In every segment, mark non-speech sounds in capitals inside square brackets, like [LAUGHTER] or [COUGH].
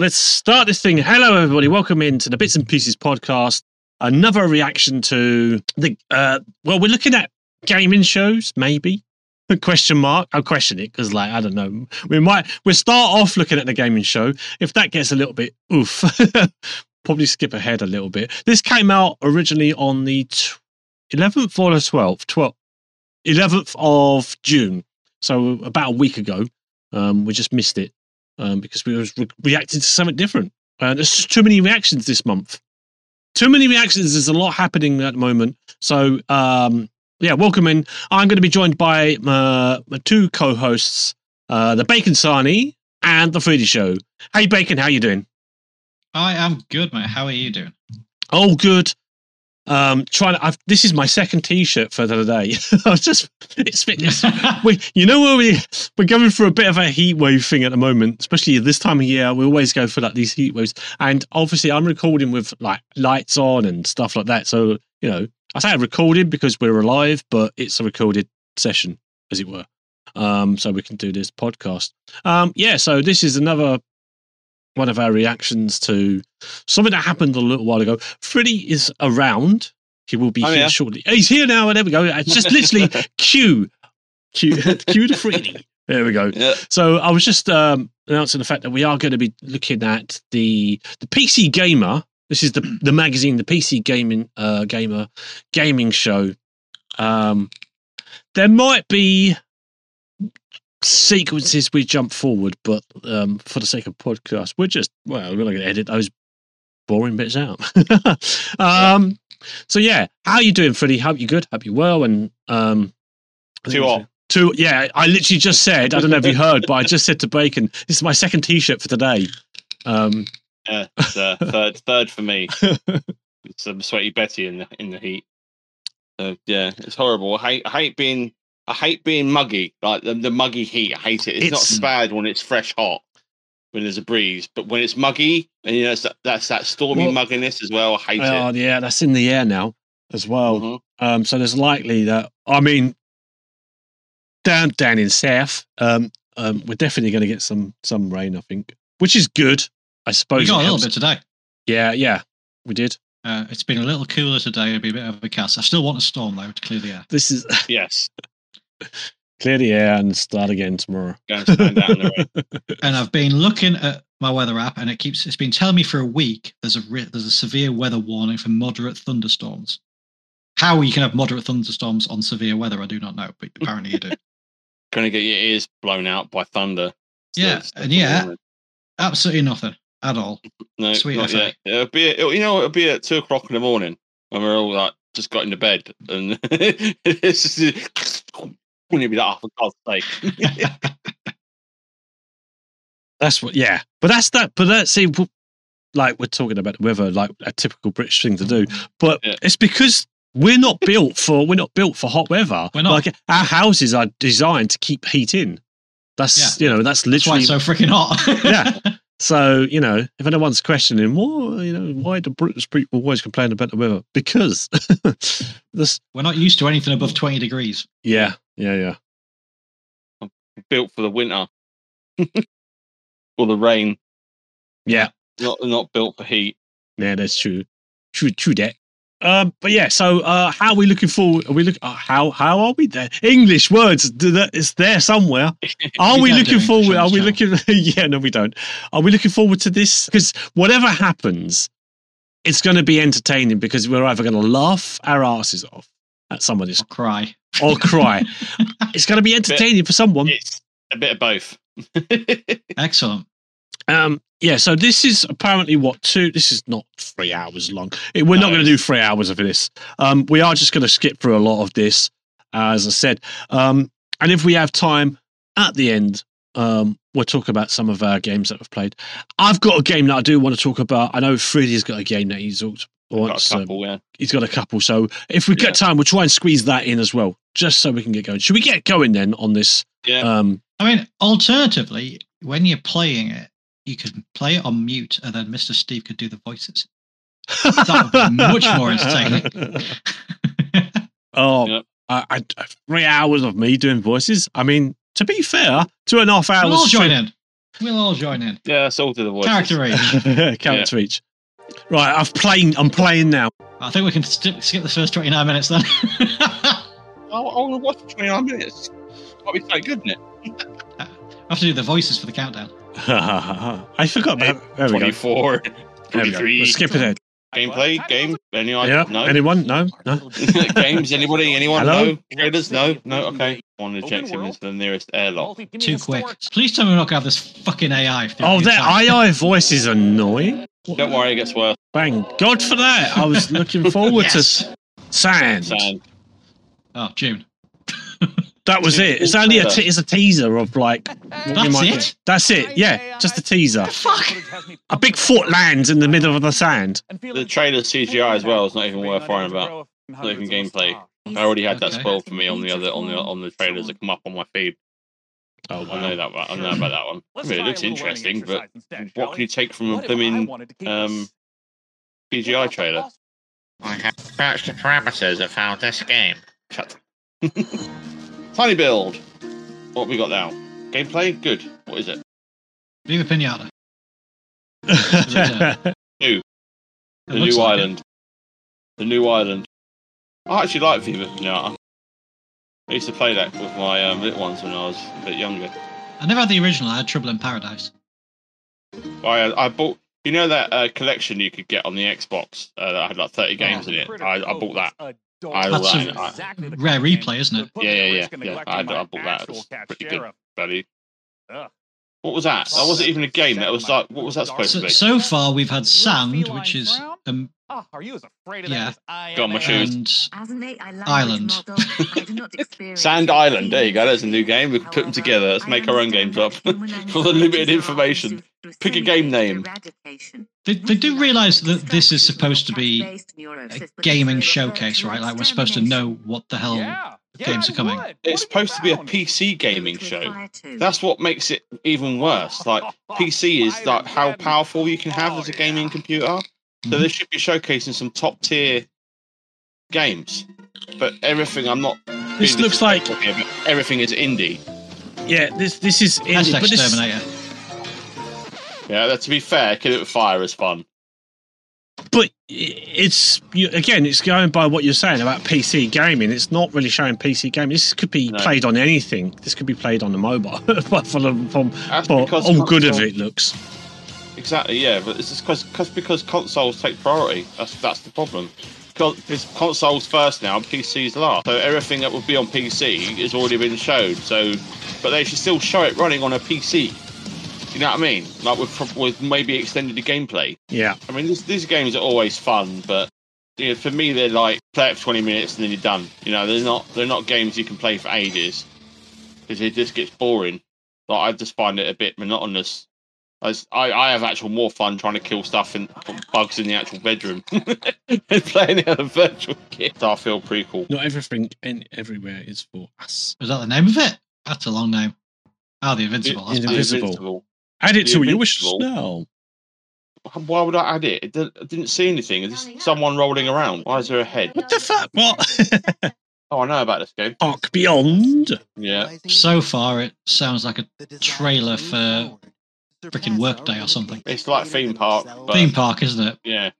let's start this thing. Hello, everybody. Welcome into the Bits and Pieces podcast. Another reaction to the. Uh, well, we're looking at gaming shows, maybe. [LAUGHS] Question mark. I'll question it because, like, I don't know. We might. We'll start off looking at the gaming show. If that gets a little bit oof, [LAUGHS] probably skip ahead a little bit. This came out originally on the eleventh or the twelfth, twelfth, eleventh of June. So about a week ago. Um, we just missed it um, because we was re- reacting to something different. Uh, there's just too many reactions this month. Too many reactions. There's a lot happening at the moment. So um, yeah, welcome in. I'm going to be joined by uh, my two co-hosts, uh, the Bacon Sarnie and the Foodie Show. Hey, Bacon, how you doing? I am good, mate. How are you doing? Oh, good. Um, trying. To, I've, this is my second T-shirt for the day. [LAUGHS] I was just. It's, it's [LAUGHS] we, you know where we we're going for a bit of a heat wave thing at the moment, especially this time of year. We always go for like these heat waves, and obviously I'm recording with like lights on and stuff like that. So you know, I say I'm recording because we're alive, but it's a recorded session, as it were. Um, so we can do this podcast. Um, yeah. So this is another one of our reactions to something that happened a little while ago. Freddie is around. He will be Oh, here yeah. shortly. He's here now. and There we go. It's just literally cue, cue, cue to Freddie. There we go. Yeah. So I was just um, announcing the fact that we are going to be looking at the the PC Gamer. This is the [CLEARS THROAT] the magazine, the PC Gaming uh, Gamer gaming show. Um, there might be sequences we jump forward, but um, for the sake of podcast, we're just well, we're not going to edit those boring bits out. [LAUGHS] um, so yeah, how are you doing, Freddie? Hope you're good. Hope you're well. And um, I think Too it was- hot. Too yeah. I literally just said. I don't know if you heard, but I just said to Bacon, "This is my second T-shirt for today." Um, Yeah, it's, uh, [LAUGHS] third, third for me. [LAUGHS] It's um, sweaty Betty in the in the heat. So yeah, it's horrible. I hate, I hate being, I hate being muggy. Like the, the muggy heat, I hate it. It's, not It's- so bad when it's fresh hot, when there's a breeze, but when it's muggy and you know it's that, that's that stormy Well- mugginess as well. I hate oh it. yeah, that's in the air now as well. Mhm. Um, so there's likely that I mean, down down in south, um, um, we're definitely going to get some some rain. I think, which is good. I suppose. We got a little helps. bit today. Yeah, yeah, we did. Uh, it's been a little cooler today. It'll be a bit of a cast. I still want a storm though to clear the air. This is Yes, clear the air and start again tomorrow. go and stand out in the rain. [LAUGHS] And I've been looking at my weather app, and it keeps. It's been telling me for a week there's a ri- there's a severe weather warning for moderate thunderstorms. How you can have moderate thunderstorms on severe weather, I do not know, but apparently you do. [LAUGHS] Gonna get your ears blown out by thunder. So Yeah, and yeah. Absolutely nothing at all. No, Sweet not yet. It'll be, it'll, you know, it'll be at two o'clock in the morning when we're all like just got into bed, and [LAUGHS] it's just, when you'll be like, oh, for God's sake. That's what. Yeah, but that's that. But that's see, like we're talking about the weather, like a typical British thing to do. Mm-hmm. But Yeah. it's because we're not built for we're not built for hot weather. [LAUGHS] We're not. Like our houses are designed to keep heat in. That's you know that's That's why literally it's so freaking hot. Yeah. [LAUGHS] So, you know, if anyone's questioning, well, you know, why do British people always complain about the weather? Because [LAUGHS] this, We're not used to anything above 20 degrees. yeah, yeah, yeah. Built for the winter [LAUGHS] or the rain, Yeah, not not built for heat. yeah, that's true. True, true that. Um, but yeah, so uh, how are we looking forward? Are we look? Uh, how how are we there? English words, th- th- it's there somewhere. [LAUGHS] Are We we looking forward? Are this we looking? [LAUGHS] yeah, no, we don't. Are we looking forward to this? Because whatever happens, it's going to be entertaining because we're either going to laugh our asses off at some of this Or cry. or cry. [LAUGHS] it's going to be entertaining for someone. It's a bit of both. Excellent. Um, yeah. So this is apparently what two. This is not three hours long. We're not going to do three hours of this. Um, we are just going to skip through a lot of this, as I said. Um, and if we have time at the end, um, we'll talk about some of our games that we've played. I've got a game that I do want to talk about. I know Freddie's got a game that he's talked Got wants. a um, couple, yeah. he's got a couple. So if we Yeah. get time, we'll try and squeeze that in as well, just so we can get going. Should we get going then on this? Yeah. Um, I mean, alternatively, when you're playing it, you could play it on mute and then Mr. Steve could do the voices. That would be much more entertaining. [LAUGHS] oh, Yep. I, I, three hours of me doing voices. I mean, to be fair, two and a half hours. we'll all join in. We'll all join in. Yeah, that's all to the voices. Character age. [LAUGHS] Character each. Right, I've playing. I'm playing now. I think we can st- skip the first 29 minutes then. I want to watch 29 minutes. Might be so good, isn't it? [LAUGHS] Uh, I have to do the voices for the countdown. [LAUGHS] I forgot about. There 24, There we go. 23. Let's skip ahead. Gameplay, game, anyone? Yeah. No. Anyone? No. No. [LAUGHS] Games, anybody? Anyone? Hello? No. Traders? No. No. Okay. One eject him into the nearest airlock. Too quick. Please tell me we're not going to have this fucking AI. Oh, that time. AI voice is annoying. Don't worry, it gets worse. Thank God for that. I was looking forward to Yes. s- sand. Sand. Oh, June. That was it. It's only a te- it's a teaser of like. what you That's might it? get. That's it. Yeah, just a teaser. The Fuck. A big foot lands in the middle of the sand. The trailer's CGI as well is not even worth worrying about. Not even gameplay. I already had that Okay. spoiled for me on the other on the on the trailers that come up on my feed. Oh I know that. I know about that one. I mean, it looks interesting, but what can you take from a What if blooming I wanted to keep um, CGI trailer? I have searched the parameters and found this game. Shut. [LAUGHS] Tiny build. What have we got now? Gameplay? Good. What is it? Viva Pinata. [LAUGHS] new. The new looks like it. island. The new island. I actually like Viva Pinata. I used to play that with my um, little ones when I was a bit younger. I never had the original. I had Trouble in Paradise. I I bought. You know that uh, collection you could get on the Xbox uh, that had like 30 games in it. I, I bought that. I had That's that. a in it. I- rare replay, isn't it? Yeah, yeah, yeah, yeah. I, I bought that. It was pretty good value. What was that? That wasn't even a game. That was like, what was that supposed to be? so far, we've had Sand, which is um, Oh, are you as afraid of Yeah. that as I Got am? my shoes. and As an AI language Island. model, I do not [LAUGHS] experience Sand Island. There you go. There's a new game. We can put them together. Let's make our own games up for the [LAUGHS] limited information. Pick a game name. they, they do realise that this is supposed to be a gaming showcase, right? Like we're supposed to know what the hell. Yeah. games are coming. would. It's What supposed to be a PC gaming show. That's That's what makes it even worse. Like [LAUGHS] PC is like how powerful you can have as a gaming computer. So Mhm. they should be showcasing some top tier games. But everything, I'm not. This looks like here, but everything is indie. yeah. This this is indie, Hashtag but this, Exterminator. Yeah, that, to be fair, Kill It With Fire is fun. but it's you, again, it's going by what you're saying about PC gaming. It's not really showing PC gaming. This could be No. played on anything. This could be played on the mobile, [LAUGHS] but for from That's for because all good of it looks. Exactly, yeah, but it's just because cause, because consoles take priority. That's that's the problem. Because it's consoles first now, PCs last. So everything that would be on PC has already been shown. So, but they should still show it running on a PC. You know what I mean? Like with with maybe extended the gameplay. Yeah, I mean, this, these games are always fun, but you know, for me, they're like play it for twenty minutes and then you're done. You know, they're not they're not games you can play for ages because it just gets boring. Like I just find it a bit monotonous. As I, I have actual more fun trying to kill stuff and bugs in the actual bedroom [LAUGHS] than playing it on a virtual kit. Starfield prequel. not everything and everywhere is for us. Was that the name of it? That's a long name. Oh, the Invincible. That's It- fine. Invisible. Add it The to your wish Invincible. now. Why would I add it? It didn't, I didn't see anything. Is this someone rolling around? Why is there a head? What the fuck? What? [LAUGHS] Oh, I know about this game. Park Beyond. Yeah. So far, it sounds like a trailer for freaking Workday or something. It's like theme park, but theme park, isn't it? yeah.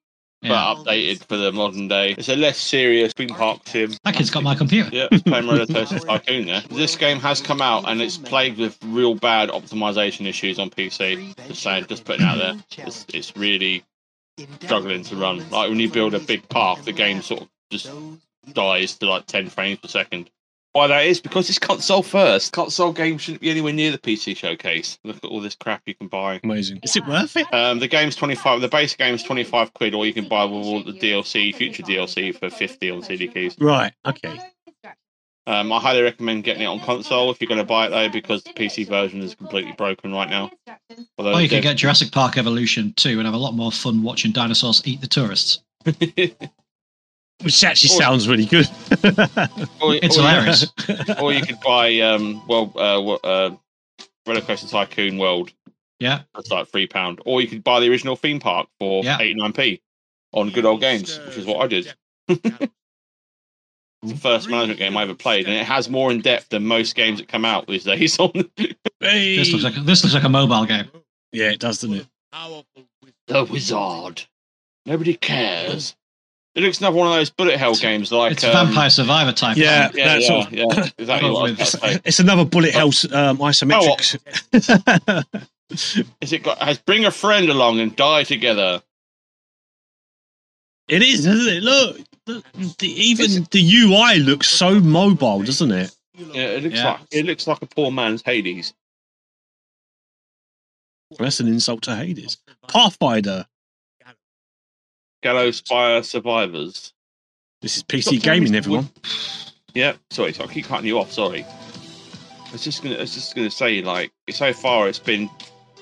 Yeah. but updated for the modern day. It's a less serious theme park sim. that kid's got my computer. Yeah, playing Roller [LAUGHS] Coaster Tycoon there. This game has come out and it's plagued with real bad optimization issues on PC. Just saying, just putting it out there. It's, it's really struggling to run. Like when you build a big park, the game sort of just dies to like 10 frames per second. Why that is? Because it's console first. Console games shouldn't be anywhere near the PC showcase. Look at all this crap you can buy. Amazing. Is it worth it? Um, the game's twenty five. The base game's twenty five quid, or you can buy with all the DLC, future DLC for fifty on CD keys. Right. Okay. Um, I highly recommend getting it on console if you're going to buy it though, because the PC version is completely broken right now. Although Or you the could get Jurassic Park Evolution too and have a lot more fun watching dinosaurs eat the tourists. [LAUGHS] dev- Which actually Or- sounds really good. [LAUGHS] or, It's or, hilarious. [LAUGHS] or you could buy um, well, uh, wo- uh, Roller Coaster Tycoon World. Yeah. That's like three pound. Or you could buy the original theme park for Yeah. eighty nine p on Good Old Games, which is what I did. [LAUGHS] It's the first management game I ever played, and it has more in depth than most games that come out these days. On Hey. This looks like this looks like a mobile game. yeah, it does, doesn't it? the Wizard. Nobody cares. It looks another one of those bullet hell games like It's um, Vampire Survivor type. Yeah. isn't it? Yeah, yeah, yeah, exactly. what I was It's- about to say. It's another bullet hell um, isometric. [LAUGHS] Is it got has bring a friend along and die together? it is, doesn't it? Look, the, the, even the UI looks so mobile, doesn't it? Yeah, it looks Yeah. like it looks like a poor man's Hades. That's an insult to Hades. Pathfinder. Gallowspire Survivors. This is PC Stop gaming, everyone. Yeah, sorry, so I keep cutting you off. Sorry. I was just gonna, I was just gonna say, like, so far it's been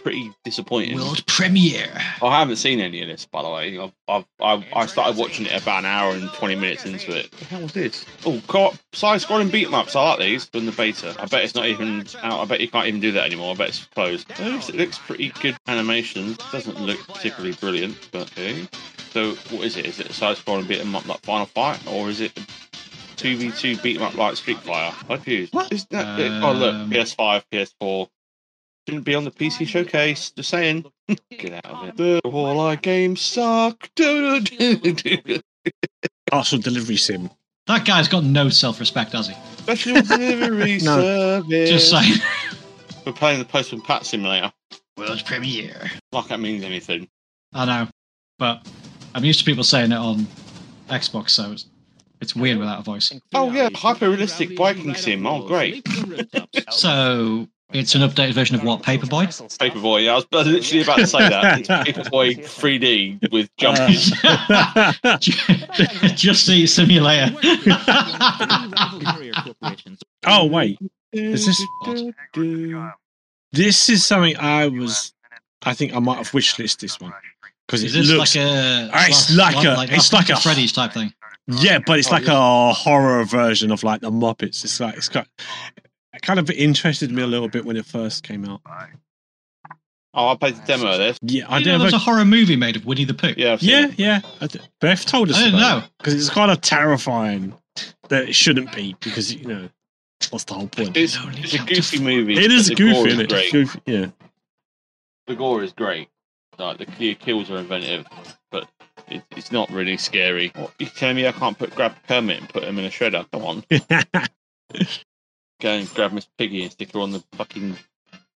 pretty disappointing. World premiere. I haven't seen any of this, by the way. I've, I've, I've, I started watching it about an hour and 20 minutes into it. What the hell was this? Oh, co-op side-scrolling beat 'em ups. I like these from the beta. I bet it's not even out. I bet you can't even do that anymore. I bet it's closed. It looks, it looks pretty good animation. doesn't look particularly brilliant, but okay. So, what is it? Is it a side-scrolling beat 'em up like Final Fight, or is it 2v2 beat 'em up like Street Fighter? I'm confused. What? Is that, oh, look, Um, PS5, PS4. Shouldn't be on the PC showcase. Just saying. [LAUGHS] Get out of it. The all our games suck. [LAUGHS] Parcel delivery sim. That guy's got no self-respect, has he? Special delivery [LAUGHS] No. service. Just saying. We're playing the Postman Pat Simulator. World premiere. Like that means anything. I know, but I'm used to people saying it on Xbox, so it's, it's weird without a voice. Oh yeah, hyper realistic biking sim. Oh great. [LAUGHS] So it's an updated version of what? Paperboy? Paperboy. Yeah, I was, I was literally about to say that. [LAUGHS] It's Paperboy 3D with uh, jumpies. [LAUGHS] Just see simulator. oh, wait. Is this- This is something I was. I think I might have wishlist this one. Because it looks. like a? Ah, it's like a- it's like a- Freddy's type thing. yeah, but it's Oh, like a horror version of like the Muppets. It's like. It's got. It kind of interested me a little bit when it first came out. Oh, I played the demo of this. Yeah, I I did. know there's a horror movie made of Winnie the Pooh. Yeah, Yeah, it. yeah. Beth told us. I didn't know. because it's kind of terrifying that it shouldn't be because you know what's the whole point? It's, Only it's a goofy movie. It but is the gore goofy, is isn't it? Great. Goofy, yeah. The gore is great. Like the clear kills are inventive, but it, it's not really scary. What, you telling me I can't put grab Kermit and put him in a shredder? Come on, [LAUGHS] go and grab Miss Piggy and stick her on the fucking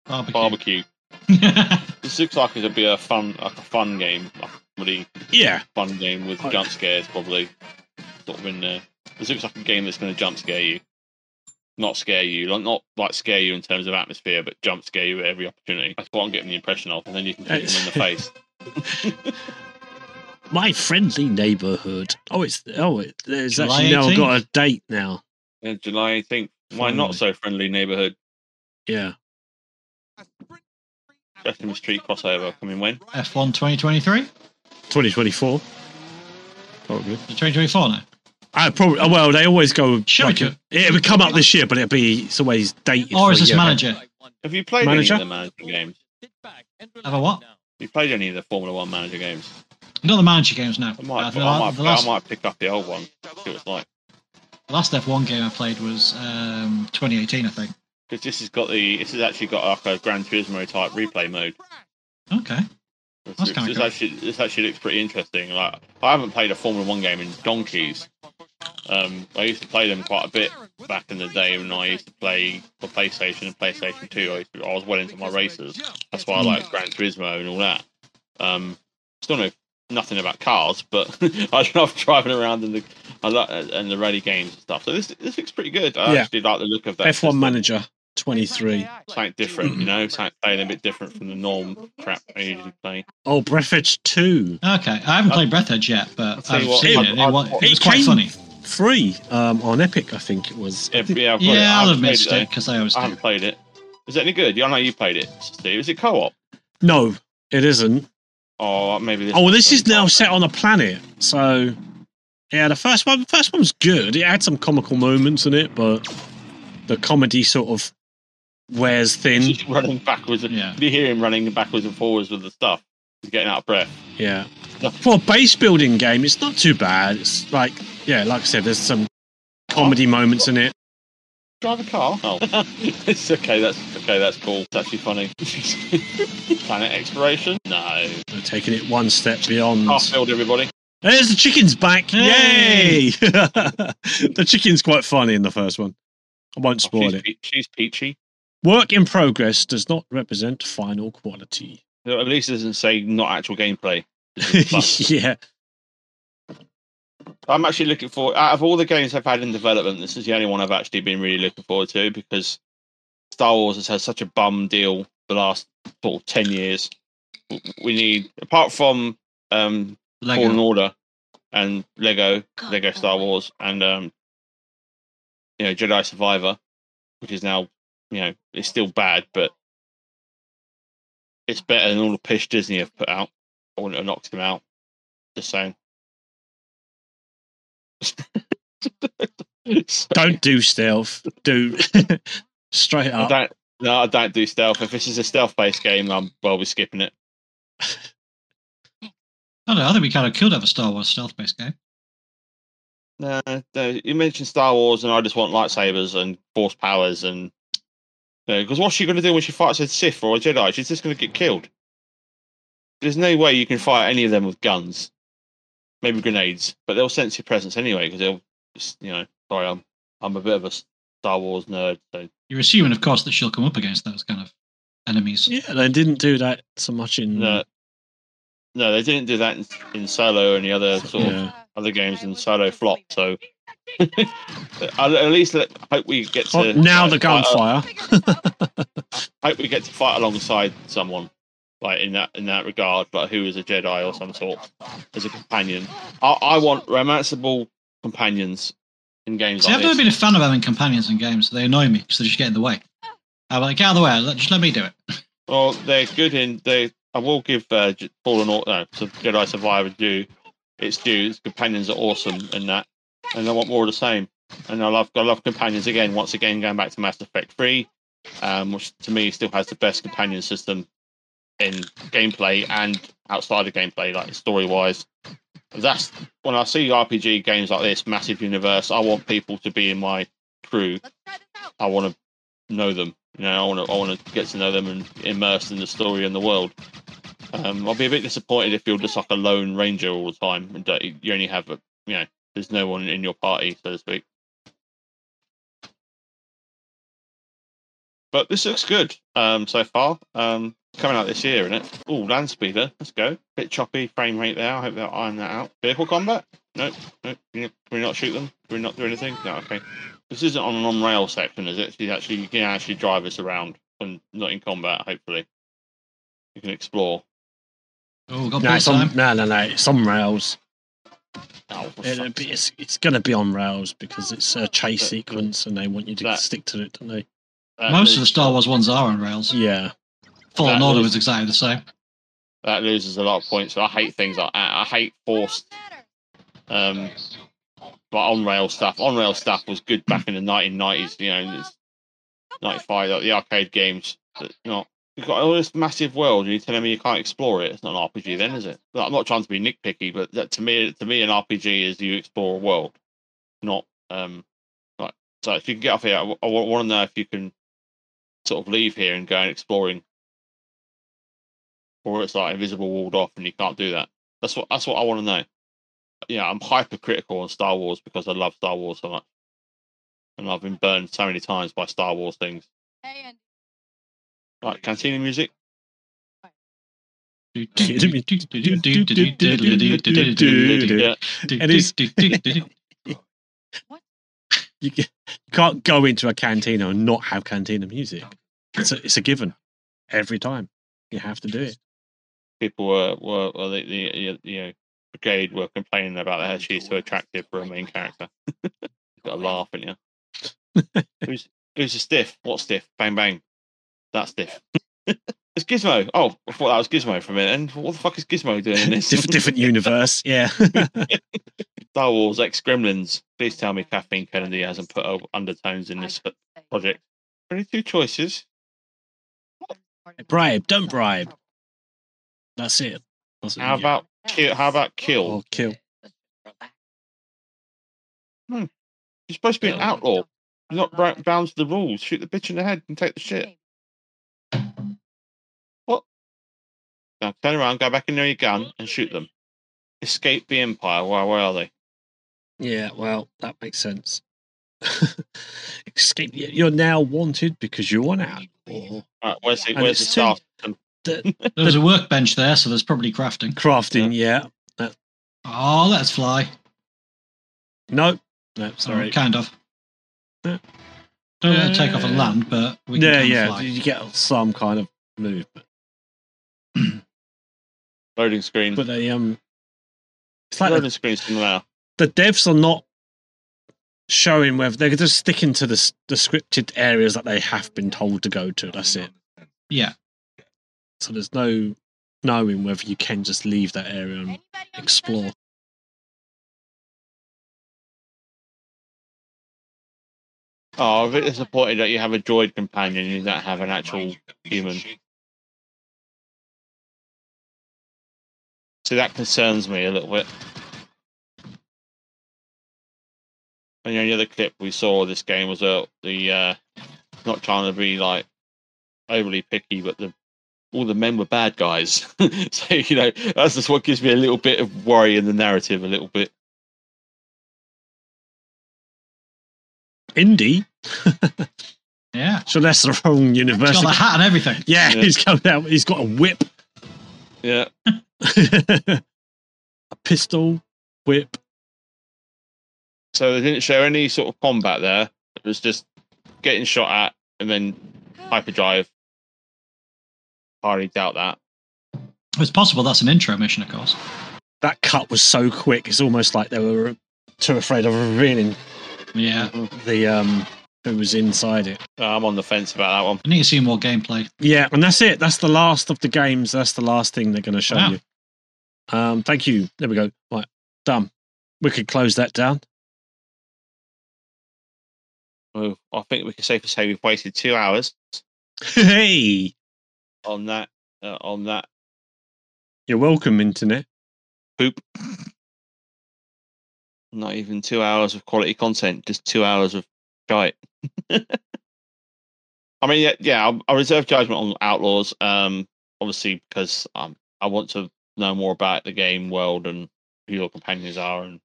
Barbecue. barbecue. [LAUGHS] This looks like it'll be a fun, like a fun game, like a really yeah, fun game with jump scares, probably sort of in there. This looks like a game that's going to jump scare you, not scare you, like not like scare you in terms of atmosphere, but jump scare you at every opportunity. That's what I'm getting the impression of, and then you can kick them in the face. [LAUGHS] [LAUGHS] my friendly neighborhood. Oh, it's oh, it, there's July actually now 18th? got a date now. Yeah, July 18th. My Hmm. not so friendly neighborhood Yeah, Sesame Street crossover coming when? F1 2023? 2024. Probably. 2024 now. I probably. Oh, well, they always go. Show like it would come up this year, but it'd be. It's always dated. Or for is a this manager? Have you played Manager? any of the manager games? Have a what? Have you played any of the Formula One manager games? Not the manager games now. I might, Uh, the, I, might, the last, I might pick up the old one. See what it's like. the last F1 game I played was um, 2018, I think. Because this has got the. This has actually got like a Gran Turismo type replay mode. Okay. This, That's this actually this actually looks pretty interesting. Like I haven't played a Formula One game in donkeys. Um, I used to play them quite a bit back in the day when I used to play for PlayStation and PlayStation Two. I, used to, I was well into my races. That's why I Mm. like Gran Turismo and all that. Um, still know nothing about cars, but [LAUGHS] I love driving around in the I and the rally games and stuff. So this this looks pretty good. I Yeah. actually like the look of that. F1 system. manager 23. something different, you know, something playing a bit different from the norm crap I usually play. Oh, Breathedge 2. Okay. I haven't played Breathedge yet, but I've what, seen I'd- it. It, I'd- it it was quite funny. Free um, on Epic, I think it was. Yeah, yeah, I've got. I Yeah, I'll haven't have missed it because I always I haven't played it. Is it any good? Yeah, I know you played it, Steve. Is it co-op? No, it isn't. Or maybe this. Oh, well, this is now set on a planet. So, yeah, the first one, the first one was good. It had some comical moments in it, but the comedy sort of wears thin. He's running backwards. And, Yeah. You hear him running backwards and forwards with the stuff. He's getting out of breath. Yeah. For a base building game, it's not too bad. It's like, yeah, like I said, there's some comedy moments in it. Drive a car. Oh, [LAUGHS] it's okay. That's okay. That's cool. It's actually funny. [LAUGHS] Planet exploration? No. They're taking it one step beyond. Garfield, everybody. There's the chicken's back! Yay! Yay! [LAUGHS] the chicken's quite funny in the first one. I won't Oh, spoil she's, it. pe- she's peachy. Work in progress does not represent final quality. At least it doesn't say not actual gameplay. [LAUGHS] Yeah. I'm actually looking for out of all the games I've had in development, this is the only one I've actually been really looking forward to because Star Wars has had such a bum deal the last sort of ten years. We need apart from um, Fallen Lego. Order and Lego, Lego Star Wars, and um, you know Jedi Survivor, which is now you know it's still bad, but it's better than all the pish Disney have put out. I wouldn't have knocked them out. Just saying. [LAUGHS] Don't do stealth. Do [LAUGHS] straight I up. don't. No, I don't do stealth. If this is a stealth-based game, I'm well be skipping it. [LAUGHS] I don't know. I think we kind of could have a Star Wars stealth-based game. No, no, you mentioned Star Wars, and I just want lightsabers and force powers, and because what's she going to do when she fights a Sith or a Jedi? She's just going to get killed. There's no way you can fight any of them with guns, maybe grenades, but they'll sense your presence anyway because they'll, just, you know. Sorry, I'm I'm a bit of a Star Wars nerd, so You're assuming, of course, that she'll come up against those kind of enemies. Yeah, they didn't do that so much in. no, no, they didn't do that in, in Solo and the other sort of other games in Solo flop. So I'll [LAUGHS] at least let, hope we get to Oh, now the like, fight- gunfire. [LAUGHS] hope we get to fight alongside someone like in that in that regard, like who is a Jedi or some sort as a companion. I, I want romanceable companions in games See, like I've never been a fan of having companions in games. They annoy me because they just get in the way. I'm like, get out of the way. Just let me do it. [LAUGHS] Well, they're good in they. I will give uh, Fallen Order, no, Jedi Survivor due. It's due. Its companions are awesome in that, and I want more of the same. And I love, I love companions again. Once again, going back to Mass Effect Three, um, which to me still has the best companion system in gameplay and outside of gameplay, like story wise. That's when I see RPG games like this, massive universe. I want people to be in my crew. I want to know them. You know, I want to I want to get to know them and immerse in the story and the world. Um, I'll be a bit disappointed if you're just like a lone ranger all the time and you only have a you know there's no one in your party so to speak. But this looks good um, so far. Um, coming out this year, isn't it? Oh, land speeder. Let's go. Bit choppy frame rate there. I hope they'll iron that out. Vehicle combat? Nope. Nope. Can we not shoot them? Can we not do anything? No. Okay. This isn't on an on rail section, is it? You actually you can actually drive this around and not in combat. Hopefully, you can explore. Oh, got No, no, it's on, no, no, no. It's on rails. Oh, It'll be, it's it's going to be on rails because it's a chase That- sequence and they want you to that- stick to it, don't they? That Most of the Star Wars ones are on rails. Yeah. Fallen that Order loses- was exactly the same. that loses a lot of points. I hate things like that. I hate forced um but on rail stuff. On rail stuff was good back in the nineteen nineties, you know, it's ninety five, like the arcade games. But not you've got all this massive world and you're telling me you can't explore it. It's not an RPG then, is it? I'm not trying to be nitpicky, but that, to me to me an RPG is you explore a world. Not um like so if you can get off here, I, want to know if you can sort of leave here and go and exploring or it's like invisible walled off and you can't do that. That's what that's what I want to know. Yeah, I'm hypercritical on Star Wars because I love Star Wars so much, and I've been burned so many times by Star Wars things. Like Cantina music. [LAUGHS] Is- You, can't go into a cantina and not have cantina music. It's a, it's a given every time. You have to do it. people were were, the, the you know brigade were complaining about that she's too attractive for a main character. [LAUGHS] You've Got a laugh, in you? [LAUGHS] who's who's a stiff? What stiff? Bang bang. That's stiff. [LAUGHS] it's Gizmo. Oh, I thought that was Gizmo for a minute. And what the fuck is Gizmo doing in this? Diff- different universe. Yeah. [LAUGHS] Star Wars X Gremlins. Please tell me Kathleen Kennedy hasn't put undertones in this project. Only two choices. bribe. Don't bribe. That's it. That's How about kill? How about kill? Or kill? You You're supposed to be an outlaw. You're not bound to the rules. Shoot the bitch in the head and take the shit. Now turn around, go back in there your gun, and shoot them. Escape the Empire. Where, where are they? Yeah, well, that makes sense. [LAUGHS] Escape. You're now wanted because you're an outlaw. All right, where's the, And where's the it's two- staff? The, [LAUGHS] [LAUGHS] There was a workbench there, so there's probably crafting. crafting, yeah. Oh, let us fly. No, no, Oh, sorry. kind of. Yeah. Don't want to take off Uh, and land, but we can yeah, kind of yeah. fly. You get some kind of movement, Loading screen. but they um, it's like the, Loading screen's still now. the devs are not showing whether they're just sticking to the, the scripted areas that they have been told to go to. That's it. Yeah. So there's no knowing whether you can just leave that area and explore. Oh, I'm a bit disappointed that you have a droid companion and you don't have an actual human. So that concerns me a little bit. And the only other clip we saw of this game was uh, the uh, not trying to be like overly picky, but the all the men were bad guys. [LAUGHS] so you know that's just what gives me a little bit of worry in the narrative, a little bit. Indie. [LAUGHS] Yeah. So that's the wrong He's university. got the hat and everything. Yeah, Yeah. he's coming out. He's got a whip, Yeah, [LAUGHS] a pistol, whip. So they didn't show any sort of combat there. It was just getting shot at and then hyperdrive. Hardly doubt that. It's possible that's an intro mission, of course. That cut was so quick. It's almost like they were too afraid of revealing Yeah. the um who was inside it. Uh, I'm on the fence about that one. I need to see more gameplay. Yeah, and that's it. That's the last of the games. That's the last thing they're going to show Wow. you. Um, thank you. There we go. Right, done. We could close that down. Oh, I think we can safely say we've wasted two hours hey, on that. Uh, on that you're welcome, internet. poop. Not even two hours of quality content, just two hours of shite. [LAUGHS] I mean, yeah, yeah. I, I reserve judgment on Outlaws, um, obviously because um, I want to know more about the game world and who your companions are and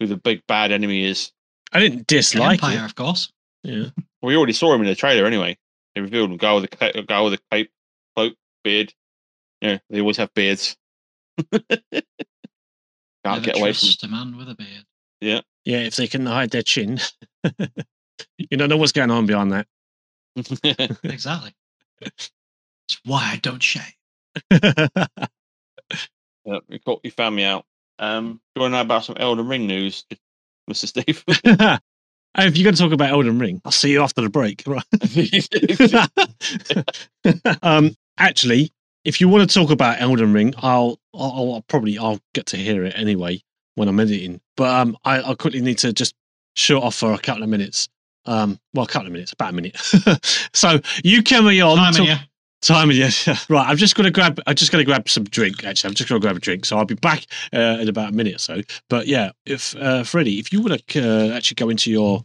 who the big bad enemy is. I didn't dislike Empire, it. of course. Yeah. We already saw him in the trailer anyway. They revealed him. Guy with the ca- guy with the cape, cloak, beard. Yeah, they always have beards. [LAUGHS] Can't Never get away from. a man with a beard. Yeah, Yeah, if they can hide their chin. [LAUGHS] you don't know what's going on behind that. [LAUGHS] Exactly. It's why I don't shave. Yeah, you, caught, you found me out. Um, do you want to know about some Elden Ring news, [LAUGHS] Mr. Steve? [LAUGHS] If you're going to talk about Elden Ring, I'll see you after the break. [LAUGHS] Right. um, actually, if you want to talk about Elden Ring, I'll, I'll, I'll probably I'll get to hear it anyway when I'm editing. But um, I, I quickly need to just shut off for a couple of minutes. Um, well, a couple of minutes, about a minute. so you carry on. Time talk- you. Time yeah. Right, I'm just gonna grab. I'm just gonna grab some drink. Actually, I'm just gonna grab a drink. So I'll be back uh, in about a minute or so. But yeah, if uh, Freddie, if you want to uh, actually go into your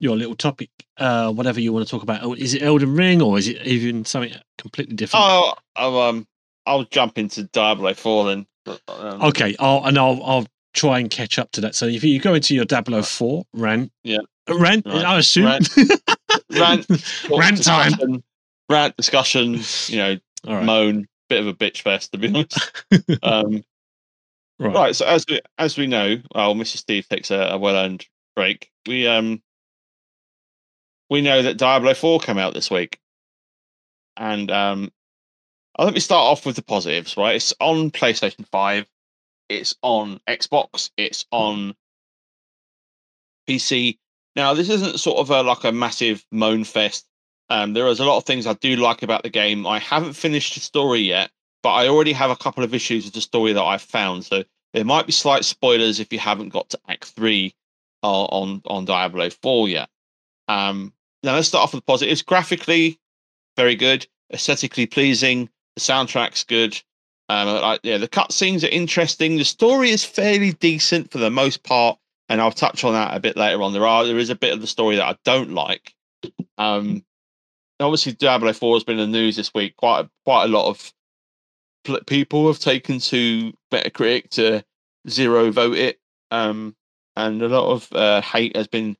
your little topic, uh, whatever you want to talk about, oh, is it Elden Ring or is it even something completely different? oh, I'll, um, I'll jump into Diablo 4 then. Um, okay, I'll and I'll I'll try and catch up to that. So if you go into your Diablo Four rant, Yeah. Rant, Right. I assume Rant. [LAUGHS] Rant. Rant time. Rant discussion, you know, right, moan, bit of a bitch fest, to be honest. [LAUGHS] um, right. Right. So as we as we know, well, Mr. Steve takes a, a well earned break. We um we know that Diablo Four came out this week, and um, let me start off with the positives. Right, it's on PlayStation Five, it's on Xbox, it's on PC. Now, this isn't sort of a like a massive moan fest. Um, there is a lot of things I do like about the game. I haven't finished the story yet, but I already have a couple of issues with the story that I've found. So there might be slight spoilers if you haven't got to Act Three uh, on on Diablo Four yet. Um, now let's start off with the positives. Graphically, very good. Aesthetically pleasing. The soundtrack's good. Um, like, yeah, the cutscenes are interesting. The story is fairly decent for the most part. and I'll touch on that a bit later on. There are there is a bit of the story that I don't like. Um, obviously, Diablo Four has been in the news this week. Quite quite a lot of pl- people have taken to Metacritic to zero vote it, um, and a lot of uh, hate has been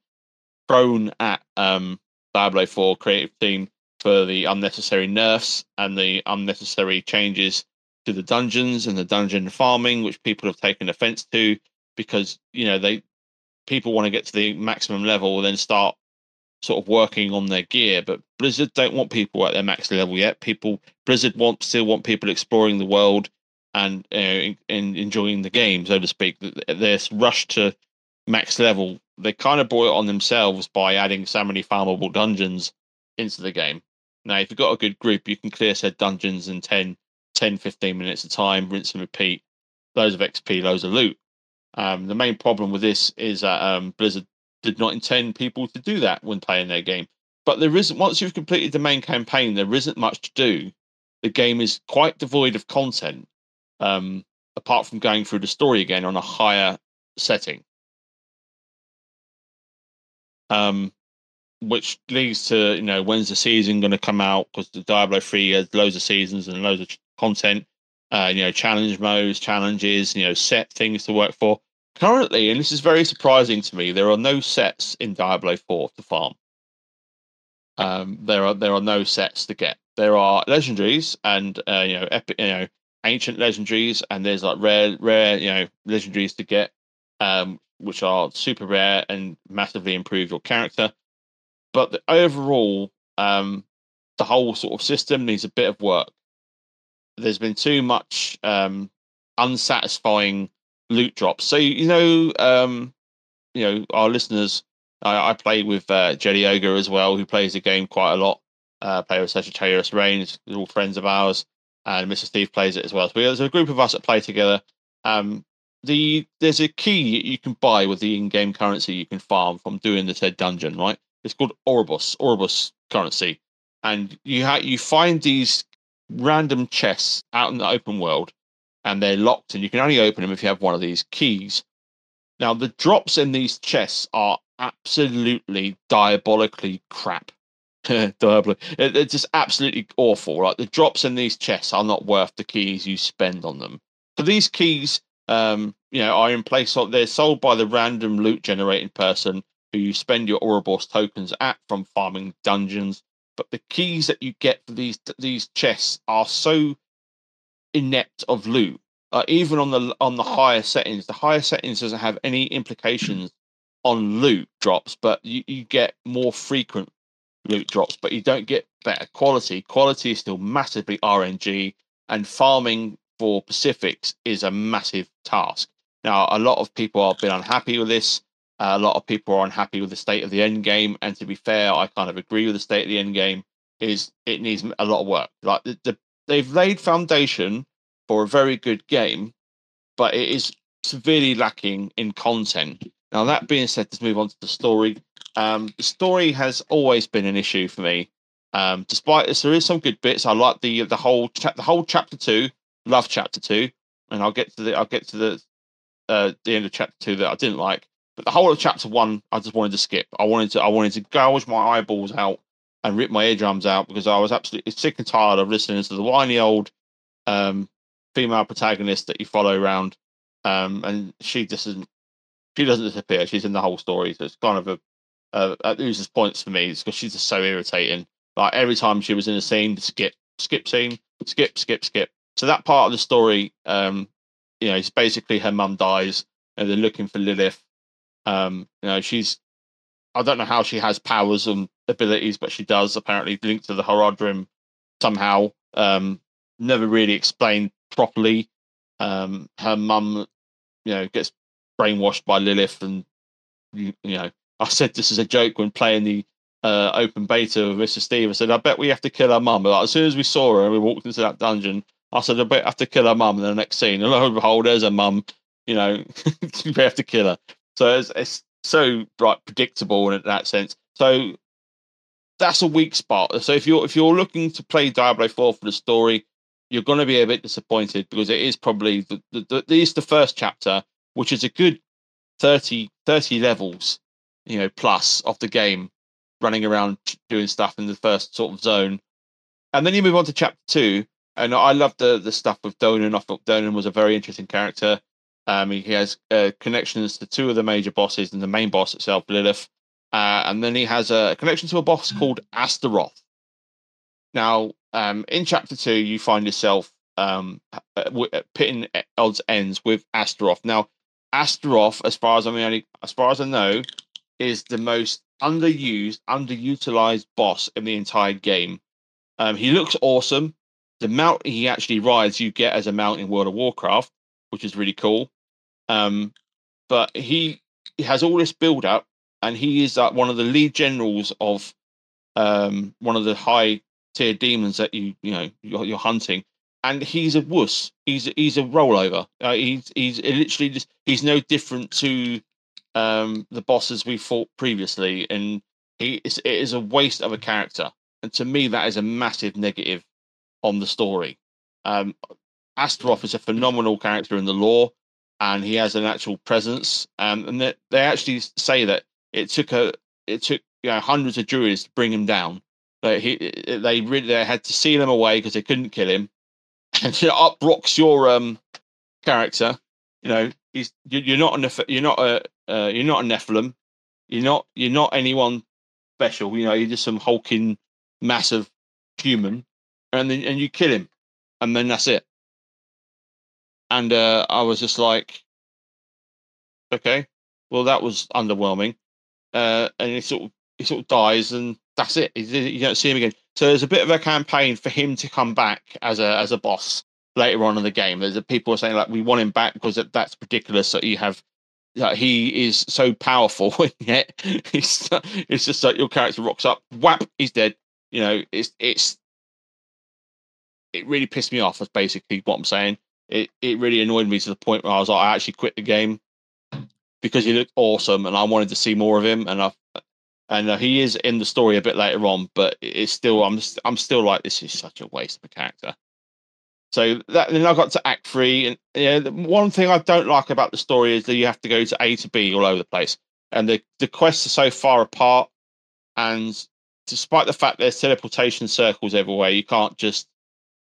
thrown at um, Diablo Four creative team for the unnecessary nerfs and the unnecessary changes to the dungeons and the dungeon farming, which people have taken offense to because you know they people want to get to the maximum level and then start sort of working on their gear. But Blizzard don't want people at their max level yet. People Blizzard want still want people exploring the world and uh, in, in enjoying the game, so to speak. This rush to max level, they kind of brought it on themselves by adding so many farmable dungeons into the game. Now, if you've got a good group, you can clear said dungeons in 10, 10 15 minutes of time, rinse and repeat, loads of XP, loads of loot. Um, the main problem with this is that um, Blizzard did not intend people to do that when playing their game. But there isn't, once you've completed the main campaign, there isn't much to do. The game is quite devoid of content, um, apart from going through the story again on a higher setting. Um, which leads to you know when's the season going to come out because the Diablo three has loads of seasons and loads of content, uh, you know challenge modes, challenges, you know set things to work for. Currently, and this is very surprising to me, there are no sets in Diablo four to farm. Um, there are there are no sets to get. There are legendaries and uh, you know epic, you know ancient legendaries, and there's like rare rare you know legendaries to get, um, which are super rare and massively improve your character but the, overall, um, the whole sort of system needs a bit of work. There's been too much um, unsatisfying loot drops. So you know, um, you know, our listeners. I, I play with uh, Jelly Ogre as well, who plays the game quite a lot. Uh, play with Sagittarius Reigns, all friends of ours, and Mr. Steve plays it as well. So there's a group of us that play together. Um, the there's a key you can buy with the in-game currency you can farm from doing the said dungeon, right? It's called Oribos, Oribos currency, and you ha- you find these random chests out in the open world, and they're locked, and you can only open them if you have one of these keys. Now, the drops in these chests are absolutely diabolically crap. [LAUGHS] It's just absolutely awful. Like the drops in these chests are not worth the keys you spend on them. So these keys, um, you know, are in place. They're sold by the random loot generating person who you spend your Ouroboros tokens at from farming dungeons. But the keys that you get for these these chests are so inept of loot. Uh, even on the on the higher settings, the higher settings doesn't have any implications on loot drops, but you, you get more frequent loot drops, but you don't get better quality. Quality is still massively RNG, and farming for Pacifics is a massive task. Now, a lot of people have been unhappy with this. Uh, a lot of people are unhappy with the state of the end game, and to be fair, I kind of agree with the state of the end game. Is it needs a lot of work? Like the, the, they've laid foundation for a very good game, but it is severely lacking in content. Now that being said, let's move on to the story. Um, the story has always been an issue for me. Um, despite this, there is some good bits. I like the the whole cha- the whole chapter two. Love chapter two, and I'll get to the I'll get to the uh, the end of chapter two that I didn't like. But the whole of chapter one, I just wanted to skip. I wanted to I wanted to gouge my eyeballs out and rip my eardrums out because I was absolutely sick and tired of listening to the whiny old um, female protagonist that you follow around. Um, and she just isn't she doesn't disappear. She's in the whole story. So it's kind of a uh, that loses points for me because she's just so irritating. Like every time she was in a scene, skip, skip scene, skip, skip, skip. So that part of the story, um, you know, it's basically her mum dies and they're looking for Lilith um, you know, she's I don't know how she has powers and abilities, but she does apparently linked to the Horadrim somehow. Um, never really explained properly. Um, her mum, you know, gets brainwashed by Lilith, and you, you know, [LAUGHS] I said this is a joke when playing the uh, open beta with Mr. Steve. I said, I bet we have to kill her mum. Like, as soon as we saw her and we walked into that dungeon, I said, I bet we have to kill her mum in the next scene. And [LAUGHS] lo and behold, there's her mum. You know, [LAUGHS] we have to kill her. So it's, it's so like predictable in that sense. So that's a weak spot. So if you're if you're looking to play Diablo Four for the story, you're going to be a bit disappointed because it is probably the, the, the, the, the first chapter, which is a good 30, 30 levels, you know, plus of the game, running around doing stuff in the first sort of zone, and then you move on to chapter two. And I love the the stuff with Donan. I thought Donan was a very interesting character. Um, he has uh, connections to two of the major bosses and the main boss itself, Lilith. Uh, and then he has a connection to a boss called Astaroth. Now, um, in chapter two, you find yourself um, uh, w- uh, pitting odds ends with Astaroth. Now, Astaroth, as far as I mean, as far as I know, is the most underused, underutilized boss in the entire game. Um, he looks awesome. The mount he actually rides, you get as a mount in World of Warcraft, which is really cool. Um, but he, has all this build up, and he is uh, one of the lead generals of um, one of the high tier demons that you you know you're, you're hunting. And he's a wuss. He's he's a rollover. Uh, he's he's literally just he's no different to um, the bosses we fought previously, and he is, it is a waste of a character. And to me, that is a massive negative on the story. Um, Astaroth is a phenomenal character in the lore and he has an actual presence. Um, and they, they actually say that it took a it took you know, hundreds of druids to bring him down. But he they really they had to seal him away because they couldn't kill him. [LAUGHS] And up rocks your um character. You know he's you're not a you're not a uh, you're not a Nephilim. You're not you're not anyone special. You know you're just some hulking massive human, and then and you kill him, and then that's it and uh, I was just like, okay, well that was underwhelming, uh, and he sort of he sort of dies, and that's it. You don't see him again. So there's a bit of a campaign for him to come back as a as a boss later on in the game. There's a, people are saying like we want him back because that, that's ridiculous that you have that he is so powerful, [LAUGHS] yet it's it's just like your character rocks up, whap, he's dead. You know, it's it's it really pissed me off. That's basically what I'm saying it, it really annoyed me to the point where I was like, I actually quit the game because he looked awesome and I wanted to see more of him. And I and uh, he is in the story a bit later on, but it's still I'm I'm still like this is such a waste of a character. So that then I got to Act Three, and yeah, one thing I don't like about the story is that you have to go to A to B all over the place, and the the quests are so far apart. And despite the fact there's teleportation circles everywhere, you can't just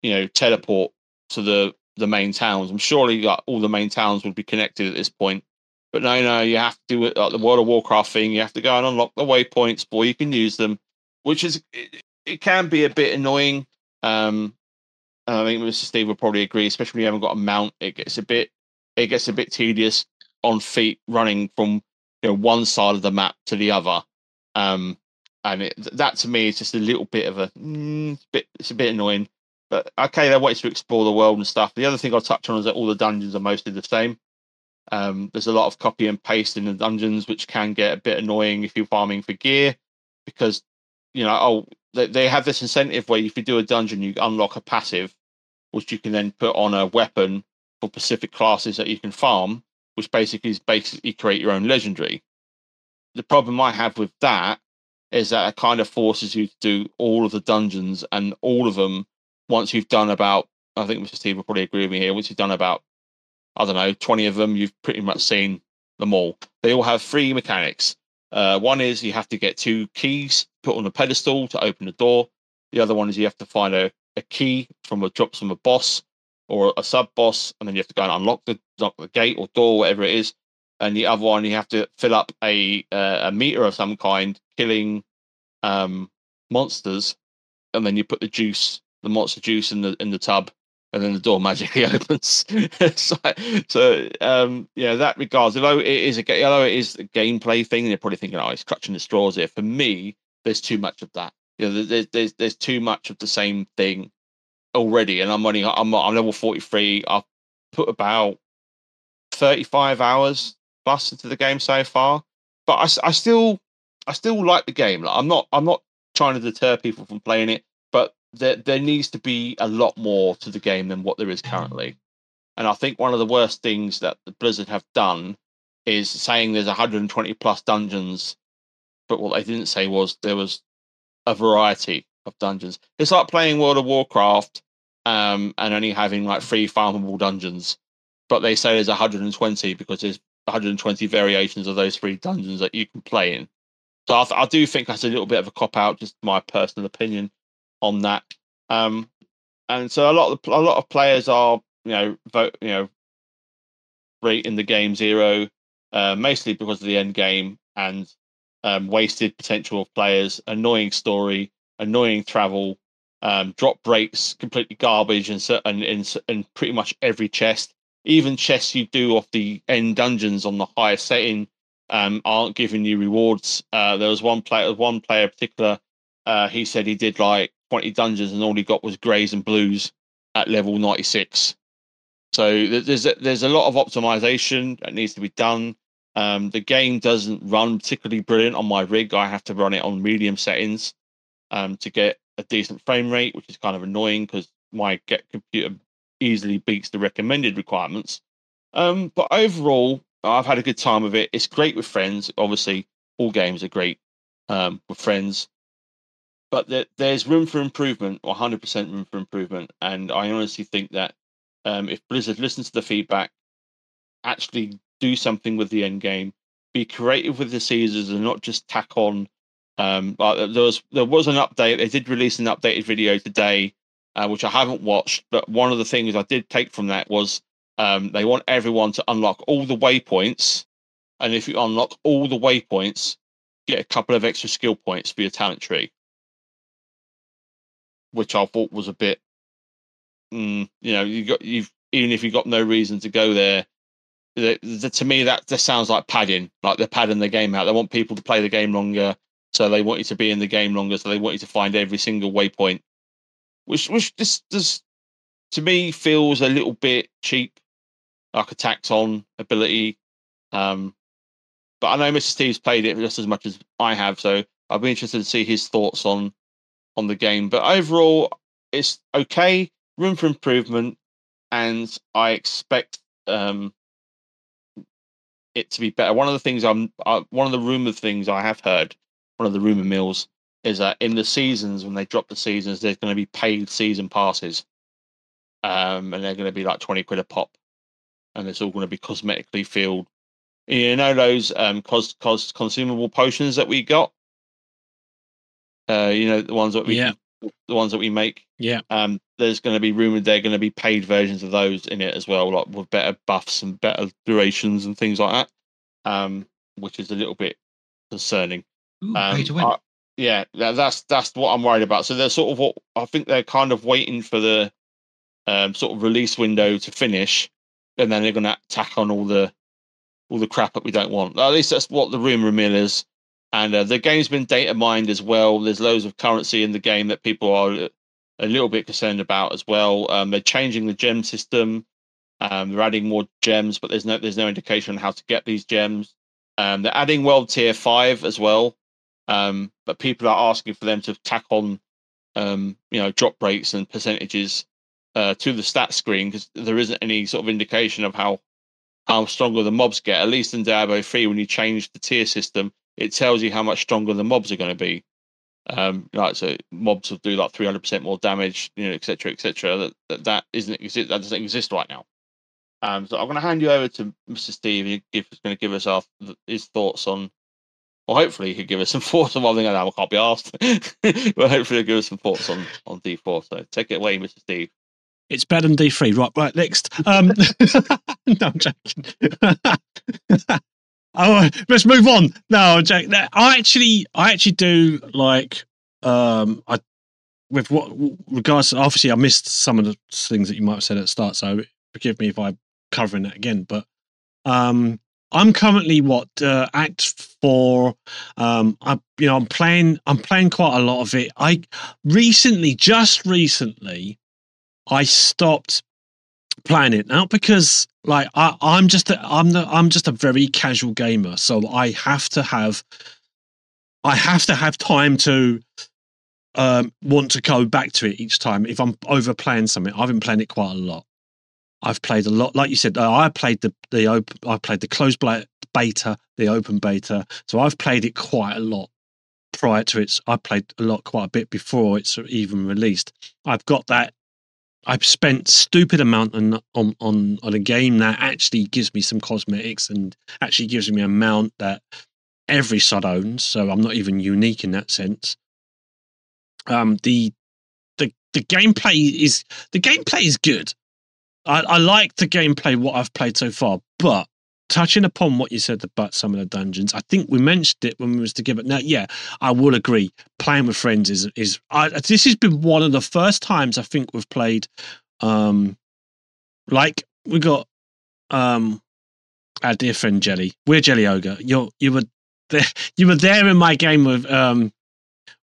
you know teleport to the the main towns. I'm surely like all the main towns would be connected at this point. But no, no, you have to do it like the World of Warcraft thing. You have to go and unlock the waypoints before you can use them, which is it, it can be a bit annoying. Um, I think Mr. Steve would probably agree, especially when you haven't got a mount. It gets a bit it gets a bit tedious on feet running from you know one side of the map to the other. Um, and it, that to me is just a little bit of a mm, bit. It's a bit annoying. But okay, they wanted to explore the world and stuff. The other thing I'll touch on is that all the dungeons are mostly the same. Um, there's a lot of copy and paste in the dungeons, which can get a bit annoying if you're farming for gear, because you know, oh, they, they have this incentive where if you do a dungeon, you unlock a passive, which you can then put on a weapon for specific classes that you can farm, which basically is basically create your own legendary. The problem I have with that is that it kind of forces you to do all of the dungeons and all of them once you've done about, I think Mr. Steve will probably agree with me here. Once you've done about, I don't know, twenty of them, you've pretty much seen them all. They all have three mechanics. Uh, one is you have to get two keys put on a pedestal to open the door. The other one is you have to find a, a key from a drops from a boss or a sub boss, and then you have to go and unlock the unlock the gate or door, whatever it is. And the other one, you have to fill up a uh, a meter of some kind, killing um, monsters, and then you put the juice the monster juice in the in the tub, and then the door [LAUGHS] magically opens. [LAUGHS] so, so um, yeah, that regards. Although it is a although it is a gameplay thing, they're probably thinking, "Oh, he's clutching the straws here." For me, there's too much of that. You know, there's there's there's too much of the same thing already, and I'm only I'm I'm level 43. I've put about 35 hours plus into the game so far, but I, I still I still like the game. Like, I'm not I'm not trying to deter people from playing it there there needs to be a lot more to the game than what there is currently. And I think one of the worst things that the Blizzard have done is saying there's 120 plus dungeons, but what they didn't say was there was a variety of dungeons. It's like playing World of Warcraft um, and only having like three farmable dungeons, but they say there's 120 because there's 120 variations of those three dungeons that you can play in. So I, th- I do think that's a little bit of a cop out, just my personal opinion on that. Um, and so a lot of the, a lot of players are you know vote you know rating the game zero, uh, mostly because of the end game and um, wasted potential of players, annoying story, annoying travel, um, drop rates completely garbage, and and in in pretty much every chest. Even chests you do off the end dungeons on the higher setting um, aren't giving you rewards. Uh, there was one player, one player in particular. Uh, he said he did like 20 dungeons and all he got was greys and blues at level 96. So there's a, there's a lot of optimization that needs to be done. Um, the game doesn't run particularly brilliant on my rig. I have to run it on medium settings um, to get a decent frame rate, which is kind of annoying because my get computer easily beats the recommended requirements. Um, but overall, I've had a good time with it. It's great with friends. Obviously, all games are great um, with friends, but there, there's room for improvement, 100% room for improvement. And I honestly think that um, if Blizzard listens to the feedback, actually do something with the end game, be creative with the seasons, and not just tack on. Um, there was there was an update. They did release an updated video today, uh, which I haven't watched. But one of the things I did take from that was um, they want everyone to unlock all the waypoints, and if you unlock all the waypoints, get a couple of extra skill points for your talent tree, which I thought was a bit, mm, you know, you got you've even if you've got no reason to go there. The, the, to me, that just sounds like padding, like they're padding the game out. They want people to play the game longer, so they want you to be in the game longer, so they want you to find every single waypoint, which which just does to me feels a little bit cheap like a tax on ability. Um, but I know Mr. Steve's played it just as much as I have, so I'd be interested to see his thoughts on on the game. But overall, it's okay, room for improvement, and I expect um, it to be better. One of the things I'm, uh, one of the rumor things I have heard, one of the rumor mills, is that in the seasons when they drop the seasons, there's going to be paid season passes, um, and they're going to be like twenty quid a pop and it's all going to be cosmetically filled. You know those um cos, cos consumable potions that we got. Uh, you know the ones that we Yeah. the ones that we make. Yeah. Um, there's going to be rumored they're going to be paid versions of those in it as well, like with better buffs and better durations and things like that. Um, which is a little bit concerning. Ooh, Um, pay to win. I- yeah, that, that's that's what I'm worried about. So they're sort of what I think they're kind of waiting for the um, sort of release window to finish, and then they're going to tack on all the all the crap that we don't want. At least that's what the rumor mill is. And uh, the game's been data mined as well. There's loads of currency in the game that people are a- a little bit concerned about as well. Um, they're changing the gem system. Um, they're adding more gems, but there's no there's no indication on how to get these gems. Um, they're adding world tier five as well, um, but people are asking for them to tack on, um, you know, drop rates and percentages uh, to the stat screen because there isn't any sort of indication of how how stronger the mobs get. At least in Diablo three, when you change the tier system, it tells you how much stronger the mobs are going to be. Um, like so, mobs will do like three hundred percent more damage, you know, etc. Etc. That, that that isn't exist. That doesn't exist right now. Um, so I'm going to hand you over to Mr. Steve. He's going to give us our, his thoughts on. Well, hopefully he could give us some [LAUGHS] thoughts on one thing. I can't be asked, [LAUGHS] but hopefully he'll give us some thoughts on on D4. So take it away, Mr. Steve. It's better than D3. Right, right, next. Um, [LAUGHS] no, I'm joking. Oh, let's move on. No. No, I actually, I actually do like, um, I, with what regards, obviously, I missed some of the things that you might have said at the start, so forgive me if I'm covering that again, but, um, I'm currently what uh, Act Four. Um, I, you know, I'm playing. I'm playing quite a lot of it. I recently, just recently, I stopped playing it now because like I, I'm just a, I'm the I'm just a very casual gamer, so I have to have I have to have time to um, want to go back to it each time. If I'm overplaying something, I've been playing it quite a lot. I've played a lot, like you said. I played the the open, I played the closed beta, the open beta. So I've played it quite a lot prior to its. I played a lot, quite a bit before it's even released. I've got that I've spent stupid amount on on on on a game that actually gives me some cosmetics and actually gives me a mount that every sod owns. So I'm not even unique in that sense. Um, the the the gameplay is the gameplay is good. I, I like the gameplay what I've played so far, but touching upon what you said about some of the dungeons, I think we mentioned it when we was together. Now, yeah, I will agree. Playing with friends is is I, this has been one of the first times I think we've played. Um, like we got um our dear friend Jelly. We're Jelly Ogre. You you were there. [LAUGHS] You were there in my game with um.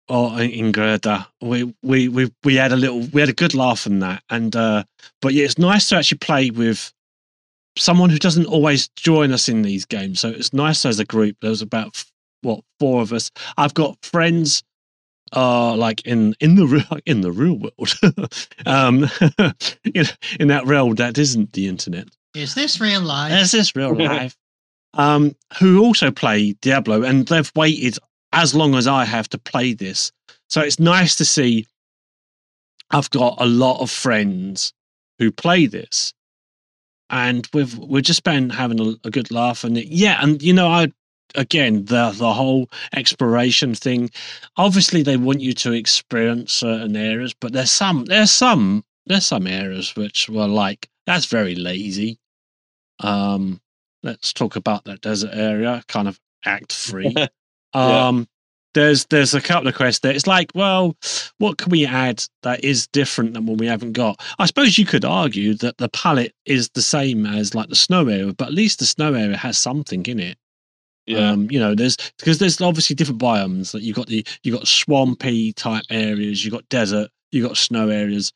Or in Gerda, we, we we we had a little we had a good laugh on that, and uh, but yeah, it's nice to actually play with someone who doesn't always join us in these games. So it's nice as a group. There was about what four of us. I've got friends uh like in in the real [LAUGHS] in the real world [LAUGHS] um [LAUGHS] in, in that realm that isn't the internet Is this real life? is this real life um who also play diablo and they've waited as long as i have to play this so it's nice to see i've got a lot of friends who play this and we've we've just been having a, a good laugh and it, yeah and you know i again the the whole exploration thing obviously they want you to experience certain areas but there's some there's some there's some areas which were like that's very lazy. Um let's talk about that desert area kind of act free. [LAUGHS] Um there's there's a couple of quests there it's like well what can we add that is different than what we haven't got i suppose you could argue that the palette is the same as like the snow area but at least the snow area has something in it Yeah. um, you know, there's because there's obviously different biomes. That you've got the you got swampy type areas, you've got desert, you've got snow areas.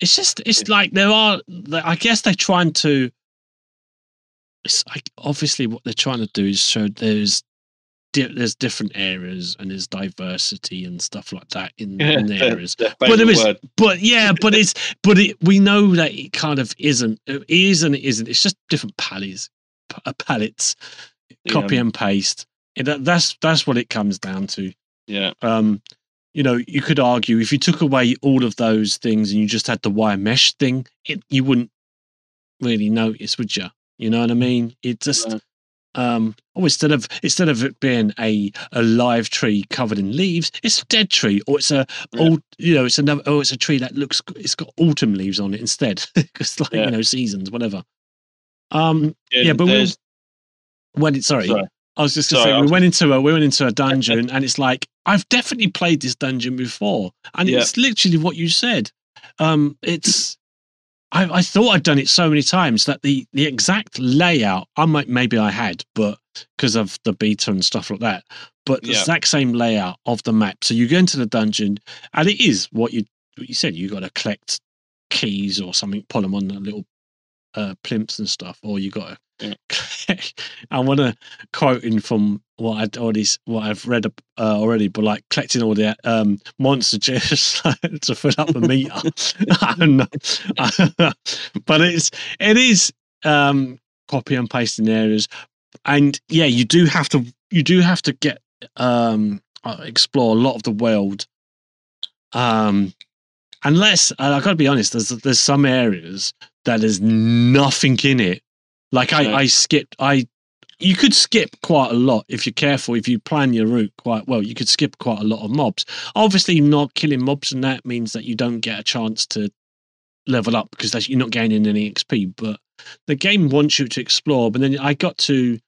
It's just it's like there are. I guess they're trying to. It's like obviously what they're trying to do is show there's di- there's different areas and there's diversity and stuff like that in, [LAUGHS] in the areas. But is, word. but yeah, but it's but it we know that it kind of isn't. It is and it isn't. It's just different palettes, p- uh, palettes, copy Yeah. and paste. And that, that's that's what it comes down to. Yeah. Um, you know, you could argue if you took away all of those things and you just had the wire mesh thing, it you wouldn't really notice, would you? You know what I mean? It just No. Um oh instead of instead of it being a a live tree covered in leaves, it's a dead tree, or it's a Yeah. old you know, it's another oh it's a tree that looks it's got autumn leaves on it instead. [LAUGHS] Because like, Yeah. you know, seasons, whatever. Um Yeah, but we- when it sorry, Sorry. I was just gonna say I we went into a we went into a dungeon [LAUGHS] and it's like I've definitely played this dungeon before, and Yeah. it's literally what you said. Um, it's I, I thought I'd done it so many times that the the exact layout I might maybe I had, but because of the beta and stuff like that, but the Yeah. exact same layout of the map. So you go into the dungeon, and it is what you what you said. You got to collect keys or something, put them on the little uh, plimps and stuff, or you got to. Yeah. [LAUGHS] I want to quote in from what I'd already what I've read uh, already, but like collecting all the um, monster [LAUGHS] just to fill up the meter. [LAUGHS] I don't know, but it's it is um, copy and pasting areas, and yeah, you do have to you do have to get um, uh, explore a lot of the world. Um, unless I got to be honest, there's there's some areas that there's nothing in it. Like I, Yeah. I skipped I you could skip quite a lot if you're careful, if you plan your route quite well, you could skip quite a lot of mobs. Obviously not killing mobs and that means that you don't get a chance to level up because that's, you're not gaining any XP, but the game wants you to explore. But then I got to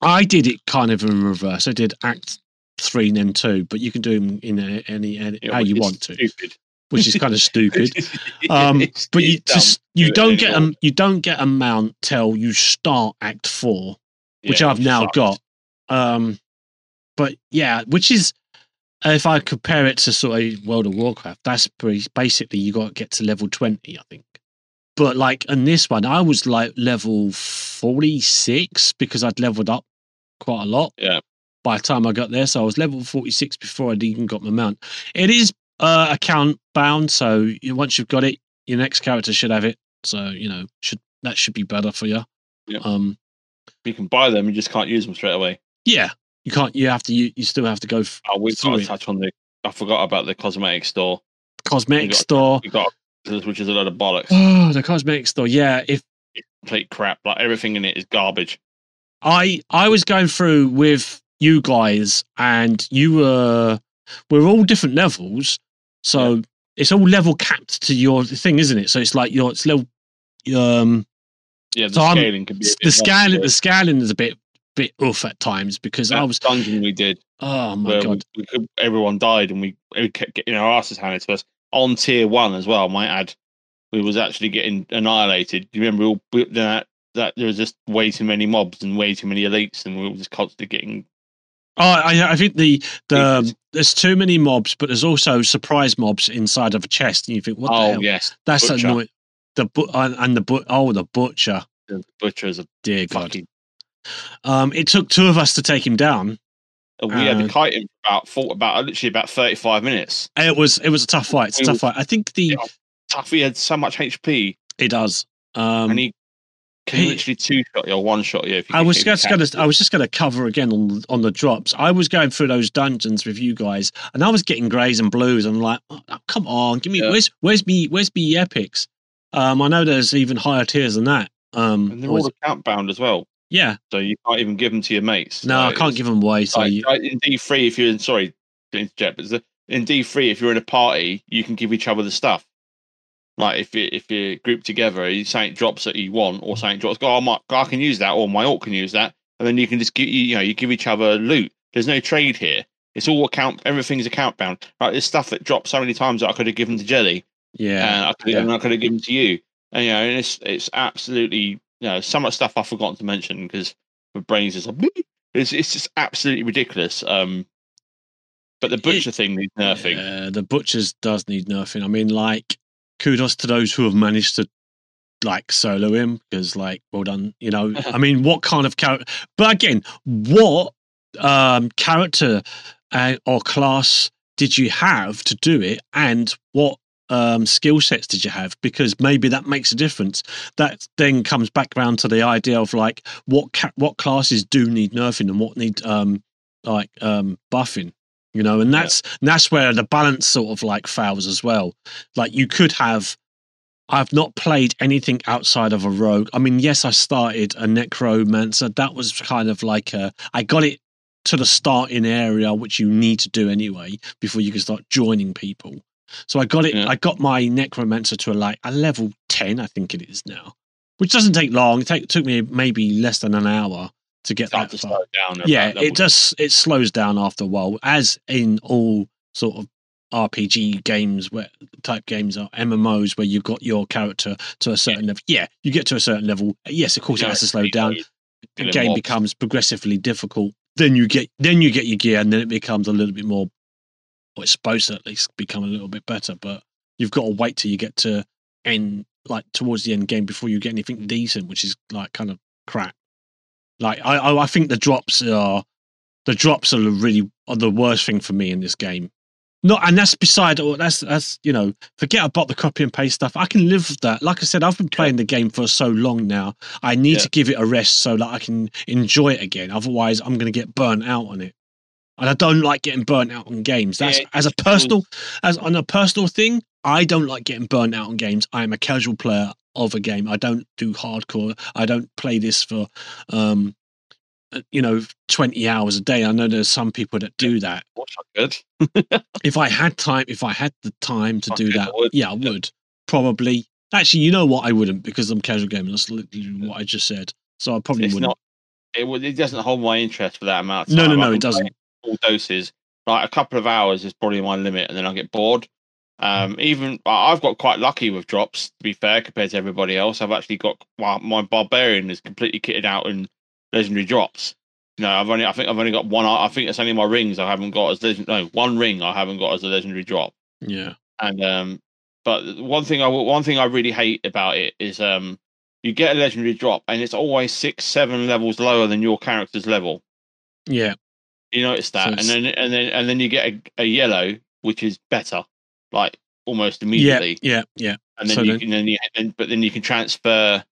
I did it kind of in reverse. I did act three and then two, but you can do them in any, any Yeah, how you want to, Stupid. Which is kind of stupid. [LAUGHS] Yeah, Um, it's- but you it's just you do don't get a you don't get a mount till you start Act Four, which Yeah, I've now got. Um, but yeah, which is if I compare it to sort of World of Warcraft, that's pretty, basically you got to get to level twenty, I think. But like in this one, I was like level forty six because I'd leveled up quite a lot. Yeah. By the time I got there, so I was level forty six before I'd even got my mount. It is uh, account bound, so you, once you've got it, your next character should have it. So you know, should that should be better for you. Yeah. Um, You can buy them, you just can't use them straight away. yeah, you can't. You have to. You, you still have to go. F- Oh, we've got to touch on the. I forgot about the cosmetic store. cosmetic got- store. We got which is a lot of bollocks. Oh, the cosmetic store. Yeah, if Complete crap. Like everything in it is garbage. I I was going through with you guys, and you were we're all different levels, so it's all level capped to your thing, isn't it? So it's like your it's little um Yeah, the So I'm- scaling can be the scaling the scaling is a bit bit oof at times because I That was dungeon we did oh my we, god we could, everyone died and we, we kept getting our asses handed to us on tier one as well. I might add, we was actually getting annihilated. Do you remember all that that there was just way too many mobs and way too many elites, and we were just constantly getting. Oh I I think the the there's too many mobs, but there's also surprise mobs inside of a chest, and you think what the oh hell? yes, that's butcher. annoying. The bu- and the bu- oh the butcher, the butchers are dear god. Um, it took two of us to take him down. We had Uh, to kite him about four, about literally about thirty five minutes. It was it was a tough fight. It's a tough fight. I think the. Tough. He had so much HP, it does. Um, and he can he- literally two shot you or one shot you. If you I was just gonna I was just gonna cover again on on the drops. I was going through those dungeons with you guys, and I was getting greys and blues. And I'm like, oh, come on, give me Yeah. where's where's me where's me epics? Um, I know there's even higher tiers than that. Um, and they're all account bound as well, yeah, so you can't even give them to your mates. no, I can't give them away. So like, you, in D three, if you're in sorry to interject, but in D three, if you're in a party, you can give each other the stuff. Like if you if you're grouped together, you something drops that you want, or something drops. Go, oh, my, I can use that, or my orc can use that, and then you can just give you, you know you give each other loot. There's no trade here. It's all account. Everything's account bound. Right, there's stuff that dropped so many times that I could have given to Jelly, yeah, and I could yeah. and I could have given to you. And you know, and it's it's absolutely you know so much stuff I've forgotten to mention because my brain's just like, it's it's just absolutely ridiculous. Um, but the butcher thing needs nerfing. Yeah, the butchers does need nerfing. I mean, like, kudos to those who have managed to like solo him because, like, well done. You know, [LAUGHS] I mean, what kind of character? But again, what um character uh, or class did you have to do it, and what um skill sets did you have? Because maybe that makes a difference. That then comes back around to the idea of like what ca- what classes do need nerfing and what need um like um buffing you know and Yeah. that's and that's where the balance sort of like fails as well. Like you could have i've not played anything outside of a rogue. I mean yes i started a necromancer. That was kind of like a i got it to the starting area which you need to do anyway before you can start joining people. So i got it Yeah. i got my necromancer to a, like a level 10 i think it is now which doesn't take long. It take, took me maybe less than an hour to get that to far. down. yeah that it just it slows down after a while as in all sort of rpg games where type games are mmos where you've got your character to a certain level yeah you get to a certain level. Yes of course it has to slow down. the game mobs. becomes progressively difficult. Then you get then you get your gear and then it becomes a little bit more or it's supposed to at least become a little bit better but you've got to wait till you get to end like towards the end game before you get anything decent which is like kind of crap like i i, I think the drops are the drops are really are the worst thing for me in this game. Not and that's beside all that's that's you know forget about the copy and paste stuff. I can live with that. Like i said i've been playing the game for so long now i need Yeah. to give it a rest so that i can enjoy it again. Otherwise i'm going to get burnt out on it. And i don't like getting burnt out on games. That's Yeah, as a personal as on a personal thing i don't like getting burnt out on games. I am a casual player of a game i don't do hardcore i don't play this for um uh, you know 20 hours a day i know there's some people that do that I [LAUGHS] [LAUGHS] if I had time, if I had the time to do I that, would. yeah, I would probably. Actually, you know what? I wouldn't because I'm casual gamer. That's literally what I just said. So I probably It's wouldn't. not. It, it doesn't hold my interest for that amount. Of No, time. no, I no, it doesn't. All doses. Like a couple of hours is probably my limit, and then I get bored. Um, even I've got quite lucky with drops. To be fair, compared to everybody else, I've actually got well, my barbarian is completely kitted out in legendary drops. No, I've only I think I've only got one. I think it's only my rings I haven't got as legend. No, one ring I haven't got as a legendary drop. Yeah, And um, but one thing I one thing I really hate about it is um, you get a legendary drop and it's always six, seven levels lower than your character's level. yeah, You notice that, So and then and then and then you get a, a yellow, which is better, like almost yeah, immediately. yeah, yeah. And then so you then- can then you, but then you can transfer.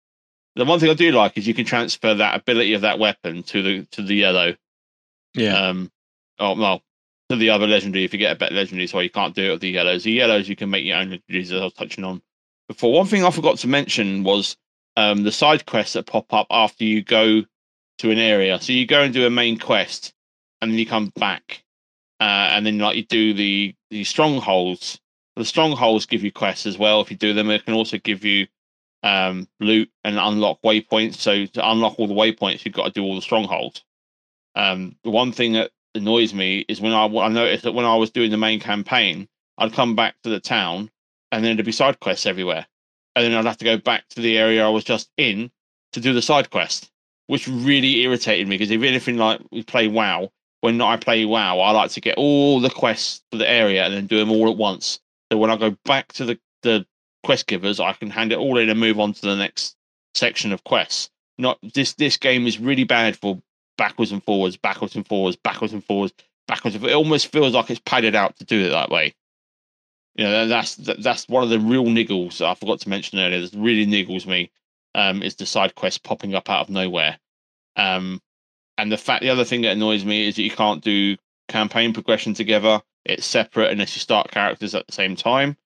The one thing I do like is you can transfer that ability of that weapon to the to the yellow. Yeah. Um. Oh well, to the other legendary if you get a better legendary. So you can't do it with the yellows. The yellows you can make your own legendaries, as I was touching on before. One thing I forgot to mention was um, the side quests that pop up after you go to an area. So you go and do a main quest, and then you come back, uh, and then like you do the the strongholds. The strongholds give you quests as well. If you do them, it can also give you um, loot and unlock waypoints. So to unlock all the waypoints, you've got to do all the strongholds. Um, the one thing that annoys me is when I, I noticed that when I was doing the main campaign, I'd come back to the town and then there'd be side quests everywhere. And then I'd have to go back to the area I was just in to do the side quest, which really irritated me because if anything like we play WoW, when I play WoW, I like to get all the quests for the area and then do them all at once. So when I go back to the, the quest givers, I can hand it all in and move on to the next section of quests. Not this this game is really bad for backwards and forwards, backwards and forwards, backwards and forwards, backwards. And forwards. It almost feels like it's padded out to do it that way. You know, that's that's one of the real niggles I forgot to mention earlier. That really niggles me. Um, is the side quest popping up out of nowhere. Um, and the fact the other thing that annoys me is that you can't do campaign progression together. It's separate unless you start characters at the same time.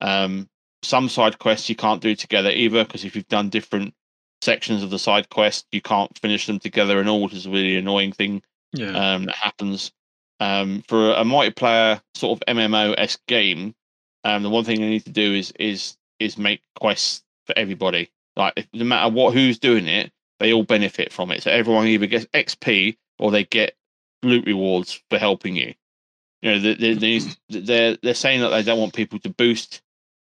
Um, some side quests you can't do together either because if you've done different sections of the side quest, you can't finish them together and all, which is a really annoying thing Yeah. um, that happens. Um, for a multiplayer sort of MMO esque game, um, the one thing you need to do is is is make quests for everybody. Like if, no matter what who's doing it, they all benefit from it. So everyone either gets XP or they get loot rewards for helping you. You know, they, they, they, they're they're saying that they don't want people to boost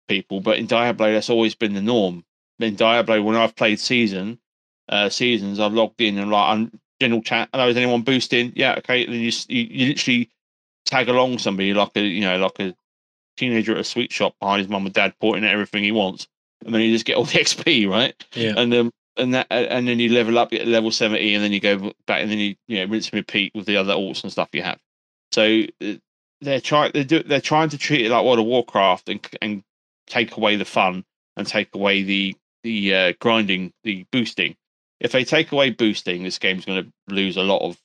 people, but in Diablo that's always been the norm. In Diablo, when I've played season uh, seasons, I've logged in and like on general chat. Hello, is anyone boosting? Yeah, okay. Then you, you you literally tag along somebody like a you know like a teenager at a sweet shop behind his mum and dad, pointing at everything he wants, and then you just get all the [LAUGHS] XP, right? yeah. and um and that and then you level up get level 70 and then you go back and then you you know rinse and repeat with the other alts and stuff you have so uh, they're trying they do they're trying to treat it like World of Warcraft and and take away the fun and take away the the uh, grinding the boosting if they take away boosting this game's going to lose a lot of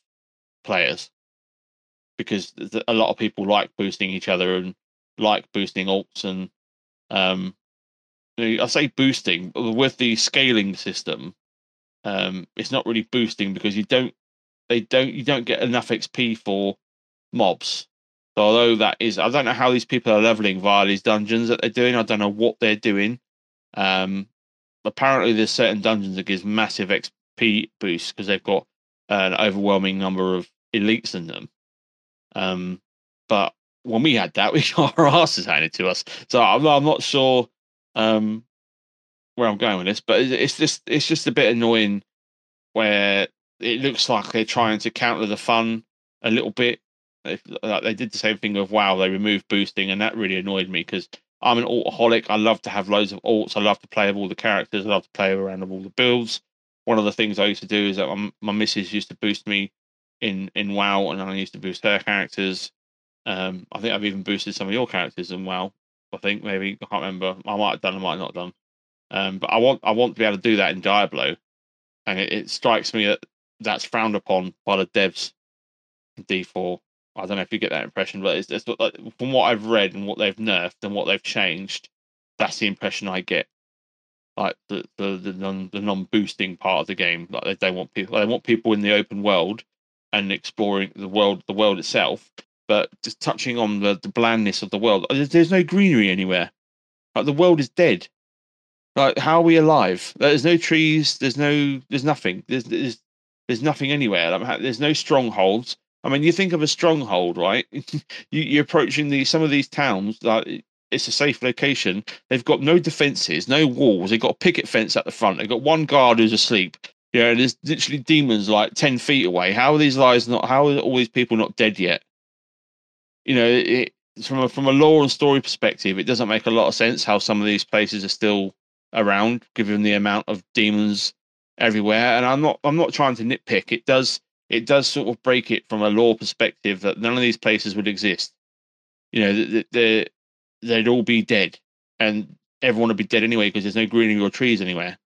players because a lot of people like boosting each other and like boosting alts and um I say boosting with the scaling system. Um, it's not really boosting because you don't, they don't, you don't get enough XP for mobs. So although that is, I don't know how these people are leveling via these dungeons that they're doing. I don't know what they're doing. Um, apparently, there's certain dungeons that gives massive XP boosts because they've got an overwhelming number of elites in them. Um, but when we had that, [LAUGHS] we got our asses handed to us. So I'm, I'm not sure um, where I'm going with this, but it's- just it's just a bit annoying where it looks like they're trying to counter the fun a little bit. They, they did the same thing with WoW. They removed boosting, and that really annoyed me because I'm an altaholic. I love to have loads of alts. I love to play with all the characters. I love to play around with all the builds. One of the things I used to do is that my, my missus used to boost me in in WoW, and I used to boost her characters. Um, I think I've even boosted some of your characters in WoW. I think maybe I can't remember. I might have done, I might have not done. Um, but I want I want to be able to do that in Diablo, and it, it strikes me that that's frowned upon by the devs. in D4. I don't know if you get that impression, but it's, it's like, from what I've read and what they've nerfed and what they've changed, that's the impression I get. Like the the the non the non boosting part of the game, like they don't want people they want people in the open world and exploring the world the world itself, but just touching on the, the blandness of the world. Uh, there's, there's no greenery anywhere. Like the world is dead. Like how are we alive? There's no trees. There's no. There's nothing. There's there's, there's nothing anywhere. Like, there's no strongholds. I mean, you think of a stronghold, right? [LAUGHS] you, you're approaching these some of these towns. Like it's a safe location. They've got no defenses, no walls. They've got a picket fence at the front. They've got one guard who's asleep. You know, there's literally demons like ten feet away. How are these lies not? How are all these people not dead yet? You know, it, from a from a lore and story perspective, it doesn't make a lot of sense how some of these places are still around, given the amount of demons everywhere. And I'm not I'm not trying to nitpick. It does it does sort of break it from a lore perspective that none of these places would exist. You know, th- th- they they'd all be dead, and everyone would be dead anyway because there's no greenery or trees anywhere.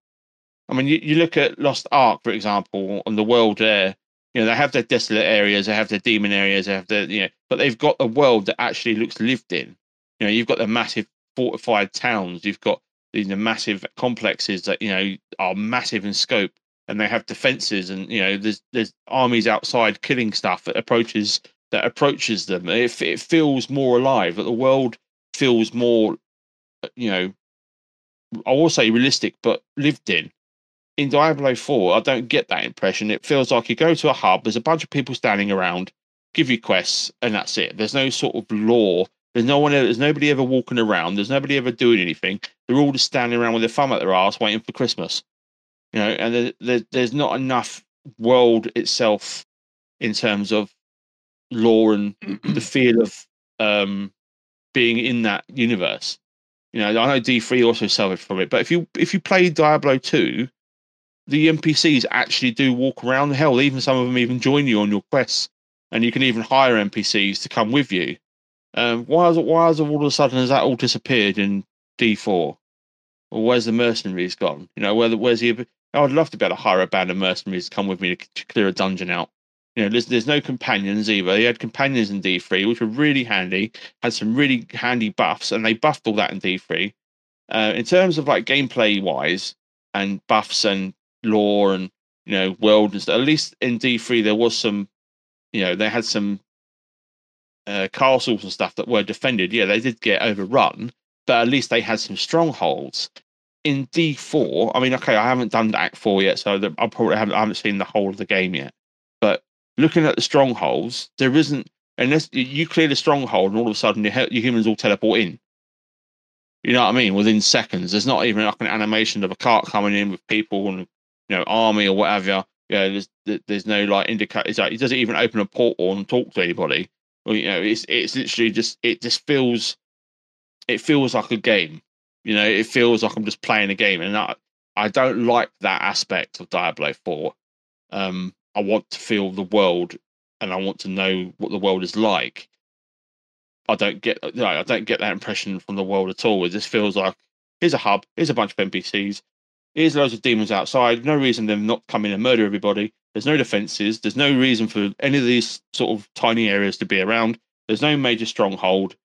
I mean, you, you look at Lost Ark, for example, on the world there. You know, they have their desolate areas, they have their demon areas, they have their you know, but they've got a world that actually looks lived in. You know, you've got the massive fortified towns, you've got these massive complexes that you know are massive in scope, and they have defenses, and you know, there's there's armies outside killing stuff that approaches that approaches them. It, it feels more alive. That the world feels more, uh, you know, I will say realistic, but lived in. In Diablo 4, I don't get that impression. It feels like you go to a hub, there's a bunch of people standing around, give you quests, and that's it. There's no sort of lore. There's no one. There's nobody ever walking around. There's nobody ever doing anything. They're all just standing around with their thumb at their ass, waiting for Christmas. You know, and there, there, there's not enough world itself in terms of lore and the feel of um, being in that universe. You know, I know D three also suffered from it, but if you if you play Diablo two, the NPCs actually do walk around. The hell, even some of them even join you on your quests, and you can even hire NPCs to come with you. Um, why is it? Why has all of a sudden has that all disappeared in D four? Or where's the mercenaries gone? You know, where where's the? I would love to be able to hire a band of mercenaries to come with me to, to clear a dungeon out. You know, there's, there's no companions either. They had companions in D3, which were really handy, had some really handy buffs, and they buffed all that in D3. Uh, in terms of like gameplay wise and buffs and lore and you know world and stuff, at least in D3 there was some, you know, they had some uh, castles and stuff that were defended. Yeah, they did get overrun, but at least they had some strongholds. In D4, I mean, okay, I haven't done Act 4 yet, so I probably haven't, I haven't seen the whole of the game yet. But looking at the strongholds, there isn't unless you clear the stronghold and all of a sudden your, your humans all teleport in. You know what I mean? Within seconds, there's not even like an animation of a cart coming in with people and you know army or whatever. Yeah, there's there's no like indicator. It's like it doesn't even open a portal and talk to anybody. Or, you know, it's it's literally just it just feels it feels like a game. You know, it feels like I'm just playing a game, and I I don't like that aspect of Diablo Four. Um, I want to feel the world and I want to know what the world is like. I don't get no, I don't get that impression from the world at all. It just feels like here's a hub, here's a bunch of NPCs, here's loads of demons outside. No reason them not come in and murder everybody. There's no defenses. There's no reason for any of these sort of tiny areas to be around. There's no major stronghold,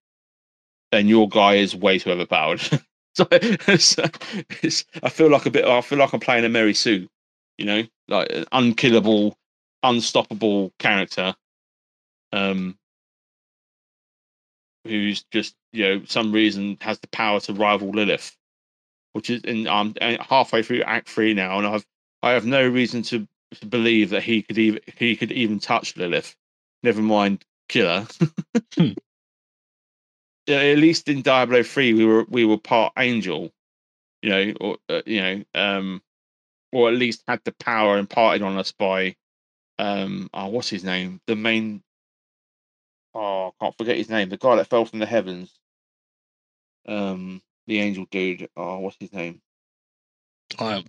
and your guy is way too overpowered. [LAUGHS] [LAUGHS] so it's, I feel like a bit. I feel like I'm playing a Mary Sue, you know, like an unkillable unstoppable character um who's just you know some reason has the power to rival Lilith which is and I'm halfway through act 3 now and I've I have no reason to, to believe that he could even he could even touch Lilith never mind kill her yeah, [LAUGHS] at least in Diablo 3 we were we were part angel you know or uh, you know um or at least had the power imparted on us by um oh what's his name? The main oh I can't forget his name the guy that fell from the heavens. Um the angel dude oh what's his name? I,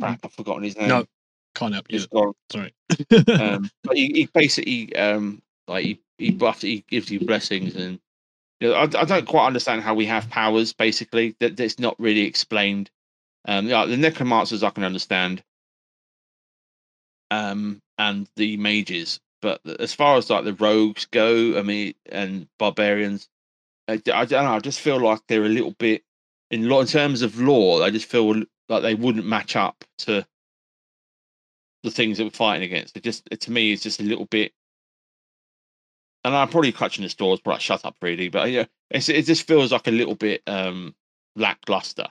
Crap, I've forgotten his name. no, can't help you. Sorry. um but he, he basically um like he he buffs he gives you blessings and you know, I, I don't quite understand how we have powers basically that that's not really explained um like the necromancers I can understand um, and the mages. But as far as like the rogues go, I mean, and barbarians, I, I don't know. I just feel like they're a little bit in in terms of lore. I just feel like they wouldn't match up to the things that we're fighting against. It just to me, it's just a little bit. And I'm probably clutching the straws, but I shut up really. But yeah, it just feels like a little bit um lackluster.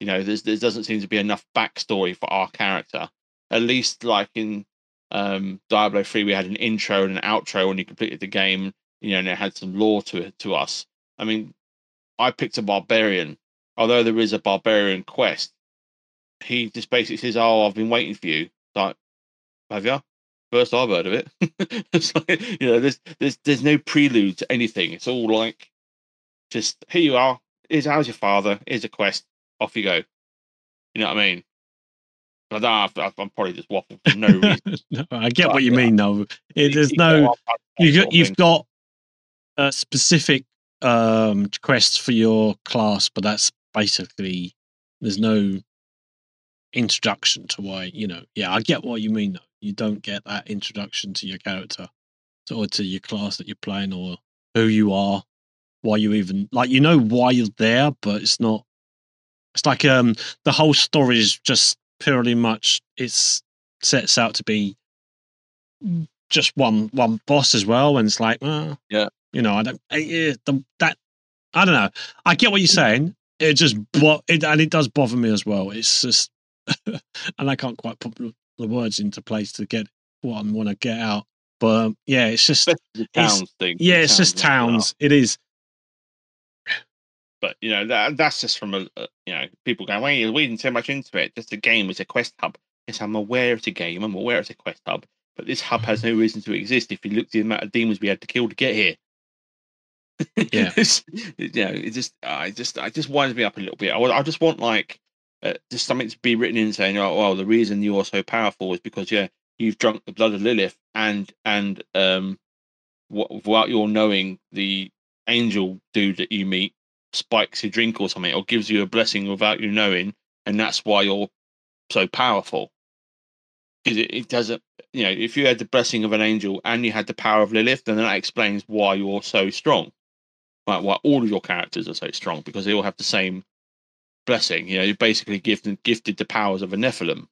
You know, there doesn't seem to be enough backstory for our character at least like in um, Diablo 3, we had an intro and an outro when you completed the game, you know, and it had some lore to it to us. I mean, I picked a barbarian, although there is a barbarian quest. He just basically says, "Oh, I've been waiting for you." Like, have you? First I've heard of it. [LAUGHS] it's like, you know, there's there's there's no prelude to anything. It's all like, just here you are. Is how's your father. Here's a quest. Off you go. You know what I mean? I don't know, I'm probably just waffling for no reason. [LAUGHS] no, I get But, what you yeah. mean, though. It, there's You no go up, up, you got, you've got a specific um quests for your class, but that's basically there's no introduction to why you know. Yeah, I get what you mean. Though you don't get that introduction to your character, to, or to your class that you're playing, or who you are, why you even like. You know why you're there, but it's not. It's like um the whole story is just purely much. It's sets out to be just one one boss as well, and it's like, well, Yeah. you know, I don't, I, eh, the, that, I don't know. I get what you're saying. It just, bo- it, and it does bother me as well. It's just, [LAUGHS] and I can't quite put the words into place to get what I want to get out. But um, yeah, it's just, towns thing. yeah, it's just towns. It is. But you know that that's just from a you know people going, "Well, you're reading too much into it. Just a game is a quest hub." Yes, I'm aware it's a game. I'm aware it's a quest hub, but this hub has no reason to exist if you look at the amount of demons we had to kill to get here. Yeah. [LAUGHS] It's- you know, it just, I just, I just winds me up a little bit. I, I just want like uh, just something to be written in saying, "Oh, well, the reason you are so powerful is because yeah, you've drunk the blood of Lilith, and and um, what, without your knowing, the angel dude that you meet spikes your drink or something, or gives you a blessing without you knowing, and that's why you're so powerful. Because it, it doesn't, you know, if you had the blessing of an angel and you had the power of Lilith, then that explains why you're so strong. Like why all of your characters are so strong because they all have the same blessing. You know, you're basically gifted gifted the powers of a Nephilim.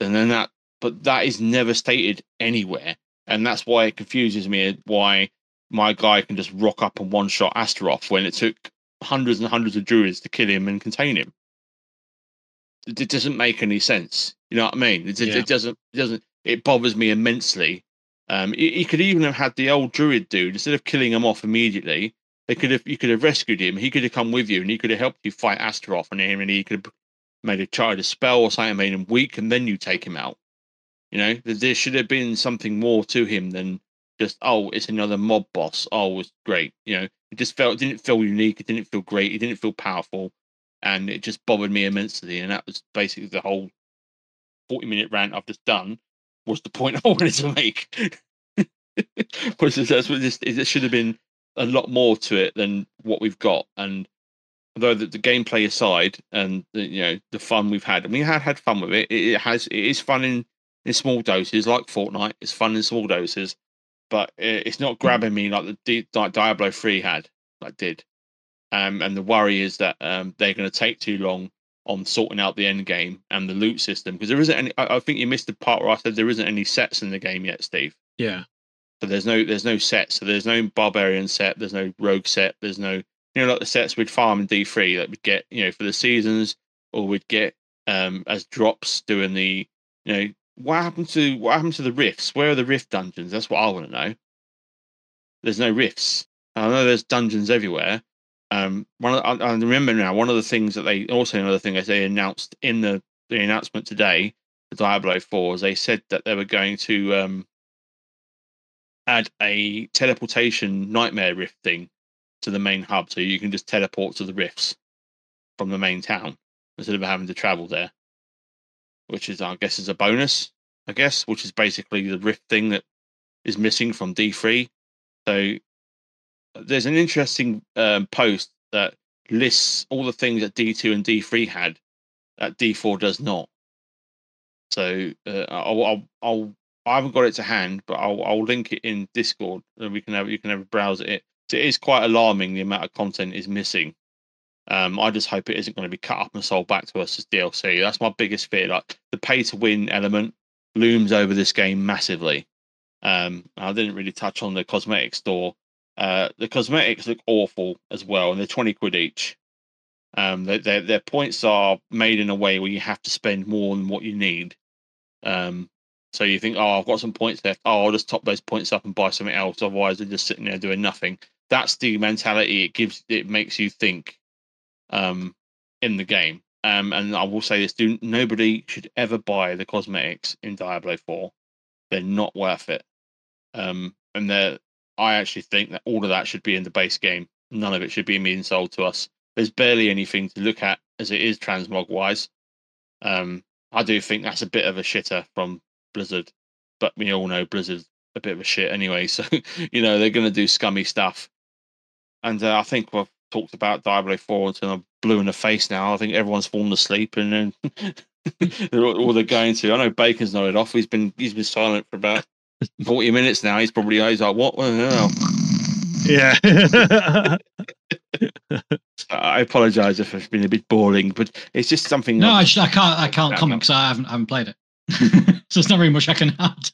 And then that, but that is never stated anywhere, and that's why it confuses me. Why my guy can just rock up and one shot Astaroth when it took hundreds and hundreds of druids to kill him and contain him. It, it doesn't make any sense. You know what I mean? It, it- Yeah. it doesn't. It doesn't. It bothers me immensely. Um, he, he could even have had the old druid dude instead of killing him off immediately. They could have. You could have rescued him. He could have come with you, and he could have helped you fight Astaroth, and him, and he could have made a tried a spell or something, made him weak, and then you take him out. You know, there, should have been something more to him than just oh, it's another mob boss. Oh, it's great. You know, it just felt it didn't feel unique. It didn't feel great. It didn't feel powerful, and it just bothered me immensely. And that was basically the whole forty-minute rant I've just done. Was the point [LAUGHS] I wanted to make? [LAUGHS] that that's what this? There should have been a lot more to it than what we've got. And although the, the gameplay aside, and the, you know the fun we've had, and we had had fun with it. It, it has it is fun in in small doses, like Fortnite. It's fun in small doses, but it, it's not grabbing me like the like Diablo Three had, like did. Um, and the worry is that um, they're going to take too long on sorting out the end game and the loot system because there isn't any. I, I think you missed the part where I said there isn't any sets in the game yet, Steve. Yeah. So there's no there's no set. So there's no barbarian set. There's no rogue set. There's no you know like the sets we'd farm in D three that we'd get you know for the seasons or we'd get um as drops doing the you know what happened to what happened to the rifts? Where are the rift dungeons? That's what I want to know. There's no rifts. I know there's dungeons everywhere. Um, one of, I, I remember now one of the things that they also another thing as they announced in the the announcement today, the Diablo Four, is they said that they were going to um add a teleportation nightmare rift thing to the main hub, so you can just teleport to the rifts from the main town instead of having to travel there. Which is, I guess, is a bonus. I guess, which is basically the rift thing that is missing from D three. So there's an interesting um, post that lists all the things that D two and D three had that D four does not. So uh, I'll, I'll I'll I haven't got it to hand, but I'll I'll link it in Discord and we can have you can have a browse at it. So it is quite alarming the amount of content is missing. Um, I just hope it isn't going to be cut up and sold back to us as DLC. That's my biggest fear. Like the pay to win element looms over this game massively. Um, I didn't really touch on the cosmetic store. Uh, the cosmetics look awful as well, and they're twenty quid each. Um, their, their their points are made in a way where you have to spend more than what you need. Um, so you think, oh, I've got some points left. Oh, I'll just top those points up and buy something else. Otherwise, they're just sitting there doing nothing. That's the mentality it gives. It makes you think um, in the game. Um, and I will say this: do nobody should ever buy the cosmetics in Diablo Four. They're not worth it. Um, and they're. I actually think that all of that should be in the base game. None of it should be being sold to us. There's barely anything to look at as it is transmog wise. Um, I do think that's a bit of a shitter from Blizzard, but we all know Blizzard's a bit of a shit anyway. [LAUGHS] So you know they're going to do scummy stuff, and uh, I think we've talked about Diablo Four until I'm blue in the face now. I think everyone's fallen asleep, and then [LAUGHS] They're all, all they're going to. I know Bacon's nodded off. He's been he's been silent for about forty minutes now. He's probably he's like, what? What the hell? Yeah. [LAUGHS] I apologise if it's been a bit boring, but it's just something. No, that- I, just, I can't. I can't comment because I haven't. I haven't played it. [LAUGHS] so it's not very much I can add.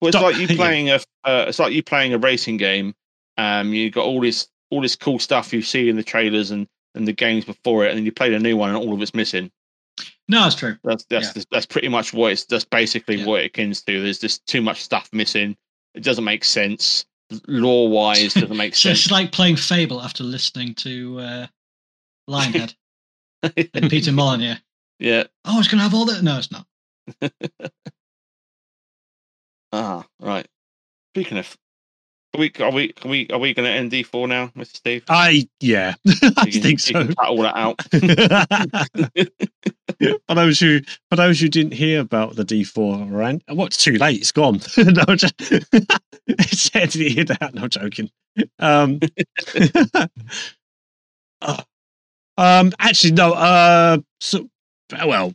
Well, it's Stop- like you yeah. playing a. Uh, it's like you playing a racing game. Um, you got all this all this cool stuff you see in the trailers and and the games before it, and then you play the new one and all of it's missing. No, it's true. That's that's Yeah. that's pretty much what it's. That's basically Yeah. what it comes to. There's just too much stuff missing. It doesn't make sense. Lore wise, doesn't make [LAUGHS] So sense. it's like playing Fable after listening to uh, Lionhead [LAUGHS] and Peter Molyneux. Yeah. Oh, it's going to have all that. No, it's not. [LAUGHS] Ah, right. Speaking of, are we are we are we are we going to end D four now, Mister Steve? I yeah, [LAUGHS] I You can- think you so. can cut all that out. [LAUGHS] for those who for those who didn't hear about the D4 rant, well, it's too late. It's gone. no, I'm just, to hear that. No joking. Um, uh, um, actually, no. Uh, so well,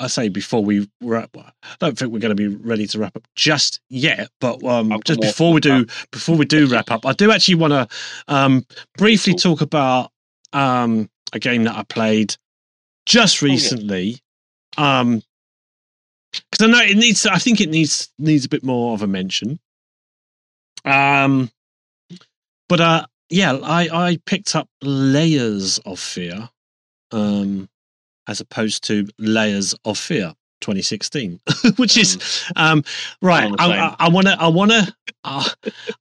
I say before we wrap. I don't think we're going to be ready to wrap up just yet. But um, just before we do, before we do wrap up, I do actually want to um briefly talk about um a game that I played just Oh, recently. Um, because I know it needs. I think it needs needs a bit more of a mention. Um, but uh, yeah, I I picked up Layers of Fear, um, as opposed to Layers of Fear 2016, [LAUGHS] which is um right. I- want to I want to uh,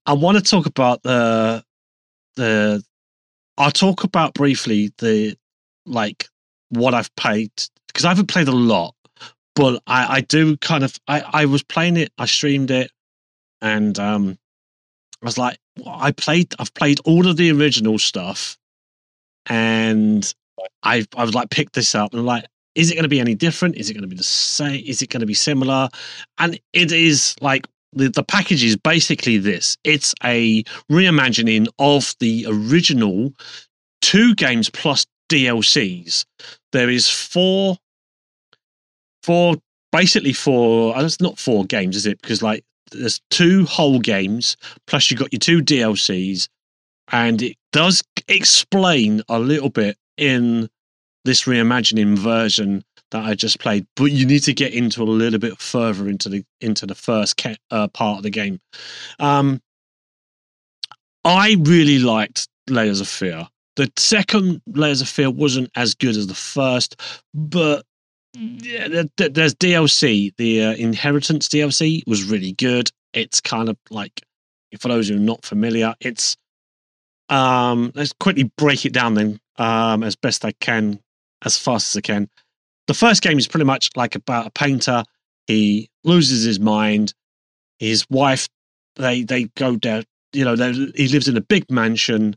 I want to talk about the the. I'll talk about briefly the like what I've played because I haven't played a lot, but I, I do kind of I, I was playing it, I streamed it, and um I was like, I played I've played all of the original stuff, and I I was like picked this up and like, is it going to be any different? Is it going to be the same? Is it going to be similar? And it is like the, the package is basically this. It's a reimagining of the original two games plus DLCs. There is four, four, basically four. It's not four games, is it? Because like there's two whole games plus you've got your two DLCs, and it does explain a little bit in this reimagining version that I just played. But you need to get into a little bit further into the into the first uh, part of the game. Um, I really liked Layers of Fear. The second Layers of Fear wasn't as good as the first, but yeah, there- there- there's DLC. The uh, Inheritance DLC was really good. It's kind of like, for those who are not familiar, it's um, let's quickly break it down then, um, as best I can, as fast as I can. The first game is pretty much like about a painter. He loses his mind. His wife, they they go down. You know, he lives in a big mansion,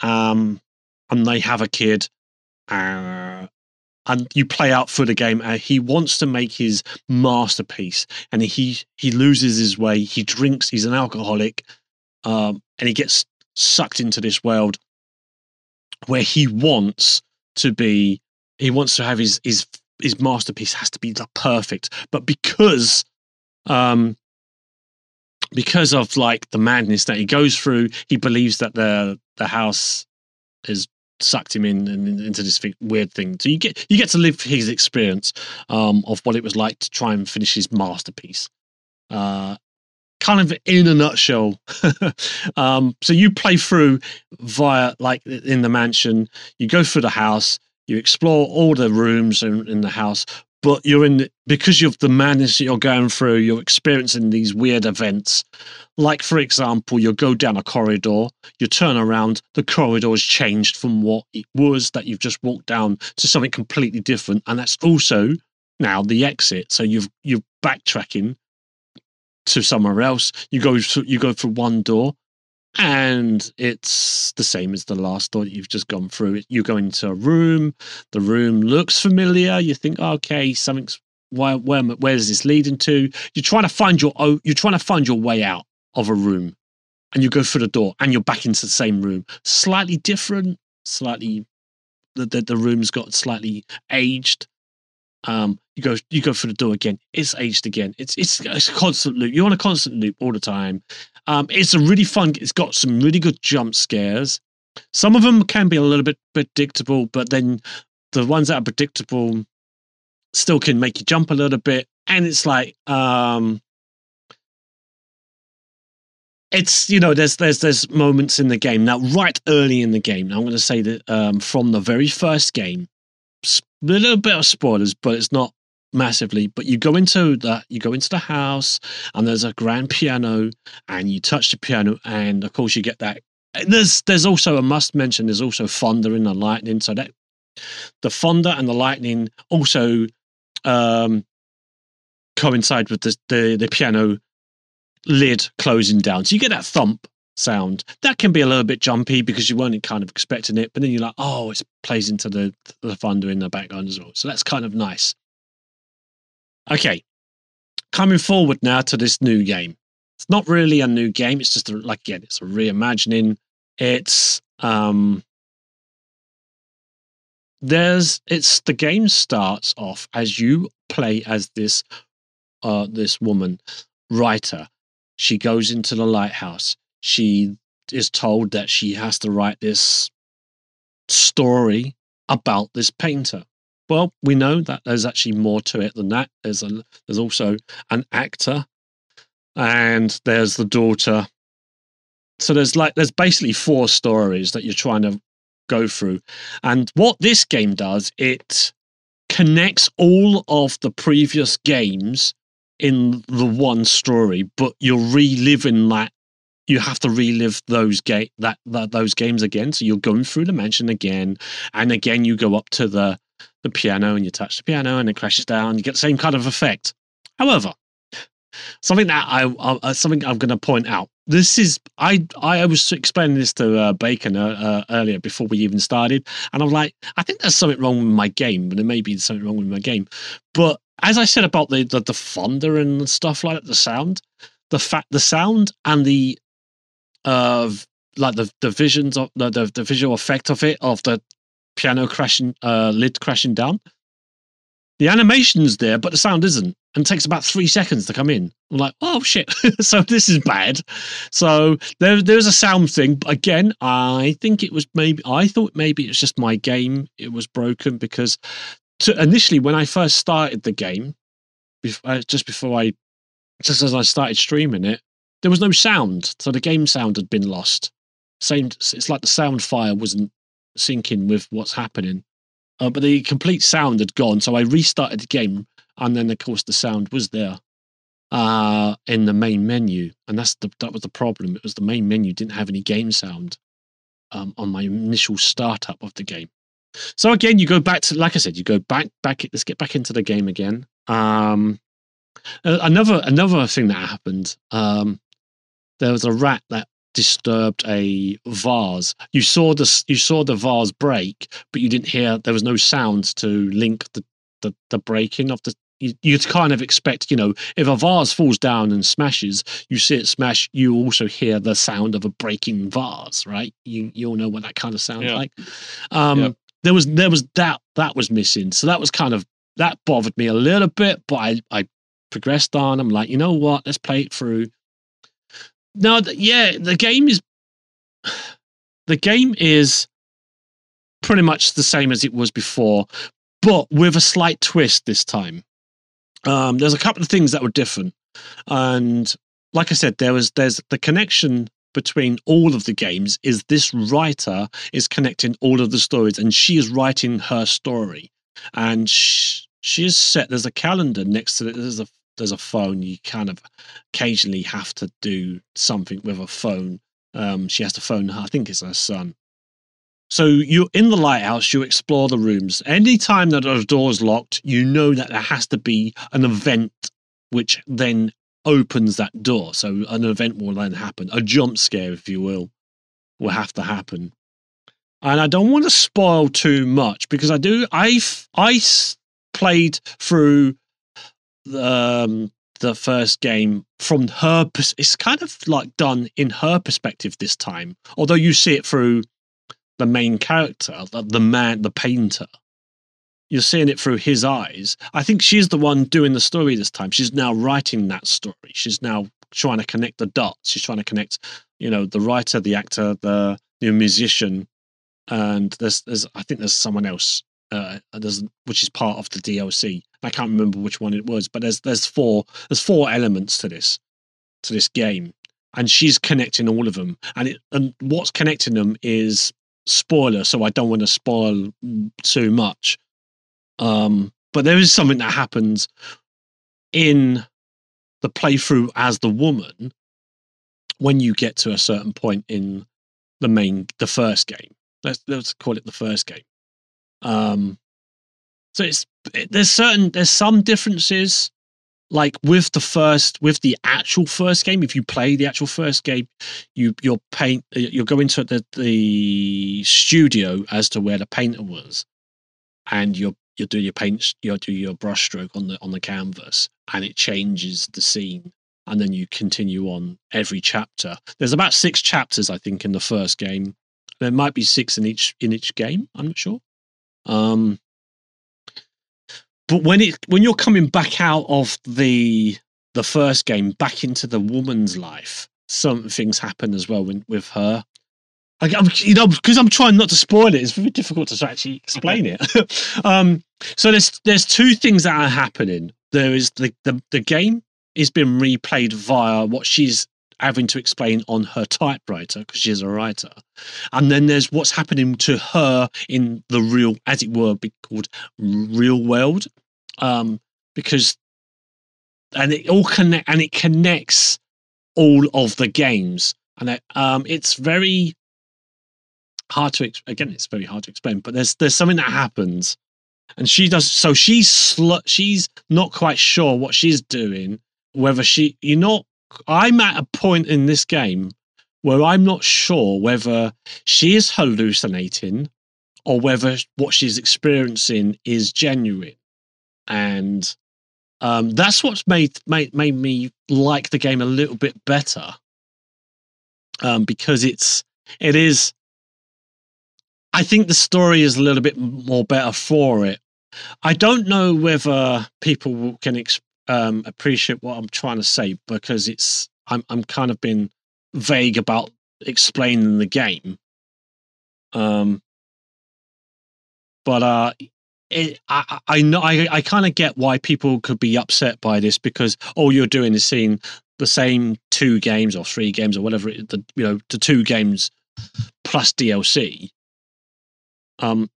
um, and they have a kid. Uh, and you play out through the game. Uh, he wants to make his masterpiece, and he he loses his way. He drinks. He's an alcoholic, um, and he gets sucked into this world where he wants to be. He wants to have his his his masterpiece has to be the perfect, but because um because of like the madness that he goes through, he believes that the the house has sucked him in and into this weird thing. So you get you get to live his experience um, of what it was like to try and finish his masterpiece. Uh, kind of in a nutshell. [LAUGHS] um, so you play through via like in the mansion. You go through the house. You explore all the rooms in, in the house, but you're in because of the madness that you're going through. You're experiencing these weird events. Like for example, you go down a corridor, you turn around, the corridor has changed from what it was that you've just walked down to something completely different, and that's also now the exit. So you've you're backtracking to somewhere else. You go through, you go through one door, and it's the same as the last door that you've just gone through. You go into a room. The room looks familiar. You think, okay, something's why where where is this leading to? You're trying to find your you're trying to find your way out of a room, and you go through the door, and you're back into the same room. Slightly different, slightly the the, the room's got slightly aged. Um, you go you go through the door again. It's aged again. It's it's, it's a constant loop. You're on a constant loop all the time. Um, it's a really fun. It's got some really good jump scares. Some of them can be a little bit predictable, but then the ones that are predictable still can make you jump a little bit. And it's like um, it's you know there's there's there's moments in the game now right early in the game. I'm going to say that um, from the very first game, a little bit of spoilers, but it's not massively. But you go into that, you go into the house and there's a grand piano and you touch the piano and of course you get that. There's there's also a must mention. There's also thunder and the lightning. So that the thunder and the lightning also um, coincide with the, the the piano lid closing down. So you get that thump sound. That can be a little bit jumpy because you weren't kind of expecting it, but then you're like, oh, it plays into the the thunder in the background as well. So that's kind of nice. Okay, coming forward now to this new game. It's not really a new game. It's just a, like again, it's a reimagining. It's um, there's it's the game starts off as you play as this uh this woman writer she goes into the lighthouse she is told that she has to write this story about this painter. Well we know that there's actually more to it than that. There's a there's also an actor and there's the daughter. So there's like there's basically four stories that you're trying to go through. And what this game does it connects all of the previous games in the one story but you're reliving that you have to relive those ga- that, that those games again so you're going through the mansion again and again you go up to the the piano and you touch the piano and it crashes down you get the same kind of effect however something that I, I something I'm going to point out. This is I I was explaining this to uh, Bacon uh, uh, earlier before we even started, and I'm like, I think there's something wrong with my game, but there may be something wrong with my game. But as I said about the the, the thunder and stuff like that, the sound, the fact, the sound and the uh like the the visions of the the, the visual effect of it of the piano crashing uh lid crashing down. The animation's there, but the sound isn't and takes about three seconds to come in. I'm like, oh shit! [LAUGHS] so this is bad. So there, there's a sound thing. But again, I think it was maybe I thought maybe it's just my game. It was broken because to, initially when I first started the game, before, just before I, just as I started streaming it, there was no sound. So the game sound had been lost. Same. It's like the sound file wasn't syncing with what's happening. Uh, but the complete sound had gone. So I restarted the game and then of course the sound was there uh in the main menu and that's the that was the problem it was the main menu didn't have any game sound um on my initial startup of the game so again you go back to like i said you go back back let's get back into the game again um uh, another another thing that happened um there was a rat that disturbed a vase you saw the you saw the vase break but you didn't hear there was no sounds to link the the, the breaking of the you, you'd kind of expect, you know, if a vase falls down and smashes, you see it smash, you also hear the sound of a breaking vase, right? You you all know what that kind of sounds Yeah. like. Um, Yeah. There was there was that that was missing, so that was kind of that bothered me a little bit, but I I progressed on. I'm like, you know what? Let's play it through. No, yeah, the game is [SIGHS] the game is pretty much the same as it was before, but with a slight twist this time. Um, there's a couple of things that were different, and like I said, there was there's the connection between all of the games is this writer is connecting all of the stories, and she is writing her story, and sh- she is set. There's a calendar next to it. There's a there's a phone. You kind of occasionally have to do something with a phone. Um, she has to phone. her- I think it's her son. So you're in the lighthouse, you explore the rooms. Anytime that a door's locked, you know that there has to be an event which then opens that door. So an event will then happen. A jump scare, if you will, will have to happen. And I don't want to spoil too much because I do. I I played through um, the first game from her. pers- It's kind of like done in her perspective this time, although you see it through the main character, the, the man, the painter. you're seeing it through his eyes. I think she's the one doing the story this time. She's now writing that story. She's now trying to connect the dots. She's trying to connect, you know, the writer, the actor, the the musician, and there's there's I think there's someone else. Uh, there's which is part of the DLC. I can't remember which one it was, but there's there's four there's four elements to this to this game, and she's connecting all of them. And it and what's connecting them is spoiler, so I don't want to spoil too much. Um, but there is something that happens in the playthrough as the woman when you get to a certain point in the main the first game. Let's let's call it the first game. Um, so it's it, there's certain there's some differences like with the first with the actual first game if you play the actual first game you you're paint you're going to the the studio as to where the painter was. And you're you do your paint you do your brushstroke on the on the canvas and it changes the scene. And then you continue on every chapter. There's about six chapters i think in the first game. There might be six in each in each game i'm not sure um but when it when you're coming back out of the the first game back into the woman's life some things happen as well when, with her I, am you know because I'm trying not to spoil it. It's very difficult to actually explain it. [LAUGHS] um, so there's there's two things that are happening. There is the the, the game is being replayed via what she's having to explain on her typewriter because she's a writer, and then there's what's happening to her in the real, as it were, be called real world, um, because and it all connect and it connects all of the games. And it, um, it's very hard to again it's very hard to explain but there's there's something that happens. And she does so she's sl- she's not quite sure what she's doing whether she you're not i'm at a point in this game where i'm not sure whether she is hallucinating or whether what she's experiencing is genuine and um, that's what's made, made made me like the game a little bit better um, because it's it is I think the story is a little bit more better for it. I don't know whether people can ex- um, appreciate what I'm trying to say because it's I'm I'm kind of been vague about explaining the game. Um, but uh, it, I I know I I kind of get why people could be upset by this because all you're doing is seeing the same two games or three games or whatever it, the you know the two games plus DLC um,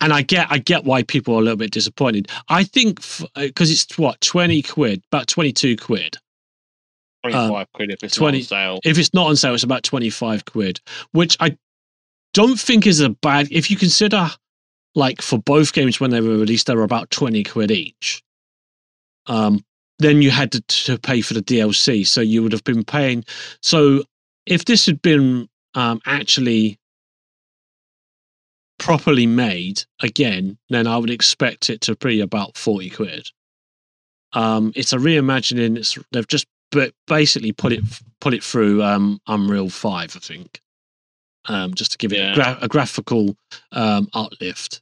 and I get I get why people are a little bit disappointed. I think because uh, it's what twenty quid, about twenty two quid. Twenty five um, quid if it's 20, not on sale. If it's not on sale, it's about twenty five quid, which I don't think is a bad. If you consider like for both games when they were released, they were about twenty quid each. Um, then you had to, to pay for the DLC, so you would have been paying. So if this had been um, actually properly made again, then I would expect it to be about 40 quid. Um, it's a reimagining. It's they've just but basically put it put it through um, Unreal Five, I think, um, just to give it yeah. a, gra- a, graphical um, uplift.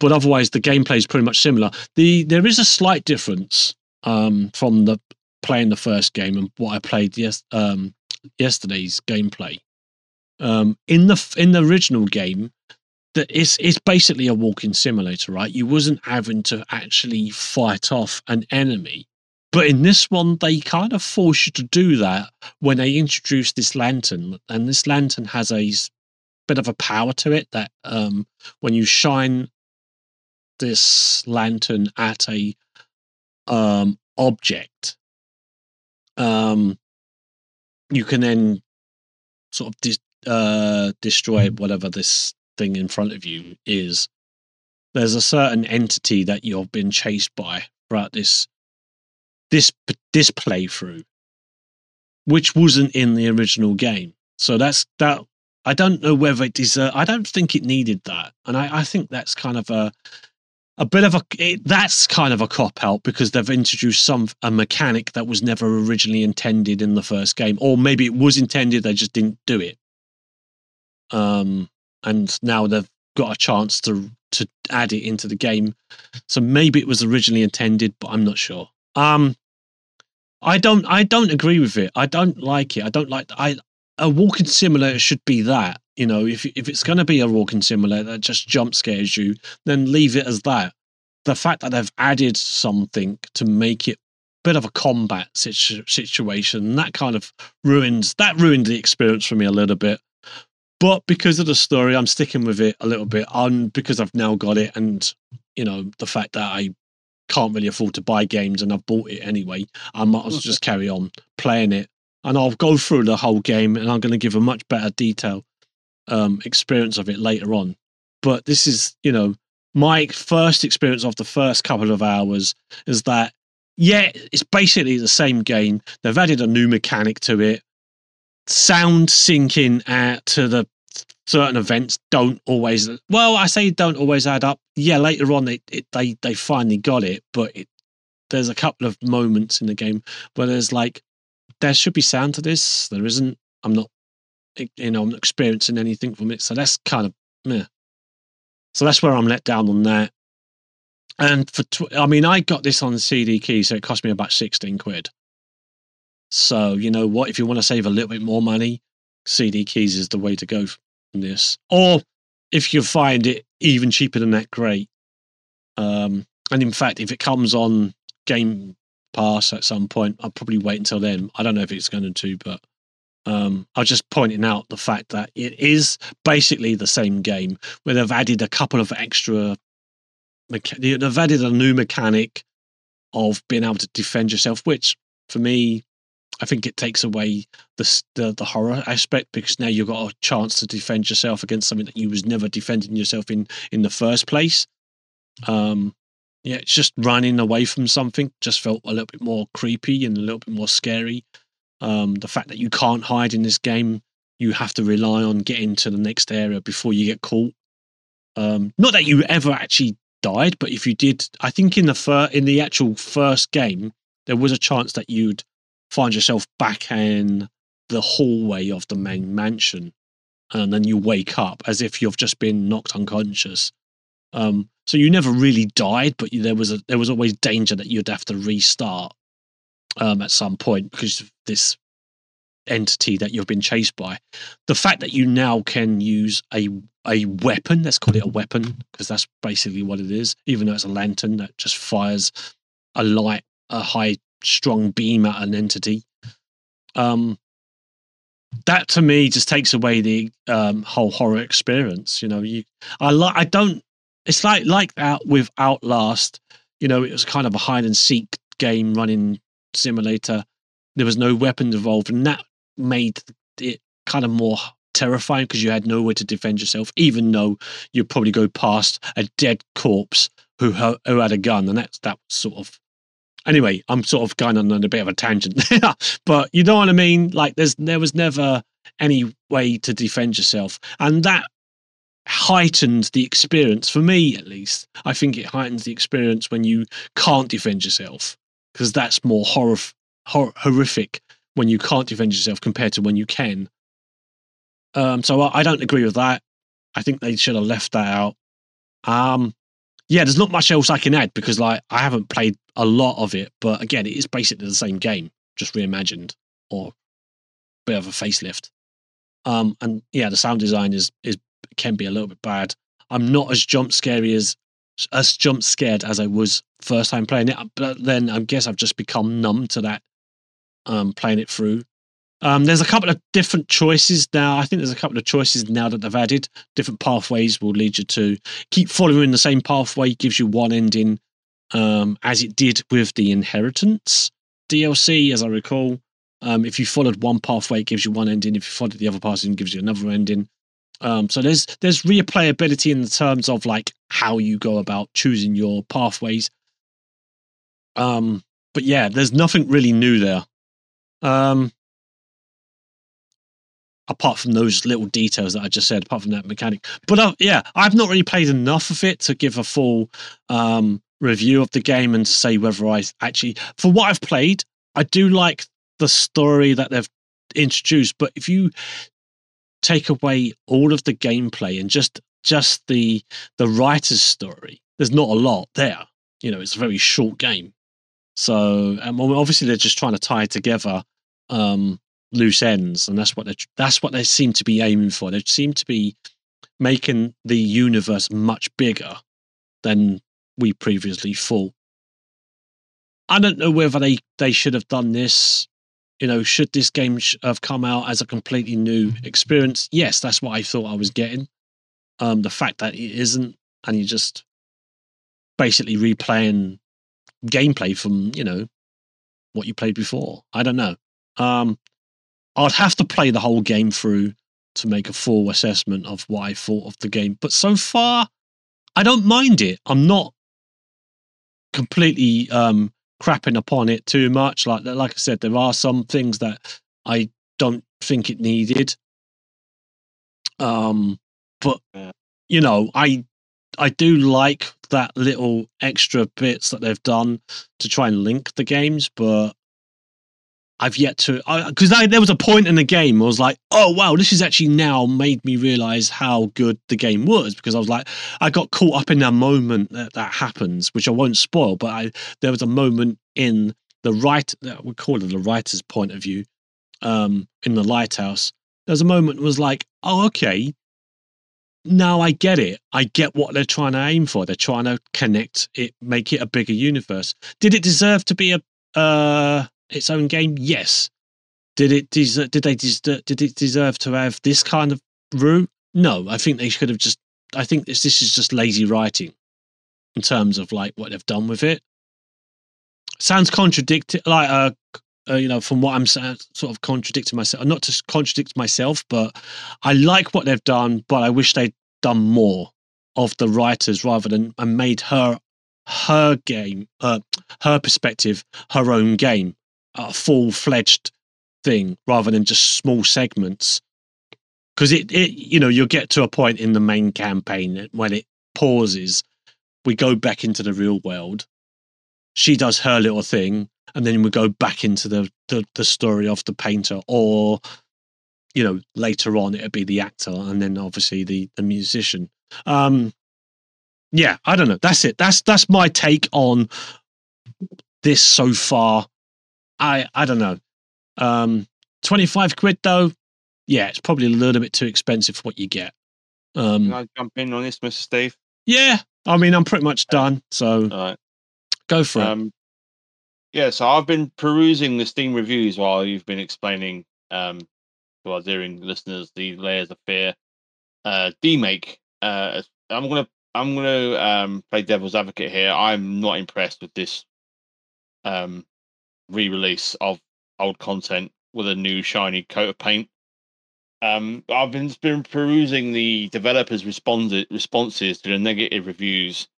But otherwise, the gameplay is pretty much similar. The there is a slight difference um, from the playing the first game and what I played yes um, yesterday's gameplay. Um, in the in the original game, that it's it's basically a walking simulator, right? You wasn't having to actually fight off an enemy. But in this one, they kind of force you to do that when they introduce this lantern, and this lantern has a bit of a power to it that um, when you shine this lantern at a um, object, um, you can then sort of dis- uh, destroy whatever this thing in front of you is there's a certain entity that you've been chased by throughout this this this playthrough which wasn't in the original game. So that's that i don't know whether it i don't think it needed that. And i, I think that's kind of a a bit of a it, that's kind of a cop out because they've introduced some a mechanic that was never originally intended in the first game. Or maybe it was intended they just didn't do it. Um and now they've got a chance to to add it into the game. So maybe it was originally intended, but I'm not sure. Um, I don't I don't agree with it. I don't like it. I don't like I a walking simulator should be that. You know, if if it's going to be a walking simulator that just jump scares you, then leave it as that. The fact that they've added something to make it bit of a combat situ- situation that kind of ruins that ruined the experience for me a little bit. But because of the story, I'm sticking with it a little bit. On because I've now got it, and you know the fact that I can't really afford to buy games and I've bought it anyway. I might as well just carry on playing it. And I'll go through the whole game and I'm going to give a much better detail um, experience of it later on. But this is, you know, my first experience of the first couple of hours is that, yeah, it's basically the same game. They've added a new mechanic to it. Sound syncing out to the certain events don't always well i say don't always add up. Yeah later on it, it they they finally got it but it, there's a couple of moments in the game where there's like there should be sound to this. There isn't. I'm not you know i'm not experiencing anything from it. So that's kind of meh. so that's where i'm let down on that. And for tw- i mean i got this on cd key so it cost me about 16 quid so you know what if you want to save a little bit more money cd keys is the way to go in this. Or if you find it even cheaper than that, great. Um, and in fact, if it comes on Game Pass at some point, I'll probably wait until then. I don't know if it's going to, but um, I'm just pointing out the fact that it is basically the same game where they've added a couple of extra. Mecha- they've added a new mechanic of being able to defend yourself, which for me I think it takes away the, the the horror aspect because now you've got a chance to defend yourself against something that you was never defending yourself in in the first place. Um, yeah, it's just running away from something just felt a little bit more creepy and a little bit more scary. Um, the fact that you can't hide in this game, you have to rely on getting to the next area before you get caught. Um, not that you ever actually died, but if you did, I think in the fir- in the actual first game, there was a chance that you'd find yourself back in the hallway of the main mansion and then you wake up as if you've just been knocked unconscious. Um, so you never really died but there was a there was always danger that you'd have to restart um, at some point because of this entity that you've been chased by. The fact that you now can use a a weapon let's call it a weapon because that's basically what it is even though it's a lantern that just fires a light a high strong beam at an entity. Um, that to me just takes away the um, whole horror experience. You know, you I like I don't. It's like like that with Outlast. You know, it was kind of a hide and seek game running simulator. There was no weapons involved, and that made it kind of more terrifying because you had nowhere to defend yourself, even though you'd probably go past a dead corpse who who had a gun, and that's that sort of anyway, I'm sort of going on a bit of a tangent, [LAUGHS] there, but you know what I mean. Like, there's there was never any way to defend yourself, and that heightened the experience for me, at least. I think it heightens the experience when you can't defend yourself because that's more horror, hor- horrific when you can't defend yourself compared to when you can. Um, so I, I don't agree with that. I think they should have left that out. Um, yeah, there's not much else I can add because like I haven't played a lot of it, but again, it is basically the same game, just reimagined or a bit of a facelift. Um, and yeah, the sound design is is can be a little bit bad. I'm not as jump scary as as jump scared as I was first time playing it, but then I guess I've just become numb to that um, playing it through. Um, there's a couple of different choices now. I think there's a couple of choices now that they've added. Different pathways will lead you to keep following the same pathway, gives you one ending, um, as it did with the Inheritance DLC, as I recall. Um, if you followed one pathway, it gives you one ending. If you followed the other pathway, it gives you another ending. Um, so there's there's replayability in the terms of like how you go about choosing your pathways. Um, but yeah, there's nothing really new there. Um, apart from those little details that I just said, apart from that mechanic. But uh, yeah, I've not really played enough of it to give a full um, review of the game and to say whether I actually, for what I've played, I do like the story that they've introduced. But if you take away all of the gameplay and just just the the writer's story. There's not a lot there. You know, it's a very short game. So, obviously they're just trying to tie together um, loose ends, and that's what they that's what they seem to be aiming for. They seem to be making the universe much bigger than we previously thought. I don't know whether they they should have done this. You know, should this game sh- have come out as a completely new experience? Yes, that's what I thought I was getting. Um, the fact that it isn't, and you're just basically replaying gameplay from you know what you played before. I don't know. Um, I'd have to play the whole game through to make a full assessment of what I thought of the game. But so far, I don't mind it. I'm not completely um, crapping upon it too much. Like like I said, there are some things that I don't think it needed. Um, but you know, I I do like that little extra bits that they've done to try and link the games, but I've yet to because there was a point in the game I was like, oh wow, this has actually now made me realize how good the game was because I was like, I got caught up in that moment that that happens, which I won't spoil, but I there was a moment in the right we call it the writer's point of view, um, in the lighthouse. There was a moment was like, oh okay, now I get it. I get what they're trying to aim for. They're trying to connect it, make it a bigger universe. Did it deserve to be a uh its own game? Yes. Did it deserve? Did they did it deserve to have this kind of route? No. I think they should have just. I think this this is just lazy writing, in terms of like what they've done with it. Sounds contradictory, like uh, uh, you know, from what I'm sort of contradicting myself. Not to contradict myself, but I like what they've done, but I wish they'd done more of the writers rather than and made her her game, uh, her perspective, her own game, a full fledged thing rather than just small segments. Because it, it, you know, you'll get to a point in the main campaign when it pauses. We go back into the real world. She does her little thing, and then we go back into the the, the story of the painter, or you know, later on it'll be the actor, and then obviously the the musician. Um, yeah, I don't know. That's it. That's that's my take on this so far. I I don't know. Um, twenty five quid though. Yeah, it's probably a little bit too expensive for what you get. Um, Can I jump in on this, Mr. Steve? yeah, I mean I'm pretty much done. So right. go for it. Um, yeah, so I've been perusing the Steam reviews while you've been explaining um, to our dearing listeners the layers of fear uh, demake. Uh, I'm gonna I'm gonna um, play devil's advocate here. I'm not impressed with this um, re-release of old content with a new shiny coat of paint. Um, I've been been perusing the developers' responded responses to the negative reviews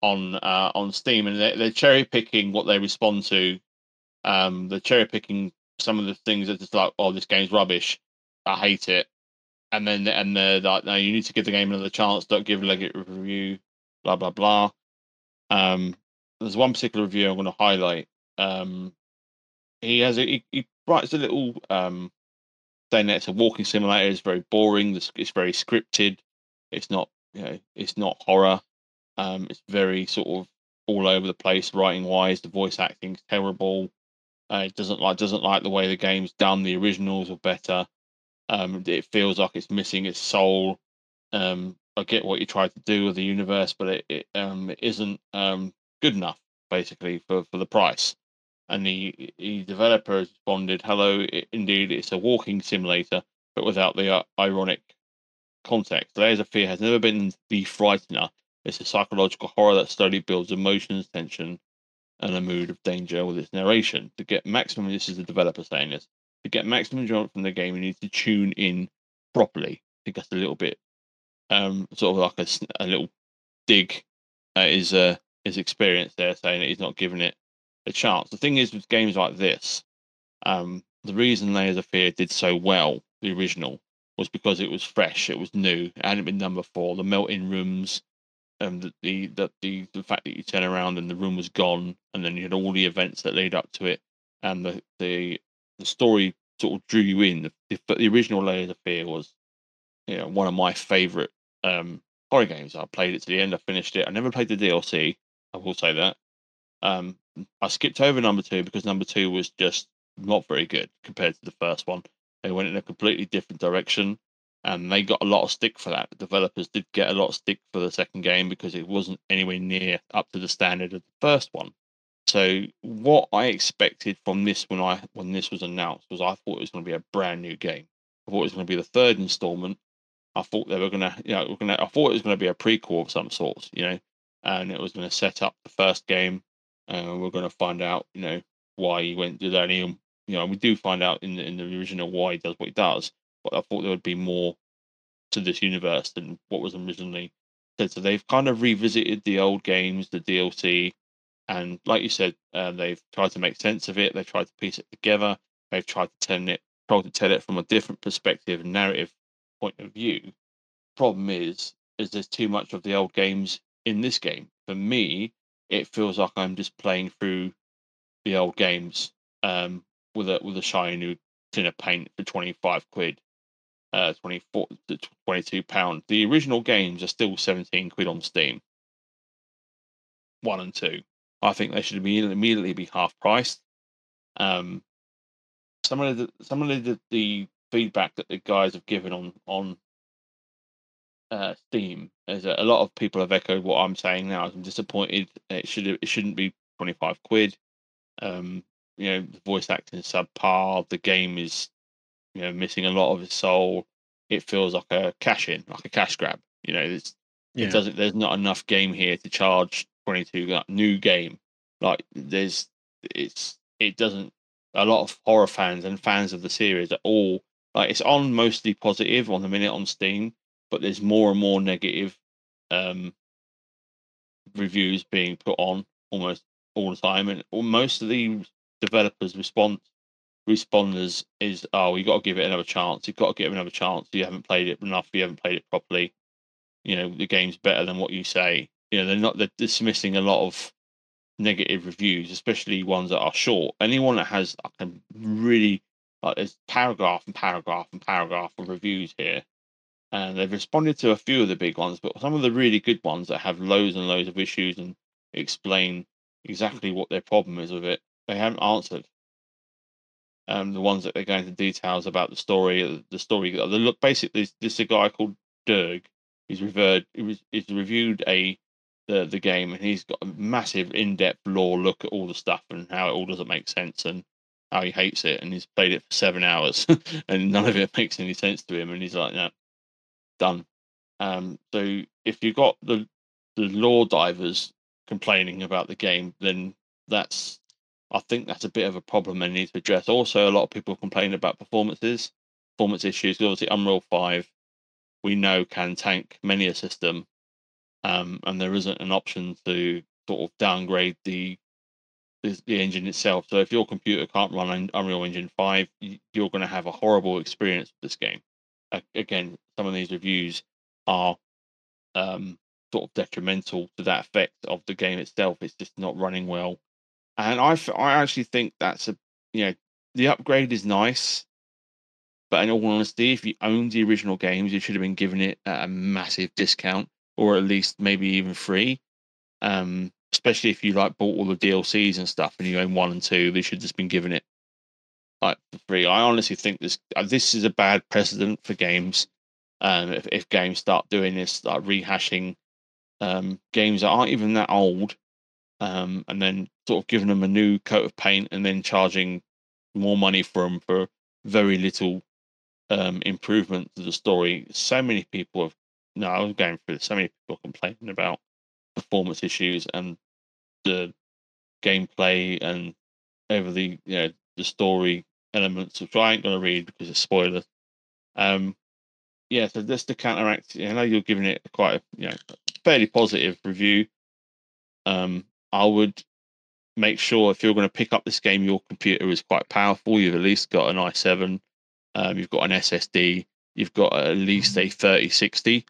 on uh, on Steam, and they're, they're cherry picking what they respond to. Um, they're cherry picking some of the things that just like, oh, this game's rubbish, I hate it, and then and they're like, no, you need to give the game another chance. Don't give a negative review, blah blah blah. Um, there's one particular review I'm going to highlight. Um, he has a, he, he writes a little um saying that it's a walking simulator. It's very boring. It's, very scripted. It's not you know it's not horror. Um, it's very sort of all over the place writing wise. The voice acting's terrible. Uh, it doesn't like doesn't like the way the game's done. The originals are better. Um, it feels like it's missing its soul. Um, I get what you tried to do with the universe, but it, it um it isn't um good enough basically for for the price. And the the developer responded, "Hello, indeed, it's a walking simulator, but without the uh, ironic context. Layers of Fear has never been the frightener. It's a psychological horror that slowly builds emotions, tension, and a mood of danger with its narration. To get maximum, this is the developer saying this. To get maximum enjoyment from the game, you need to tune in properly. I think that's a little bit, um, sort of like a little dig at his uh, his experience there, saying that he's not giving it a chance. The thing is with games like this, um, the reason Layers of Fear did so well, the original, was because it was fresh, it was new, it hadn't been done before. The melting rooms, um, the the the the, the fact that you turn around and the room was gone, and then you had all the events that lead up to it, and the the the story sort of drew you in. The, but the original Layers of Fear was, you know, one of my favorite um horror games. I played it to the end. I finished it. I never played the DLC. I will say that. Um, I skipped over number two because number two was just not very good compared to the first one. They went in a completely different direction, and they got a lot of stick for that. The developers did get a lot of stick for the second game because it wasn't anywhere near up to the standard of the first one. So what I expected from this when I when this was announced was I thought it was going to be a brand new game. I thought it was going to be the third installment. I thought they were going to, you know, we're going to. I thought it was going to be a prequel of some sort, you know, and it was going to set up the first game, and we're going to find out, you know, why he went to that. And, you know, we do find out in the in the original why he does what he does, but I thought there would be more to this universe than what was originally said. So they've kind of revisited the old games, the DLC, and like you said, uh, they've tried to make sense of it. They've tried to piece it together. They've tried to turn it, tried to tell it from a different perspective and narrative point of view. Problem is, is there's too much of the old games in this game. For me, it feels like I'm just playing through the old games um, with a with a shiny new tin of paint for twenty five quid, uh, 24, 22 pound. The original games are still 17 quid on Steam. One and two. I think they should immediately, immediately be half priced. Um, some of the some of the, the feedback that the guys have given on on uh, Steam As a lot of people have echoed what I'm saying now. I'm disappointed. It should it shouldn't be 25 quid. Um, you know, the voice acting is subpar. The game is you know missing a lot of its soul. It feels like a cash in, like a cash grab. You know, it's, Yeah. it doesn't. There's not enough game here to charge 22 like, new game. Like there's, it's it doesn't. A lot of horror fans and fans of the series are all like it's on mostly positive on the minute on Steam, but there's more and more negative um, reviews being put on almost all the time, and most of the developers' response responders is, "Oh, you got to give it another chance. You've got to give it another chance. You haven't played it enough. You haven't played it properly. You know the game's better than what you say." You know they're not they're dismissing a lot of negative reviews, especially ones that are short. Anyone that has like a really like there's paragraph and paragraph and paragraph of reviews here, and they've responded to a few of the big ones, but some of the really good ones that have loads and loads of issues and explain exactly what their problem is with it, they haven't answered. Um, the ones that they go into details about the story, the story, the look. Basically, this is a guy called Dirg. He's was. He's reviewed a the the game, and he's got a massive in depth lore look at all the stuff and how it all doesn't make sense and how he hates it. And he's played it for seven hours, [LAUGHS] and none of it makes any sense to him. And he's like, "No, done." Um, so if you've got the the lore divers complaining about the game, then that's I think that's a bit of a problem they need to address. Also, a lot of people complain about performances, performance issues. Obviously, Unreal Five, we know can tank many a system, um, and there isn't an option to sort of downgrade the, the the engine itself. So if your computer can't run Un- Unreal Engine Five, you're going to have a horrible experience with this game. Again, some of these reviews are um, sort of detrimental to that effect of the game itself. It's just not running well, and I I actually think that's a you know the upgrade is nice, but in all honesty, if you owned the original games, you should have been given it at a massive discount, or at least maybe even free. Um, especially if you like bought all the DLCs and stuff, and you own one and two, they should just been given it like. I honestly think this uh, this is a bad precedent for games. Um, if, if games start doing this, like rehashing um, games that aren't even that old, um, and then sort of giving them a new coat of paint, and then charging more money for them for very little um, improvement to the story. So many people have. No, I was going through. So many people complaining about performance issues and the gameplay and over the you know the story elements, which I ain't going to read because it's spoilers. Um, yeah, so just to counteract, I know you're giving it quite a you know fairly positive review. Um, I would make sure if you're going to pick up this game, your computer is quite powerful. You've at least got an i7, um, you've got an SSD, you've got at least a 3060,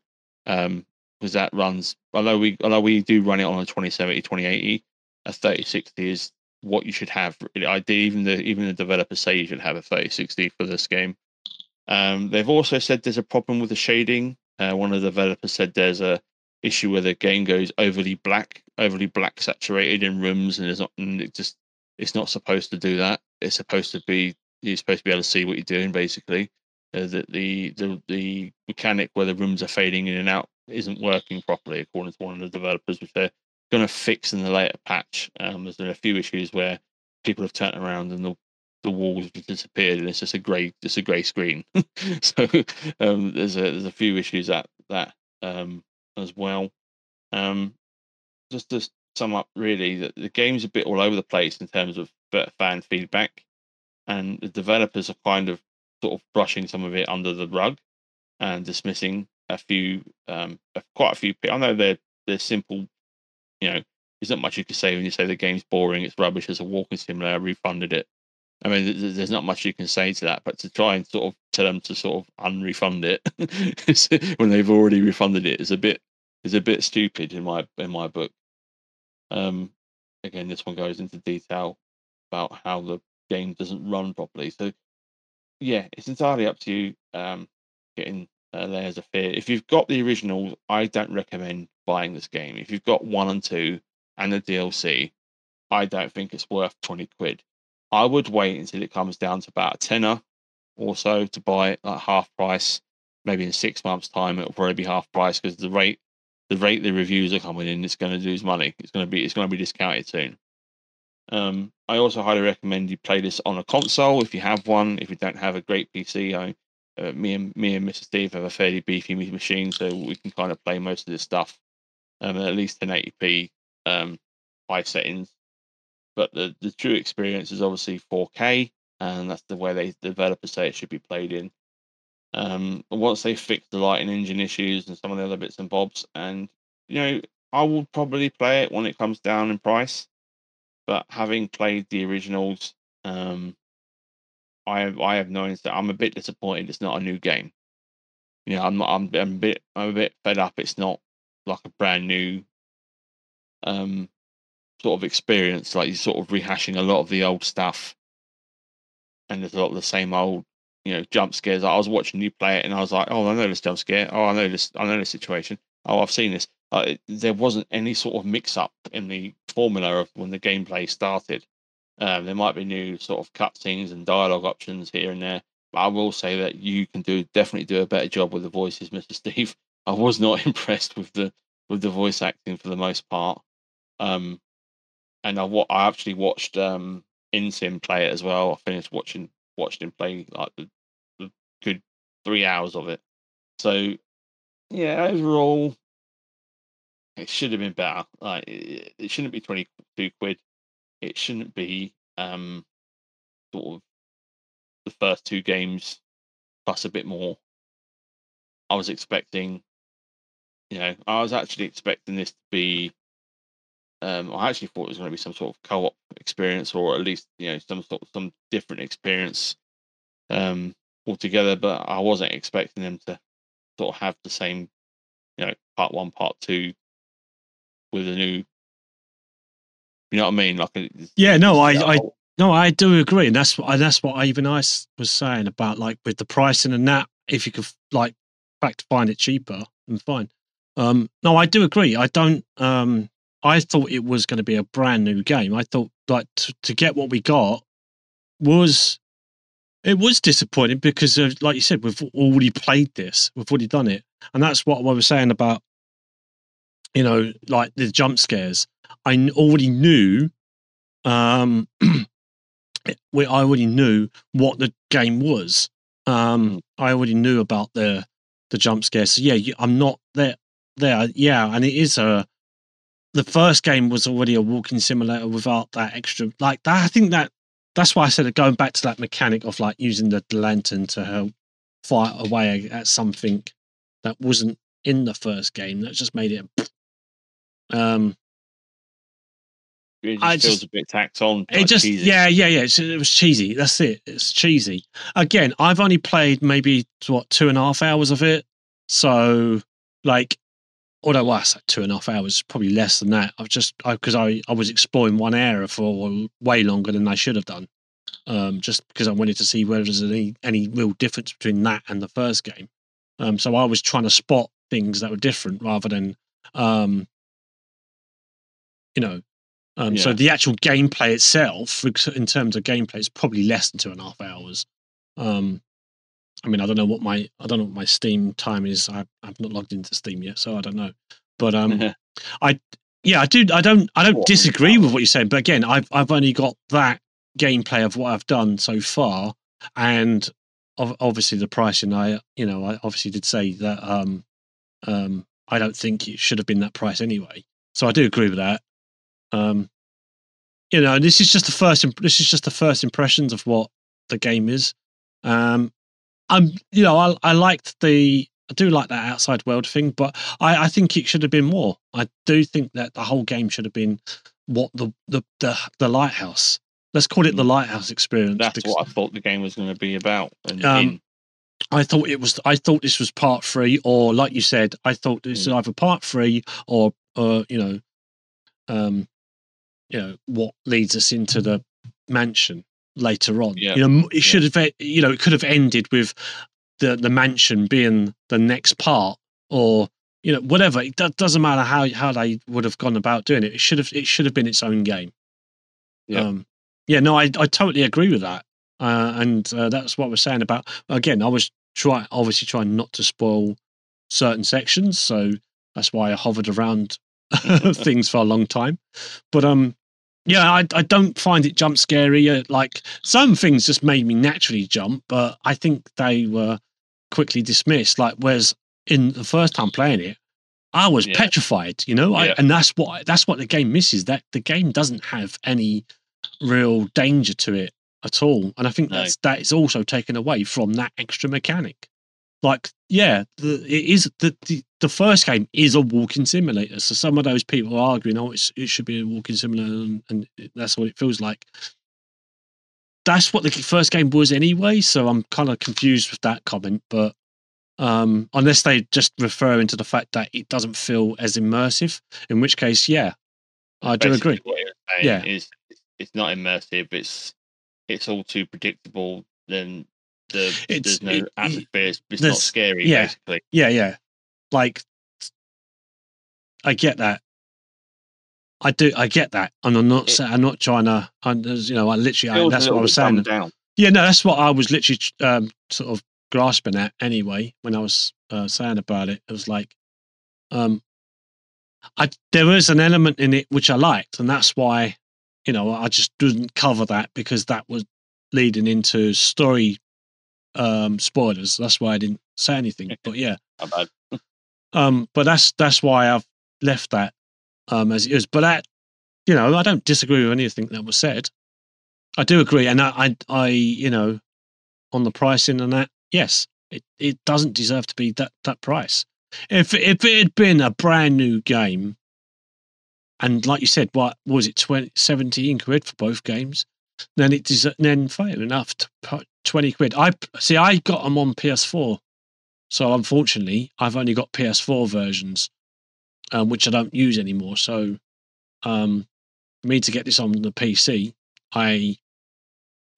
um, because that runs. Although we although we do run it on a 2070, 2080, a 3060 is what you should have. I did even the even the developers say you should have a 3060 for this game. Um, they've also said there's a problem with the shading. Uh, one of the developers said there's a issue where the game goes overly black, overly black saturated in rooms, and it's not, and it just it's not supposed to do that. It's supposed to be you're supposed to be able to see what you're doing basically. Uh, that the, the the mechanic where the rooms are fading in and out isn't working properly, according to one of the developers, which they're going to fix in the later patch. Um, there's been a few issues where people have turned around and the the walls have disappeared and it's just a grey it's a grey screen. [LAUGHS] so um, there's a there's a few issues that that um, as well. Um, just to sum up, really, that the game's a bit all over the place in terms of fan feedback, and the developers are kind of sort of brushing some of it under the rug and dismissing a few, um, quite a few. I know they're they're simple, you know. There's not much you can say when you say the game's boring, it's rubbish as a walking simulator. I refunded it. I mean, there's not much you can say to that, but to try and sort of tell them to sort of unrefund it [LAUGHS] when they've already refunded it is a bit is a bit stupid in my in my book. Um, again, this one goes into detail about how the game doesn't run properly. So, yeah, it's entirely up to you. Um, getting uh, layers of fear. If you've got the original, I don't recommend buying this game. If you've got one and two and the DLC, I don't think it's worth twenty quid. I would wait until it comes down to about a tenner or so to buy it like half price. Maybe in six months' time, it'll probably be half price because the rate the rate the reviews are coming in, it's going to lose money. It's going to be it's going to be discounted soon. Um, I also highly recommend you play this on a console if you have one. If you don't have a great PC, I, uh, me and me and Mr. Steve have a fairly beefy machine, so we can kind of play most of this stuff um, at least 1080p um, high settings. But the the true experience is obviously 4K, and that's the way they the developers say it should be played in. Um, once they fix the lighting engine issues and some of the other bits and bobs, and you know, I will probably play it when it comes down in price. But having played the originals, um, I have I have noticed that I'm a bit disappointed. It's not a new game. You know, I'm not. I'm, I'm a bit. I'm a bit fed up. It's not like a brand new, um, sort of experience. Like you're sort of rehashing a lot of the old stuff, and there's a lot of the same old you know jump scares. I was watching you play it, and I was like, "Oh, I know this jump scare. Oh, I know this. I know this situation. Oh, I've seen this." Uh, it, there wasn't any sort of mix-up in the formula of when the gameplay started. Um, there might be new sort of cutscenes and dialogue options here and there, but I will say that you can do definitely do a better job with the voices, [LAUGHS] Mister Steve. I was not [LAUGHS] impressed with the with the voice acting for the most part. Um, and I, what I actually watched um, InSim play it as well. I finished watching watched him play like the, the good three hours of it. So yeah, overall, it should have been better. Like it, it shouldn't be twenty two quid. It shouldn't be um sort of the first two games plus a bit more. I was expecting, you know, I was actually expecting this to be. Um, I actually thought it was going to be some sort of co-op experience, or at least you know some sort of some different experience um, altogether. But I wasn't expecting them to sort of have the same, you know, part one, part two, with a new. You know what I mean? Like, Yeah, no, I- I- whole- No, I do agree, and that's what that's what even I was saying about like with the pricing and that. If you could like, fact find it cheaper, then fine. Um, no, I do agree. I don't. Um, I thought it was going to be a brand new game. I thought like to, to get what we got was it was disappointing because like you said, we've already played this, we've already done it, and that's what I was saying about you know like the jump scares. I already knew um [CLEARS THROAT] we I already knew what the game was. Um, I already knew about the the jump scare. So yeah, I'm not there. There, yeah, and it is a. The first game was already a walking simulator without that extra, like that. I think that that's why I said going back to that mechanic of like using the lantern to help fight away at something that wasn't in the first game. That just made it. [SNIFFS] Um, It just I feels just- a bit tacked on. it like just cheesy. yeah yeah yeah it was cheesy that's it it's cheesy again i've only played maybe what two and a half hours of it so like although well, I said two and a half hours probably less than that i've just because I, I was exploring one area for way longer than i should have done um just because i wanted to see whether there's any any real difference between that and the first game um so i was trying to spot things that were different rather than Um, you know, um, so the actual gameplay itself, in terms of gameplay, is probably less than two and a half hours. Um, I mean, I don't know what my I don't know what my Steam time is. I, I've not logged into Steam yet, so I don't know. But um, [LAUGHS] yeah, I do. I don't. I don't What? disagree with what you're saying. But again, I've I've only got that gameplay of what I've done so far, and obviously the pricing. I you know I obviously did say that um um I don't think it should have been that price anyway. So I do agree with that. Um, you know, this is just the first. Imp- this is just the first impressions of what the game is. Um, I'm you know I I liked the I do like that outside world thing, but I, I think it should have been more. I do think that the whole game should have been what the the the, the lighthouse. Let's call it the lighthouse experience. That's because what I thought the game was going to be about. And Um, in- I thought it was. I thought this was part three, or like you said, I thought this is Mm. either part three or, or you know, um, you know what leads us into the mansion later on. Yeah. You know, it should have. e- You know, it could have ended with the the mansion being the next part, or you know, whatever. It doesn't matter how how they would have gone about doing it. It should have. It should have been its own game. Yeah. Um, yeah. No, I I totally agree with that. Uh, and uh, that's what we're saying about. Again, I was try obviously trying not to spoil certain sections, so that's why I hovered around [LAUGHS] [LAUGHS] things for a long time. But um, yeah, I I don't find it jump scary. Uh, like some things just made me naturally jump, but I think they were quickly dismissed. Like whereas in the first time playing it, I was Yeah. petrified. You know, I, and that's what that's what the game misses. That the game doesn't have any real danger to it at all. And I think No. that's that is also taken away from that extra mechanic. Like, yeah, the, it is the, the the first game is a walking simulator. So some of those people are arguing, oh, it's, it should be a walking simulator, and, and that's what it feels like. That's what the first game was anyway. So I'm kind of confused with that comment, but um, unless they just referring to the fact that it doesn't feel as immersive, in which case, yeah, I do agree. What you're saying Yeah. is it's, it's not immersive. It's it's all too predictable. Then the It's- there's no it-. It's, it's not scary. yeah. Basically, Yeah, yeah. Like I get that. I do. I get that, and I'm not. It- I'm not trying to. I'm, you know, I literally. I, that's what I was saying. Yeah, no, that's what I was literally um, sort of grasping at anyway when I was uh, saying about it. It was like, um, I there is an element in it which I liked, and that's why, you know, I just didn't cover that because that was leading into story um spoilers. That's why I didn't say anything. [LAUGHS] But yeah, [LAUGHS] um, but that's that's why I've left that um as it is. But that, you know, I don't disagree with anything that was said. I do agree, and I, I, I you know, on the pricing and that, yes, it, it doesn't deserve to be that that price. If if it had been a brand new game, and like you said, what was it, 20, 17 quid for both games? Then it des- then fair enough to put twenty quid. I see. I got them on PS4, so unfortunately, I've only got PS4 versions, um, which I don't use anymore. So, um, for me to get this on the PC, I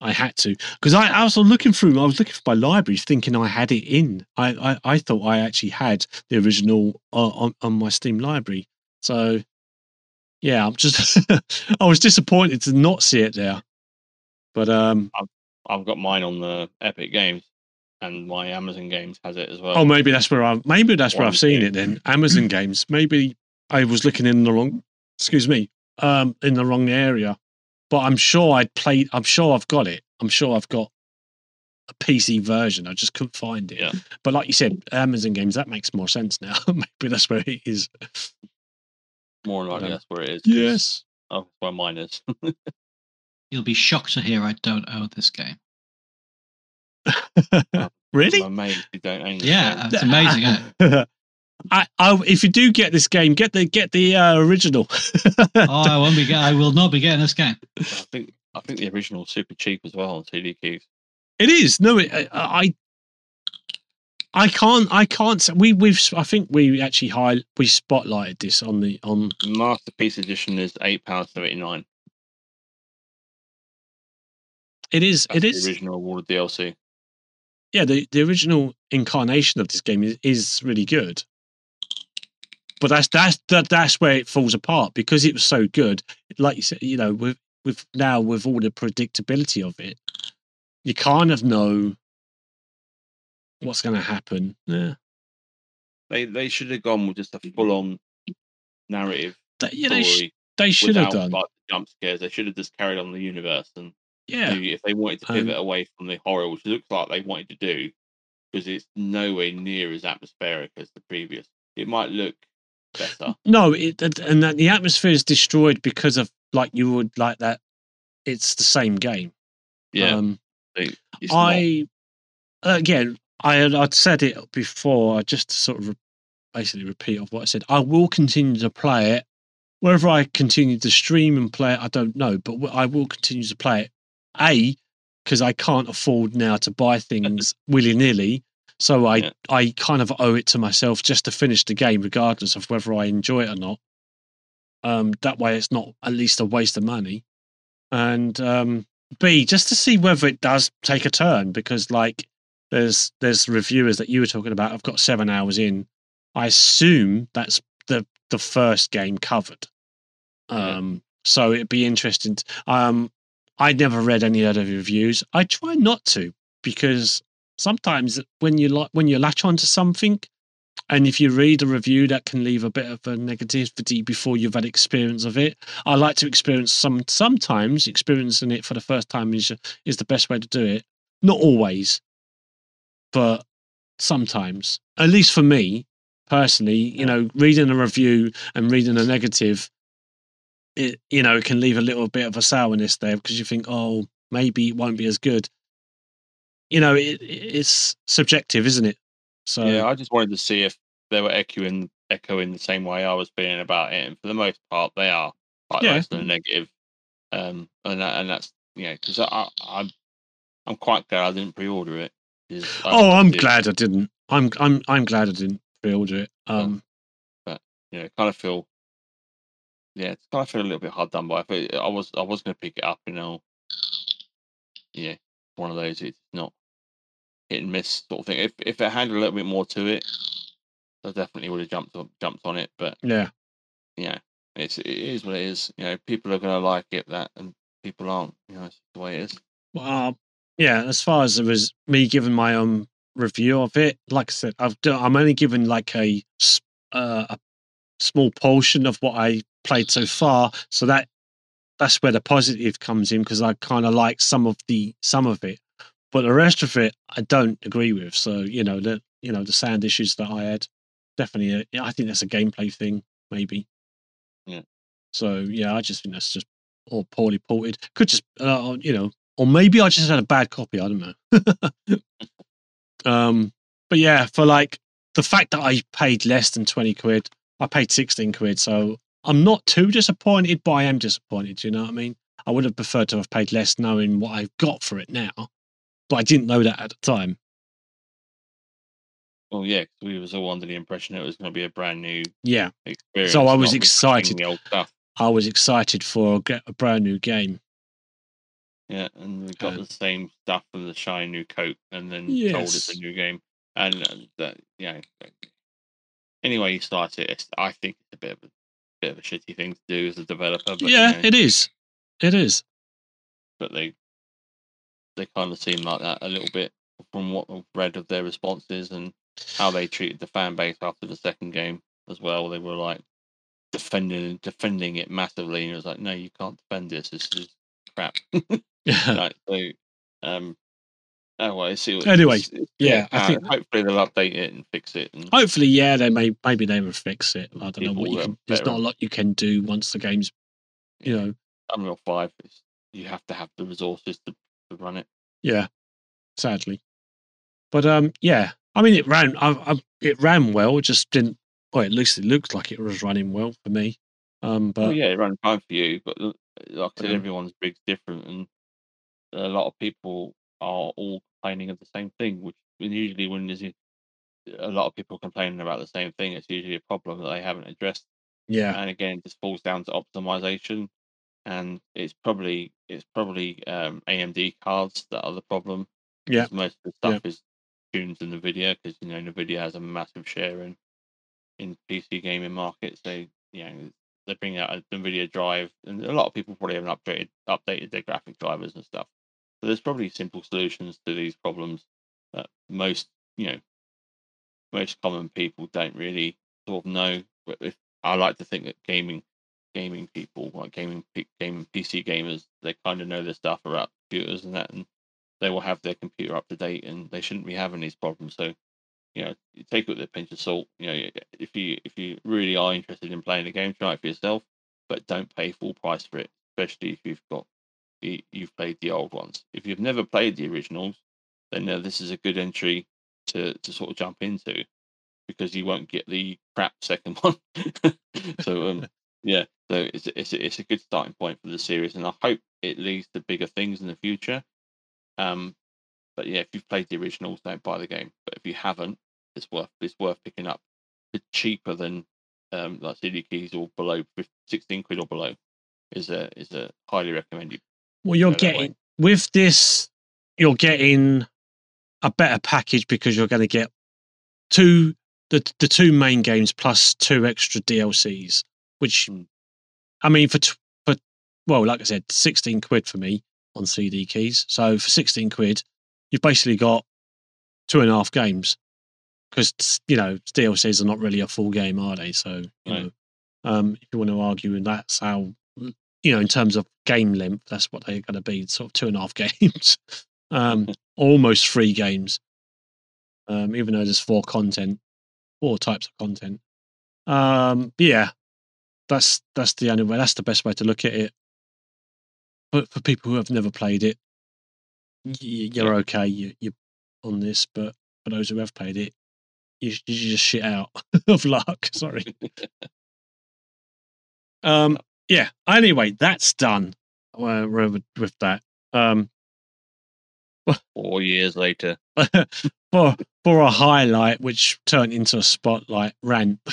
I had to because I, I was looking through. I was looking for my library, thinking I had it in. I I, I thought I actually had the original uh, on on my Steam library. So, yeah, I'm just [LAUGHS] I was disappointed to not see it there. But um, I've got mine on the Epic Games, and my Amazon Games has it as well. Oh, maybe that's where I maybe that's where I've seen thing. it then. Amazon games. Maybe I was looking in the wrong excuse me, um in the wrong area. But I'm sure I'd played I'm sure I've got it. I'm sure I've got a PC version. I just couldn't find it. Yeah. But like you said, Amazon games, that makes more sense now. [LAUGHS] maybe that's where it is. More likely, Um, that's where it is. Yes. Oh, where mine is. [LAUGHS] You'll be shocked to hear I don't own this game. [LAUGHS] really? I'm amazed you don't own this Yeah, game. it's amazing, isn't it? [LAUGHS] I, I, if you do get this game, get the get the uh, original. Oh, I won't be. Get, I will not be getting this game. I think I think the original's super cheap as well on CD. It is no, it, I, I, I can't, I can't. We, we've, I think we actually high, we spotlighted this on the on. Masterpiece edition is eight pounds seventy nine. It is, That's it the is, original awarded DLC. yeah. The the original incarnation of this game is, is really good. but that's that's that, that's where it falls apart because it was so good. Like you said, you know, with with now with all the predictability of it, you kind of know what's going to happen. Yeah, They they should have gone with just a mm-hmm. full on narrative they, yeah, they, sh- story they should have done. like jump scares. They should have just carried on the universe and Yeah, maybe if they wanted to Um, pivot away from the horror, which looks like they wanted to do, because it's nowhere near as atmospheric as the previous. It might look better. no, it and- that the atmosphere is destroyed because of like you would like that. It's the same game. Yeah, Um, it's not. I again, I I'd said it before. I just sort of re- basically repeat of what I said. I will continue to play it. Whether I continue to stream and play it, I don't know, but I will continue to play it. A, because I can't afford now to buy things [LAUGHS] willy nilly, so I Yeah. I kind of owe it to myself just to finish the game, regardless of whether I enjoy it or not. Um, that way, it's not at least a waste of money. And um, B, just to see whether it does take a turn, because like there's there's reviewers that you were talking about. I've got seven hours in. I assume that's the the first game covered. Um, so it'd be interesting. t- um, I never read any other reviews. I try not to because sometimes when you like when you latch onto something, and if you read a review, that can leave a bit of a negativity before you've had experience of it. I like to experience some. Sometimes experiencing it for the first time is is the best way to do it. Not always, but sometimes. At least for me personally, you know, reading a review and reading a negative, it you know, it can leave a little bit of a sourness there because you think, oh, maybe it won't be as good. You know, it, it's subjective, isn't it? So yeah, I just wanted to see if they were echoing echoing the same way I was feeling about it, and for the most part, they are quite Yeah. less than negative. Um, and that, and that's you know because I I'm I'm quite glad I didn't pre-order it. Oh, I'm did, glad I didn't. I'm I'm I'm glad I didn't pre-order it. Um, You know, kind of feel. Yeah, it's kind of feel a little bit hard done by. But I was I was going to pick it up, you know. Yeah, one of those. It's not hit and miss sort of thing. If if it had a little bit more to it, I definitely would have jumped on, jumped on it. But yeah, yeah, it's it is what it is. You know, people are going to like it that, and people aren't. You know, it's the way it is. well, uh, yeah. As far as it was me giving my own review of it, like I said, I've done, I'm only given like a uh, a small portion of what I played so far, so that that's where the positive comes in because I kind of like some of the some of it, but the rest of it I don't agree with. So you know the you know the sound issues that I had, definitely. A, I think that's a gameplay thing, maybe. Yeah. So yeah, I just think that's just all poorly ported. Could just uh, you know, or maybe I just had a bad copy. I don't know. [LAUGHS] um, but yeah, for like the fact that I paid less than twenty quid, I paid sixteen quid, so I'm not too disappointed, but I am disappointed. You know what I mean? I would have preferred to have paid less, knowing what I've got for it now, but I didn't know that at the time. Well, yeah, 'cause we was all under the impression it was going to be a brand new Yeah, experience. So I was excited. The old stuff. I was excited for a, a brand new game. Yeah, and we got Uh, the same stuff from the shiny new coat, and then told it's a new game, and uh, that you know. Anyway, you start it. It's, I think it's a bit of a bit of a shitty thing to do as a developer, but you yeah, know, it is. It is. but they they kind of seem like that a little bit from what I've read of their responses and how they treated the fan base after the second game as well. They were like defending defending it massively, and it was like, no, you can't defend this. This is crap. [LAUGHS] Yeah, [LAUGHS] right, so um, oh well, I see. What, Anyway, it's- yeah, I uh, think- hopefully they'll update it and fix it. And Hopefully, yeah, they may maybe they will fix it. I don't know what you can. There's not a lot you can do once the game's, you know, Unreal Five, is, you have to have the resources to, to run it. yeah. Sadly, but um, yeah. I mean, it ran. I, I, it ran well. It just didn't. Well, at least it looked like it was running well for me. Um, but Well, yeah, it ran fine for you, but like I said, Um, everyone's big's different, and a lot of people are all complaining of the same thing. Which usually, when there's a a lot of people complaining about the same thing, it's usually a problem that they haven't addressed. yeah, And again, it just falls down to optimization, and it's probably it's probably um, AMD cards that are the problem. Yeah. most of the stuff is tuned to Nvidia because you know Nvidia has a massive share in in PC gaming markets. They you know they bring out a NVIDIA drive, and a lot of people probably haven't updated updated their graphic drivers and stuff. So there's probably simple solutions to these problems that most you know most common people don't really sort of know. But if I like to think that gaming gaming people, like gaming gaming PC gamers, they kind of know their stuff about computers and that, and they will have their computer up to date, and they shouldn't be having these problems. So, you know, take it with a pinch of salt. You know, if you if you really are interested in playing the game, try it for yourself, but don't pay full price for it, especially if you've got you've played the old ones. If you've never played the originals, then uh, this is a good entry to to sort of jump into because you won't get the crap second [LAUGHS] one. so um, [LAUGHS] yeah, so it's a- it's it's a good starting point for the series, and I hope it leads to bigger things in the future. Um, but yeah, if you've played the originals, don't buy the game. But if you haven't, it's worth it's worth picking up. It's cheaper than um, like CD keys or below fif- sixteen quid or below is a is a highly recommended. Well, you're go that way. getting with this, you're getting a better package because you're going to get two the the two main games plus two extra DLCs, which Hmm. I mean for t- for well, like I said, sixteen quid for me on CD keys. So for sixteen quid, you've basically got two and a half games because you know DLCs are not really a full game, are they? So you No. know, um, if you want to argue, and that's how you know in terms of game length, that's what they're going to be, sort of two and a half [LAUGHS] games, um, [LAUGHS] almost three games. Um, even though there's four content, four types of content. Um, but yeah, that's that's the only way. That's the best way to look at it. But for people who have never played it, you're okay. You, you're on this, but for those who have played it, you, you just shit out [LAUGHS] of luck. Sorry. um. Yeah. Anyway, that's done. Uh, with, with that. Um. [LAUGHS] Four years later, for for a highlight which turned into a spotlight rant. [LAUGHS]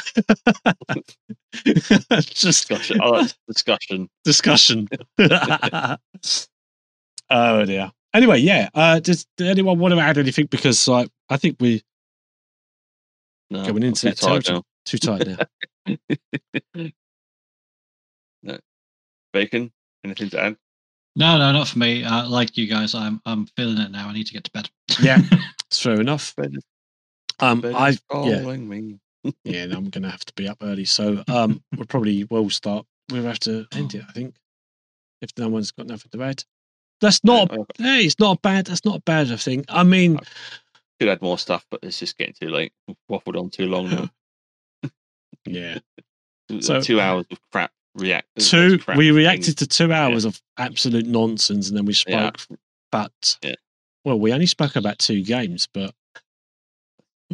Just discussion. Like discussion. discussion. [LAUGHS] oh dear. Anyway, yeah. Uh, does, did anyone want to add anything? Because like, I think we No, going into too that tired. Too tight now. Now. Bacon. Anything to add? No, no, not for me. Uh, like you guys, I'm I'm feeling it now. I need to get to bed. Yeah. [LAUGHS] It's fair enough. Bed Um, bed I yeah calling me. [LAUGHS] yeah. no, I'm gonna have to be up early, so um, we'll probably will start. We'll have to end it. I think if no one's got nothing to add. That's not. Yeah, I Hey, it's not bad. That's not a bad thing. I mean, could add more stuff, but it's just getting too late. We've waffled on too long now. [LAUGHS] yeah. So- two hours of crap react. two crap we things. reacted to two hours of absolute nonsense and then we Yeah. spoke but Yeah. well we only spoke about two games but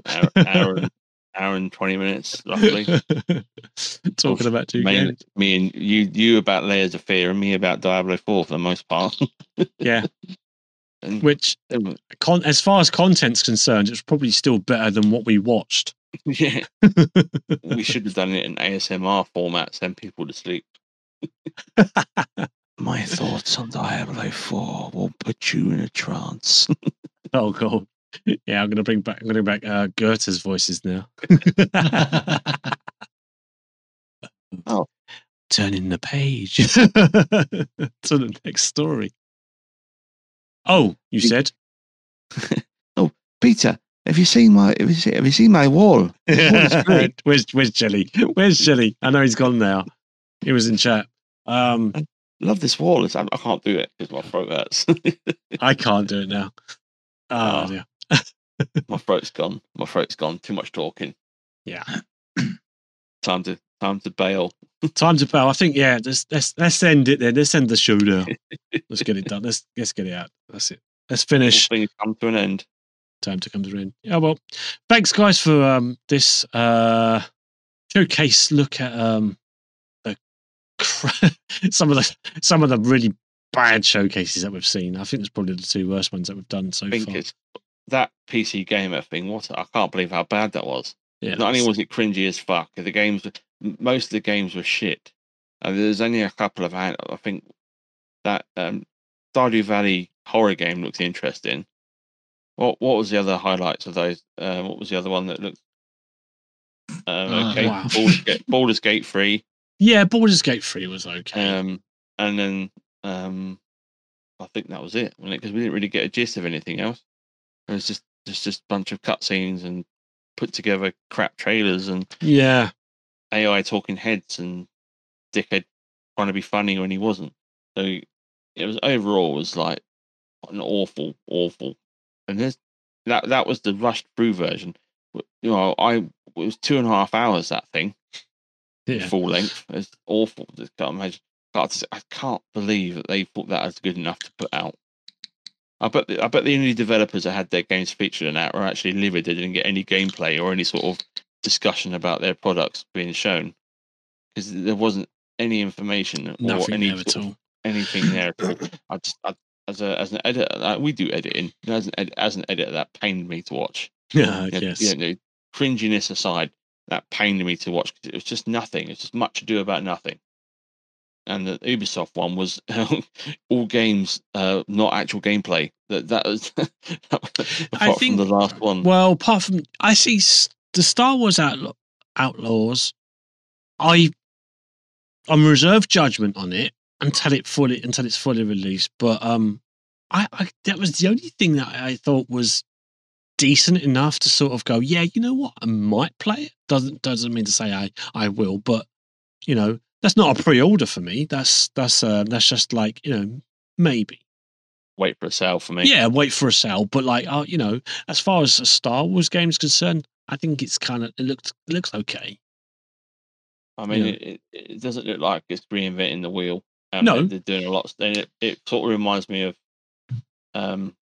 hour, hour, [LAUGHS] hour and twenty minutes roughly. [LAUGHS] talking about two Main- games me and you, you about Layers of Fear, and me about Diablo Four for the most part. yeah [LAUGHS] and which con- as far as content's concerned it's probably still better than what we watched [LAUGHS] [LAUGHS] yeah, we should have done it in ASMR format, send people to sleep. [LAUGHS] My thoughts on Diablo Four will put you in a trance. oh god. Yeah i'm gonna bring back i'm gonna bring back uh goethe's voices now. Oh. turning the page. To the next story. Oh you said? Oh, Peter, have you seen my have you seen, have you seen my wall? [LAUGHS] [LAUGHS] Where's where's Jelly? Where's Jelly? I know he's gone now. He was in chat. Um, Love this wall. It's, I, I can't do it because my throat hurts. [LAUGHS] I can't do it now. Oh, Oh. my throat's gone. My throat's gone. Too much talking. Yeah. [CLEARS THROAT] Time to time to bail. Time to bail. I think yeah. Let's let's let's end it then. Let's end the show now. let's get it done. Let's let's get it out. That's it. Let's finish. things come to an end. Time to come to an end. Yeah. Well, thanks guys for um this uh showcase. Look at um the [LAUGHS] some of the some of the really bad showcases that we've seen. I think it's probably the two worst ones that we've done so I think far. it's that PC gamer thing. What I can't believe how bad that was. Yeah, Not only was it cringy as fuck, the games, most of the games were shit. And there's only a couple of, I think that um, Stardew Valley horror game looks interesting. What what was the other highlights of those? Uh, what was the other one that looked? Um, Oh, okay, wow. Baldur's, [LAUGHS] Gate, Baldur's Gate three, Yeah, Baldur's Gate 3 was okay. um, and then um, I think that was it. Because we didn't really get a gist of anything else. It was just just just a bunch of cutscenes and put together crap trailers and yeah. AI talking heads and dickhead trying to be funny when he wasn't. So it was overall was like an awful, awful. And there's that that was the rushed through version. You know, I it was two and a half hours that thing Yeah. full length. It's awful. Just can't imagine. I can't believe that they thought that was good enough to put out. I bet the, I bet the only developers that had their games featured in that were actually livid. They didn't get any gameplay or any sort of discussion about their products being shown because there wasn't any information or Nothing any sort of all. anything there at all. I just I, as a as an editor, like, we do editing. As an ed, as an editor, that pained me to watch. [LAUGHS] Yeah, Yeah, yes. yeah, no, cringiness aside, that pained me to watch because it was just nothing. It's just much ado about nothing. And the Ubisoft one was [LAUGHS] all games, uh, not actual gameplay. That that was [LAUGHS] apart think- from the last one. Well, apart from I see the Star Wars Outlaw, Outlaws, I I'm reserved judgment on it until it fully until it's fully released. But um, I, I that was the only thing that I thought was decent enough to sort of go, yeah, you know what, I might play it. Doesn't doesn't mean to say I I will, but you know that's not a pre-order for me. That's that's uh, that's just like you know maybe. Wait for a sale for me. Yeah, wait for a sale. But like, uh, you know, as far as a Star Wars game is concerned, I think it's kind of it looks it looks okay. I mean, Yeah. it, it, it doesn't look like it's reinventing the wheel. Um, No. they're, doing a lot. And it, it sort of reminds me of um,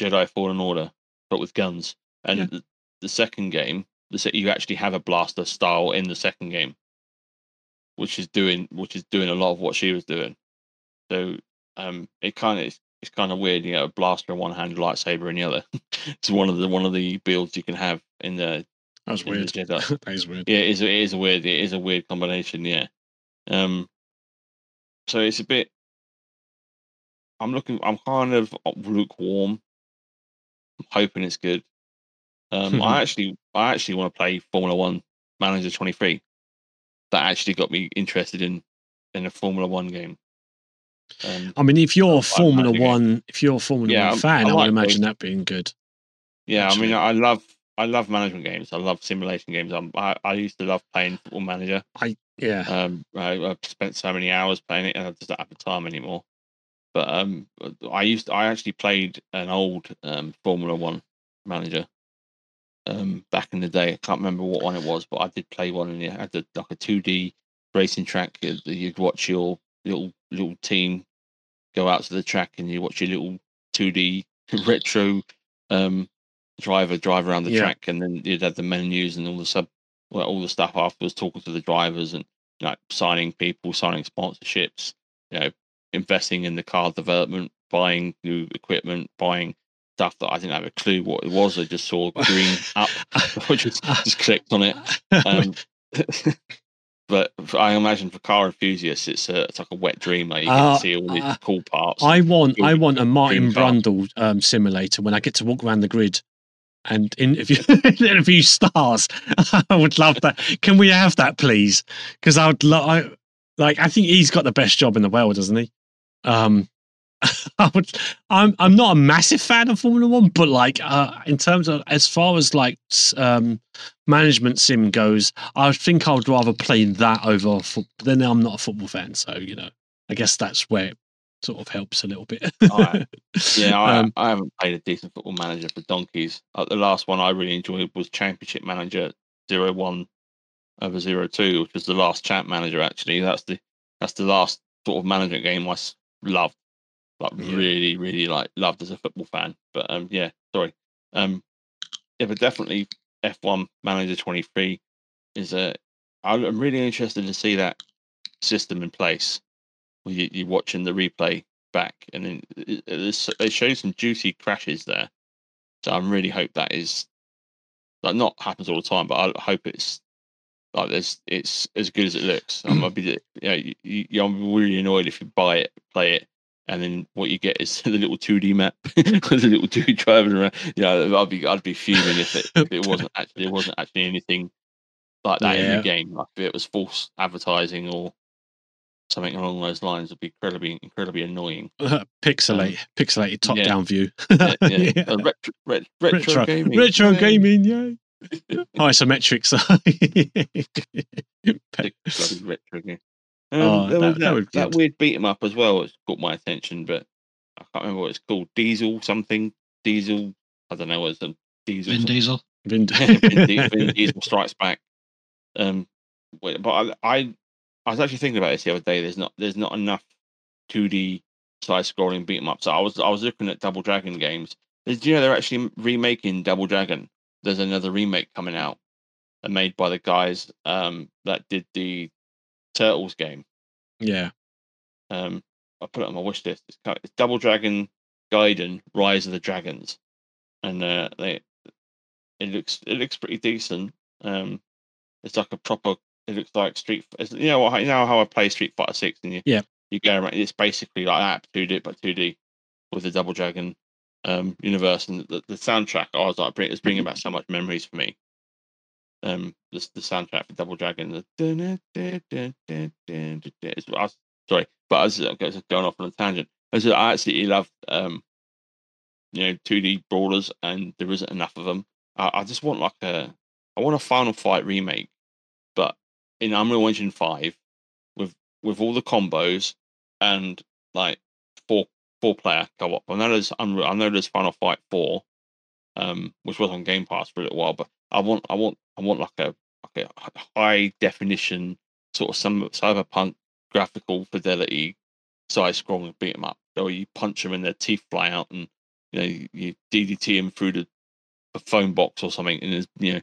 Jedi Fallen Order, but with guns. And Yeah. the, the second game, the you actually have a blaster style in the second game, which is doing which is doing a lot of what she was doing. So um, it kind of it's kind of weird, you know, a blaster in one hand, lightsaber in the other. [LAUGHS] it's one of the one of the builds you can have in the That was in the weird. [LAUGHS] Jedi. that is weird. Yeah, it is. It is a weird. It is a weird combination. Yeah. Um. So it's a bit. I'm looking. I'm kind of lukewarm. I'm hoping it's good. Um. I [LAUGHS] actually. I actually want to play Formula One Manager 23. That actually got me interested in in a Formula One game. Um. I mean, if you're a Formula. One, if you're a Formula Yeah, One fan, I I, would like imagine those. that being good. Yeah. I mean, I love. I love management games. I love simulation games. I'm, I I used to love playing Football Manager. Yeah. Um, I, I've spent so many hours playing it, and I just don't have the time anymore. But um, I used I actually played an old um, Formula One manager um, back in the day. I can't remember what one it was, but I did play one, and it had the, like a two D racing track. uh, You'd watch your little little team go out to the track, and you watch your little two D [LAUGHS] retro um, driver drive around the Yeah. track, and then you'd have the menus and all the sub well, all the stuff afterwards, talking to the drivers and like signing people, signing sponsorships, you know, investing in the car development, buying new equipment, buying stuff that I didn't have a clue what it was. I just saw [LAUGHS] green up, [LAUGHS] just just clicked on it. Um, [LAUGHS] but I imagine for car enthusiasts, it's a it's like a wet dream. Like you Uh, can see all the uh, cool parts. I want I want a Martin. Brundle um, simulator when I get to walk around the grid and interview interview [LAUGHS] stars. [LAUGHS] I would love that. Can we have that, please? Because I would love. Like I think he's got the best job in the world, doesn't he? Um, [LAUGHS] I would. I'm I'm not a massive fan of Formula One, but like uh, in terms of as far as like um, management sim goes, I think I would rather play that over. Fo- then I'm not a football fan, so you know. I guess that's where sort of helps a little bit. Alright. Yeah, [LAUGHS] I, Um, I haven't played a decent football manager for donkeys. Uh, the last one I really enjoyed was Championship Manager Zero One over Zero Two, which was the last champ manager. Actually, that's the that's the last sort of management game I loved, like Yeah. really, really like loved as a football fan. But um, yeah, sorry, um, yeah, but definitely F One Manager Twenty Three is a. I'm really interested to see that system in place. You're watching the replay back, and then it, it, it shows some juicy crashes there. So I really hope that is like not happens all the time, but I hope it's like there's it's as good as it looks. I'm be you know you, you, I'm really annoyed if you buy it, play it, and then what you get is [LAUGHS] the little 2D map [LAUGHS] with the little 2D driving around. You know, I'd be I'd be fuming if it if it [LAUGHS] wasn't actually it wasn't actually anything like that in the game. Like if it was false advertising or something along those lines, would be incredibly incredibly annoying. [LAUGHS] Pixelate, pixelated top yeah. down view. Yeah, [LAUGHS] yeah. Yeah. Uh, retro, ret- retro, retro gaming. retro Yay. gaming, yay. [LAUGHS] Isometrics. Big retro game. Um, Oh, that- was that that, would be that weird beat 'em up as well. It's caught my attention, but I can't remember what it's called. Diesel something. Diesel. I don't know what it's a diesel. Vin. Diesel. Vin- Vin, Vin Diesel strikes back. Um, but I, I, I was actually thinking about this the other day. There's not, there's not enough 2D side-scrolling beat 'em up. So I was, I was looking at Double Dragon games. There's, do you know they're actually remaking Double Dragon? There's another remake coming out, uh, made by the guys um that did the Turtles game. yeah. Um, I put it on my wish list. It's, kind- it's Double Dragon Gaiden: Rise of the Dragons, and uh, they it looks it looks pretty decent. Um, it's like a proper it looks like Street. You know what? You know how I play Street Fighter Six, and you yeah, you go around. It's basically like that, two D but two D with the Double Dragon um, universe, and the, the soundtrack. I was like, it's bringing back so much memories for me. Um, the, the soundtrack for Double Dragon. The, I sorry, but I was, I going off on a tangent. I, I absolutely love um, you know, two D brawlers, and there isn't enough of them. I, I just want like a, I want a Final Fight remake in Unreal Engine Five, with with all the combos and like four four player co op. I know there's Unreal, I know there's Final Fight Four, um, which was on Game Pass for a little while, but I want I want I want like a like a high definition sort of some cyberpunk graphical fidelity side scrolling beat 'em up, or you punch them and their teeth fly out, and you know you, DDT them through the, the phone box or something, and you know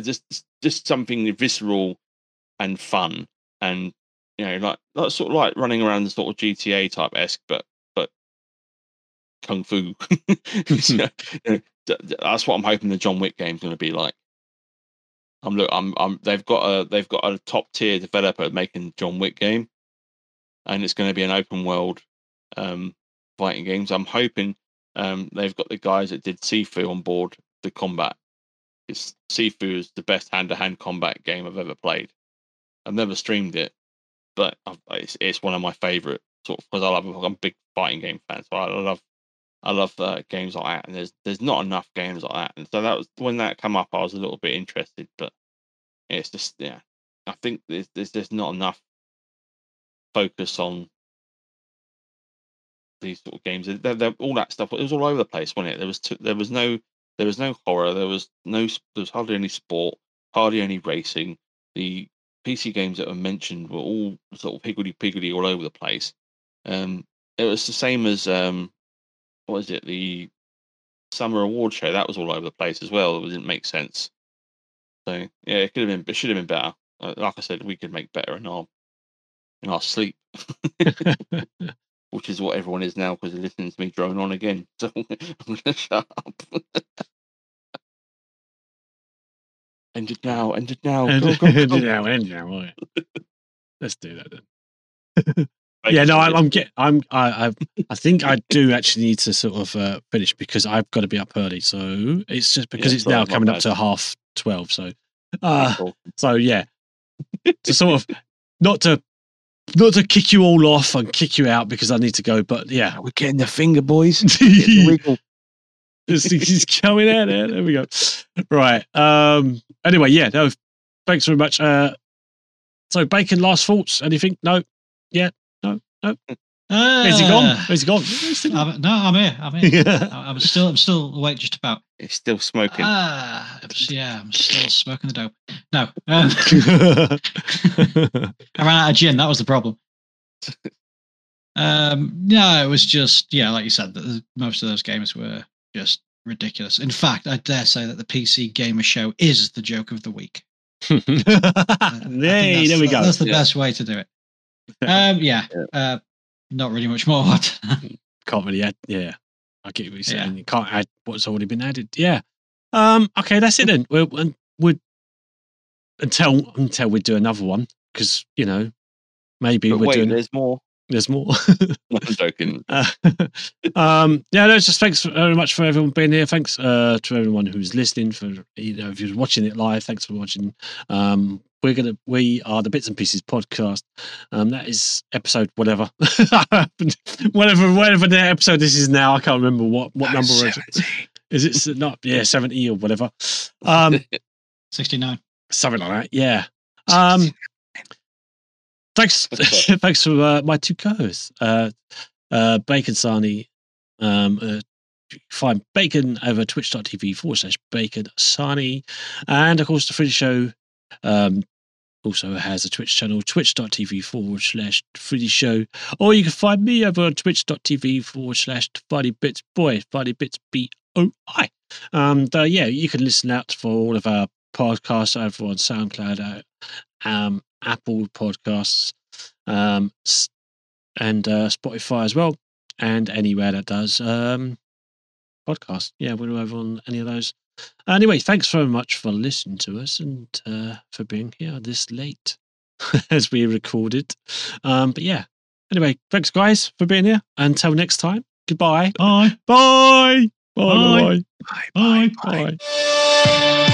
just just something visceral and fun, and you know like, that's sort of like running around the sort of GTA type esque, but but kung fu. [LAUGHS] You know, th- th- that's what I'm hoping the John Wick game's going to be like. I'm look, I'm, I'm, they've got a, they've got a top tier developer making John Wick game, and it's going to be an open world, um, fighting games. I'm hoping, um, they've got the guys that did Sifu on board the combat. It's Sifu is the best hand-to-hand combat game I've ever played. I've never streamed it, but it's, it's one of my favorite sort of because I love, I'm a big fighting game fan, so I love I love uh, games like that, and there's there's not enough games like that, and so that was when that come up, I was a little bit interested, but it's just yeah, I think there's there's just not enough focus on these sort of games. They're, they're, all that stuff, it was all over the place, wasn't it? There was t- there was no there was no horror, there was no there was hardly any sport, hardly any racing. The PC games that were mentioned were all sort of higgledy piggledy all over the place. Um, it was the same as um, what was it the summer award show that was all over the place as well it didn't make sense. So yeah it could have been it should have been better. Uh, like i said we could make better in our in our sleep [LAUGHS] [LAUGHS] which is what everyone is now because they're listening to me drone on again. So [LAUGHS] i'm gonna shut up end it now end it now And, go, go, [LAUGHS] go. now, and now, all right. Let's do that then. [LAUGHS] yeah, no, I'm, [LAUGHS] I'm get, I'm, I, I, I think I do actually need to sort of uh, finish because I've got to be up early. So it's just because Yeah, it's now coming up to half twelve. So, uh, Cool. so yeah, to sort of not to not to kick you all off and kick you out because I need to go, but yeah, we're getting the finger boys [LAUGHS] this is coming out there. There we go. Right. Um. Anyway, yeah. No. Thanks very much. Uh. So, bacon. Last thoughts? Anything? No. Yeah. No. No. Is he gone? Is he gone? He's still- I'm, no, I'm here. I'm here. I- I'm still, I'm still awake just about. it's still smoking Ah, yeah, I'm still smoking the dope. No, um, [LAUGHS] I ran out of gin. That was the problem. Um, no, it was just yeah, like you said, that most of those games were just ridiculous. In fact, I dare say that the PC Gamer Show is the joke of the week. [LAUGHS] I- I think hey, that's- there we go. That's the Yeah. best way to do it. Um, yeah, [LAUGHS] Yeah. Uh, not really much more. What? [LAUGHS] Can't really add. Yeah. I get what you're saying. Yeah. You can't add what's already been added. Yeah. Um. Okay. That's it then. We'll, and we'll until until we do another one because you know maybe but we're wait doing there's more There's more. [LAUGHS] I'm joking. [LAUGHS] Uh, [LAUGHS] um, yeah, no, just thanks very much for everyone being here. Thanks uh, to everyone who's listening. For you know, if you're watching it live, thanks for watching. Um, we're gonna we are the Bits and Pieces podcast. Um, that is episode whatever, whatever, whatever the episode this is now. I can't remember what what number is it. Is it not? Yeah, seventy or whatever. Um, 69. something like that. Yeah. Um, thanks, [LAUGHS] thanks for uh, my two co-hosts, uh, uh, Baconsarnee. Um, uh, find Bacon over twitch.tv forward slash Bacon Sani, and of course the Free Show. Um, also has a Twitch channel, twitch.tv forward slash Freddy Show. Or you can find me over on twitch.tv forward slash Funny Bits Boy, Funny Bits B O I. And uh, yeah, you can listen out for all of our podcasts over on SoundCloud, uh, um, Apple Podcasts, um, and uh, Spotify as well, and anywhere that does um, podcasts. Yeah, we're over on any of those. Anyway, thanks very much for listening to us and uh, for being here this late [LAUGHS] as we recorded. Um, but yeah, anyway, thanks guys for being here. Until next time, goodbye. Bye. Bye. Bye. Bye. Bye. Bye. Bye.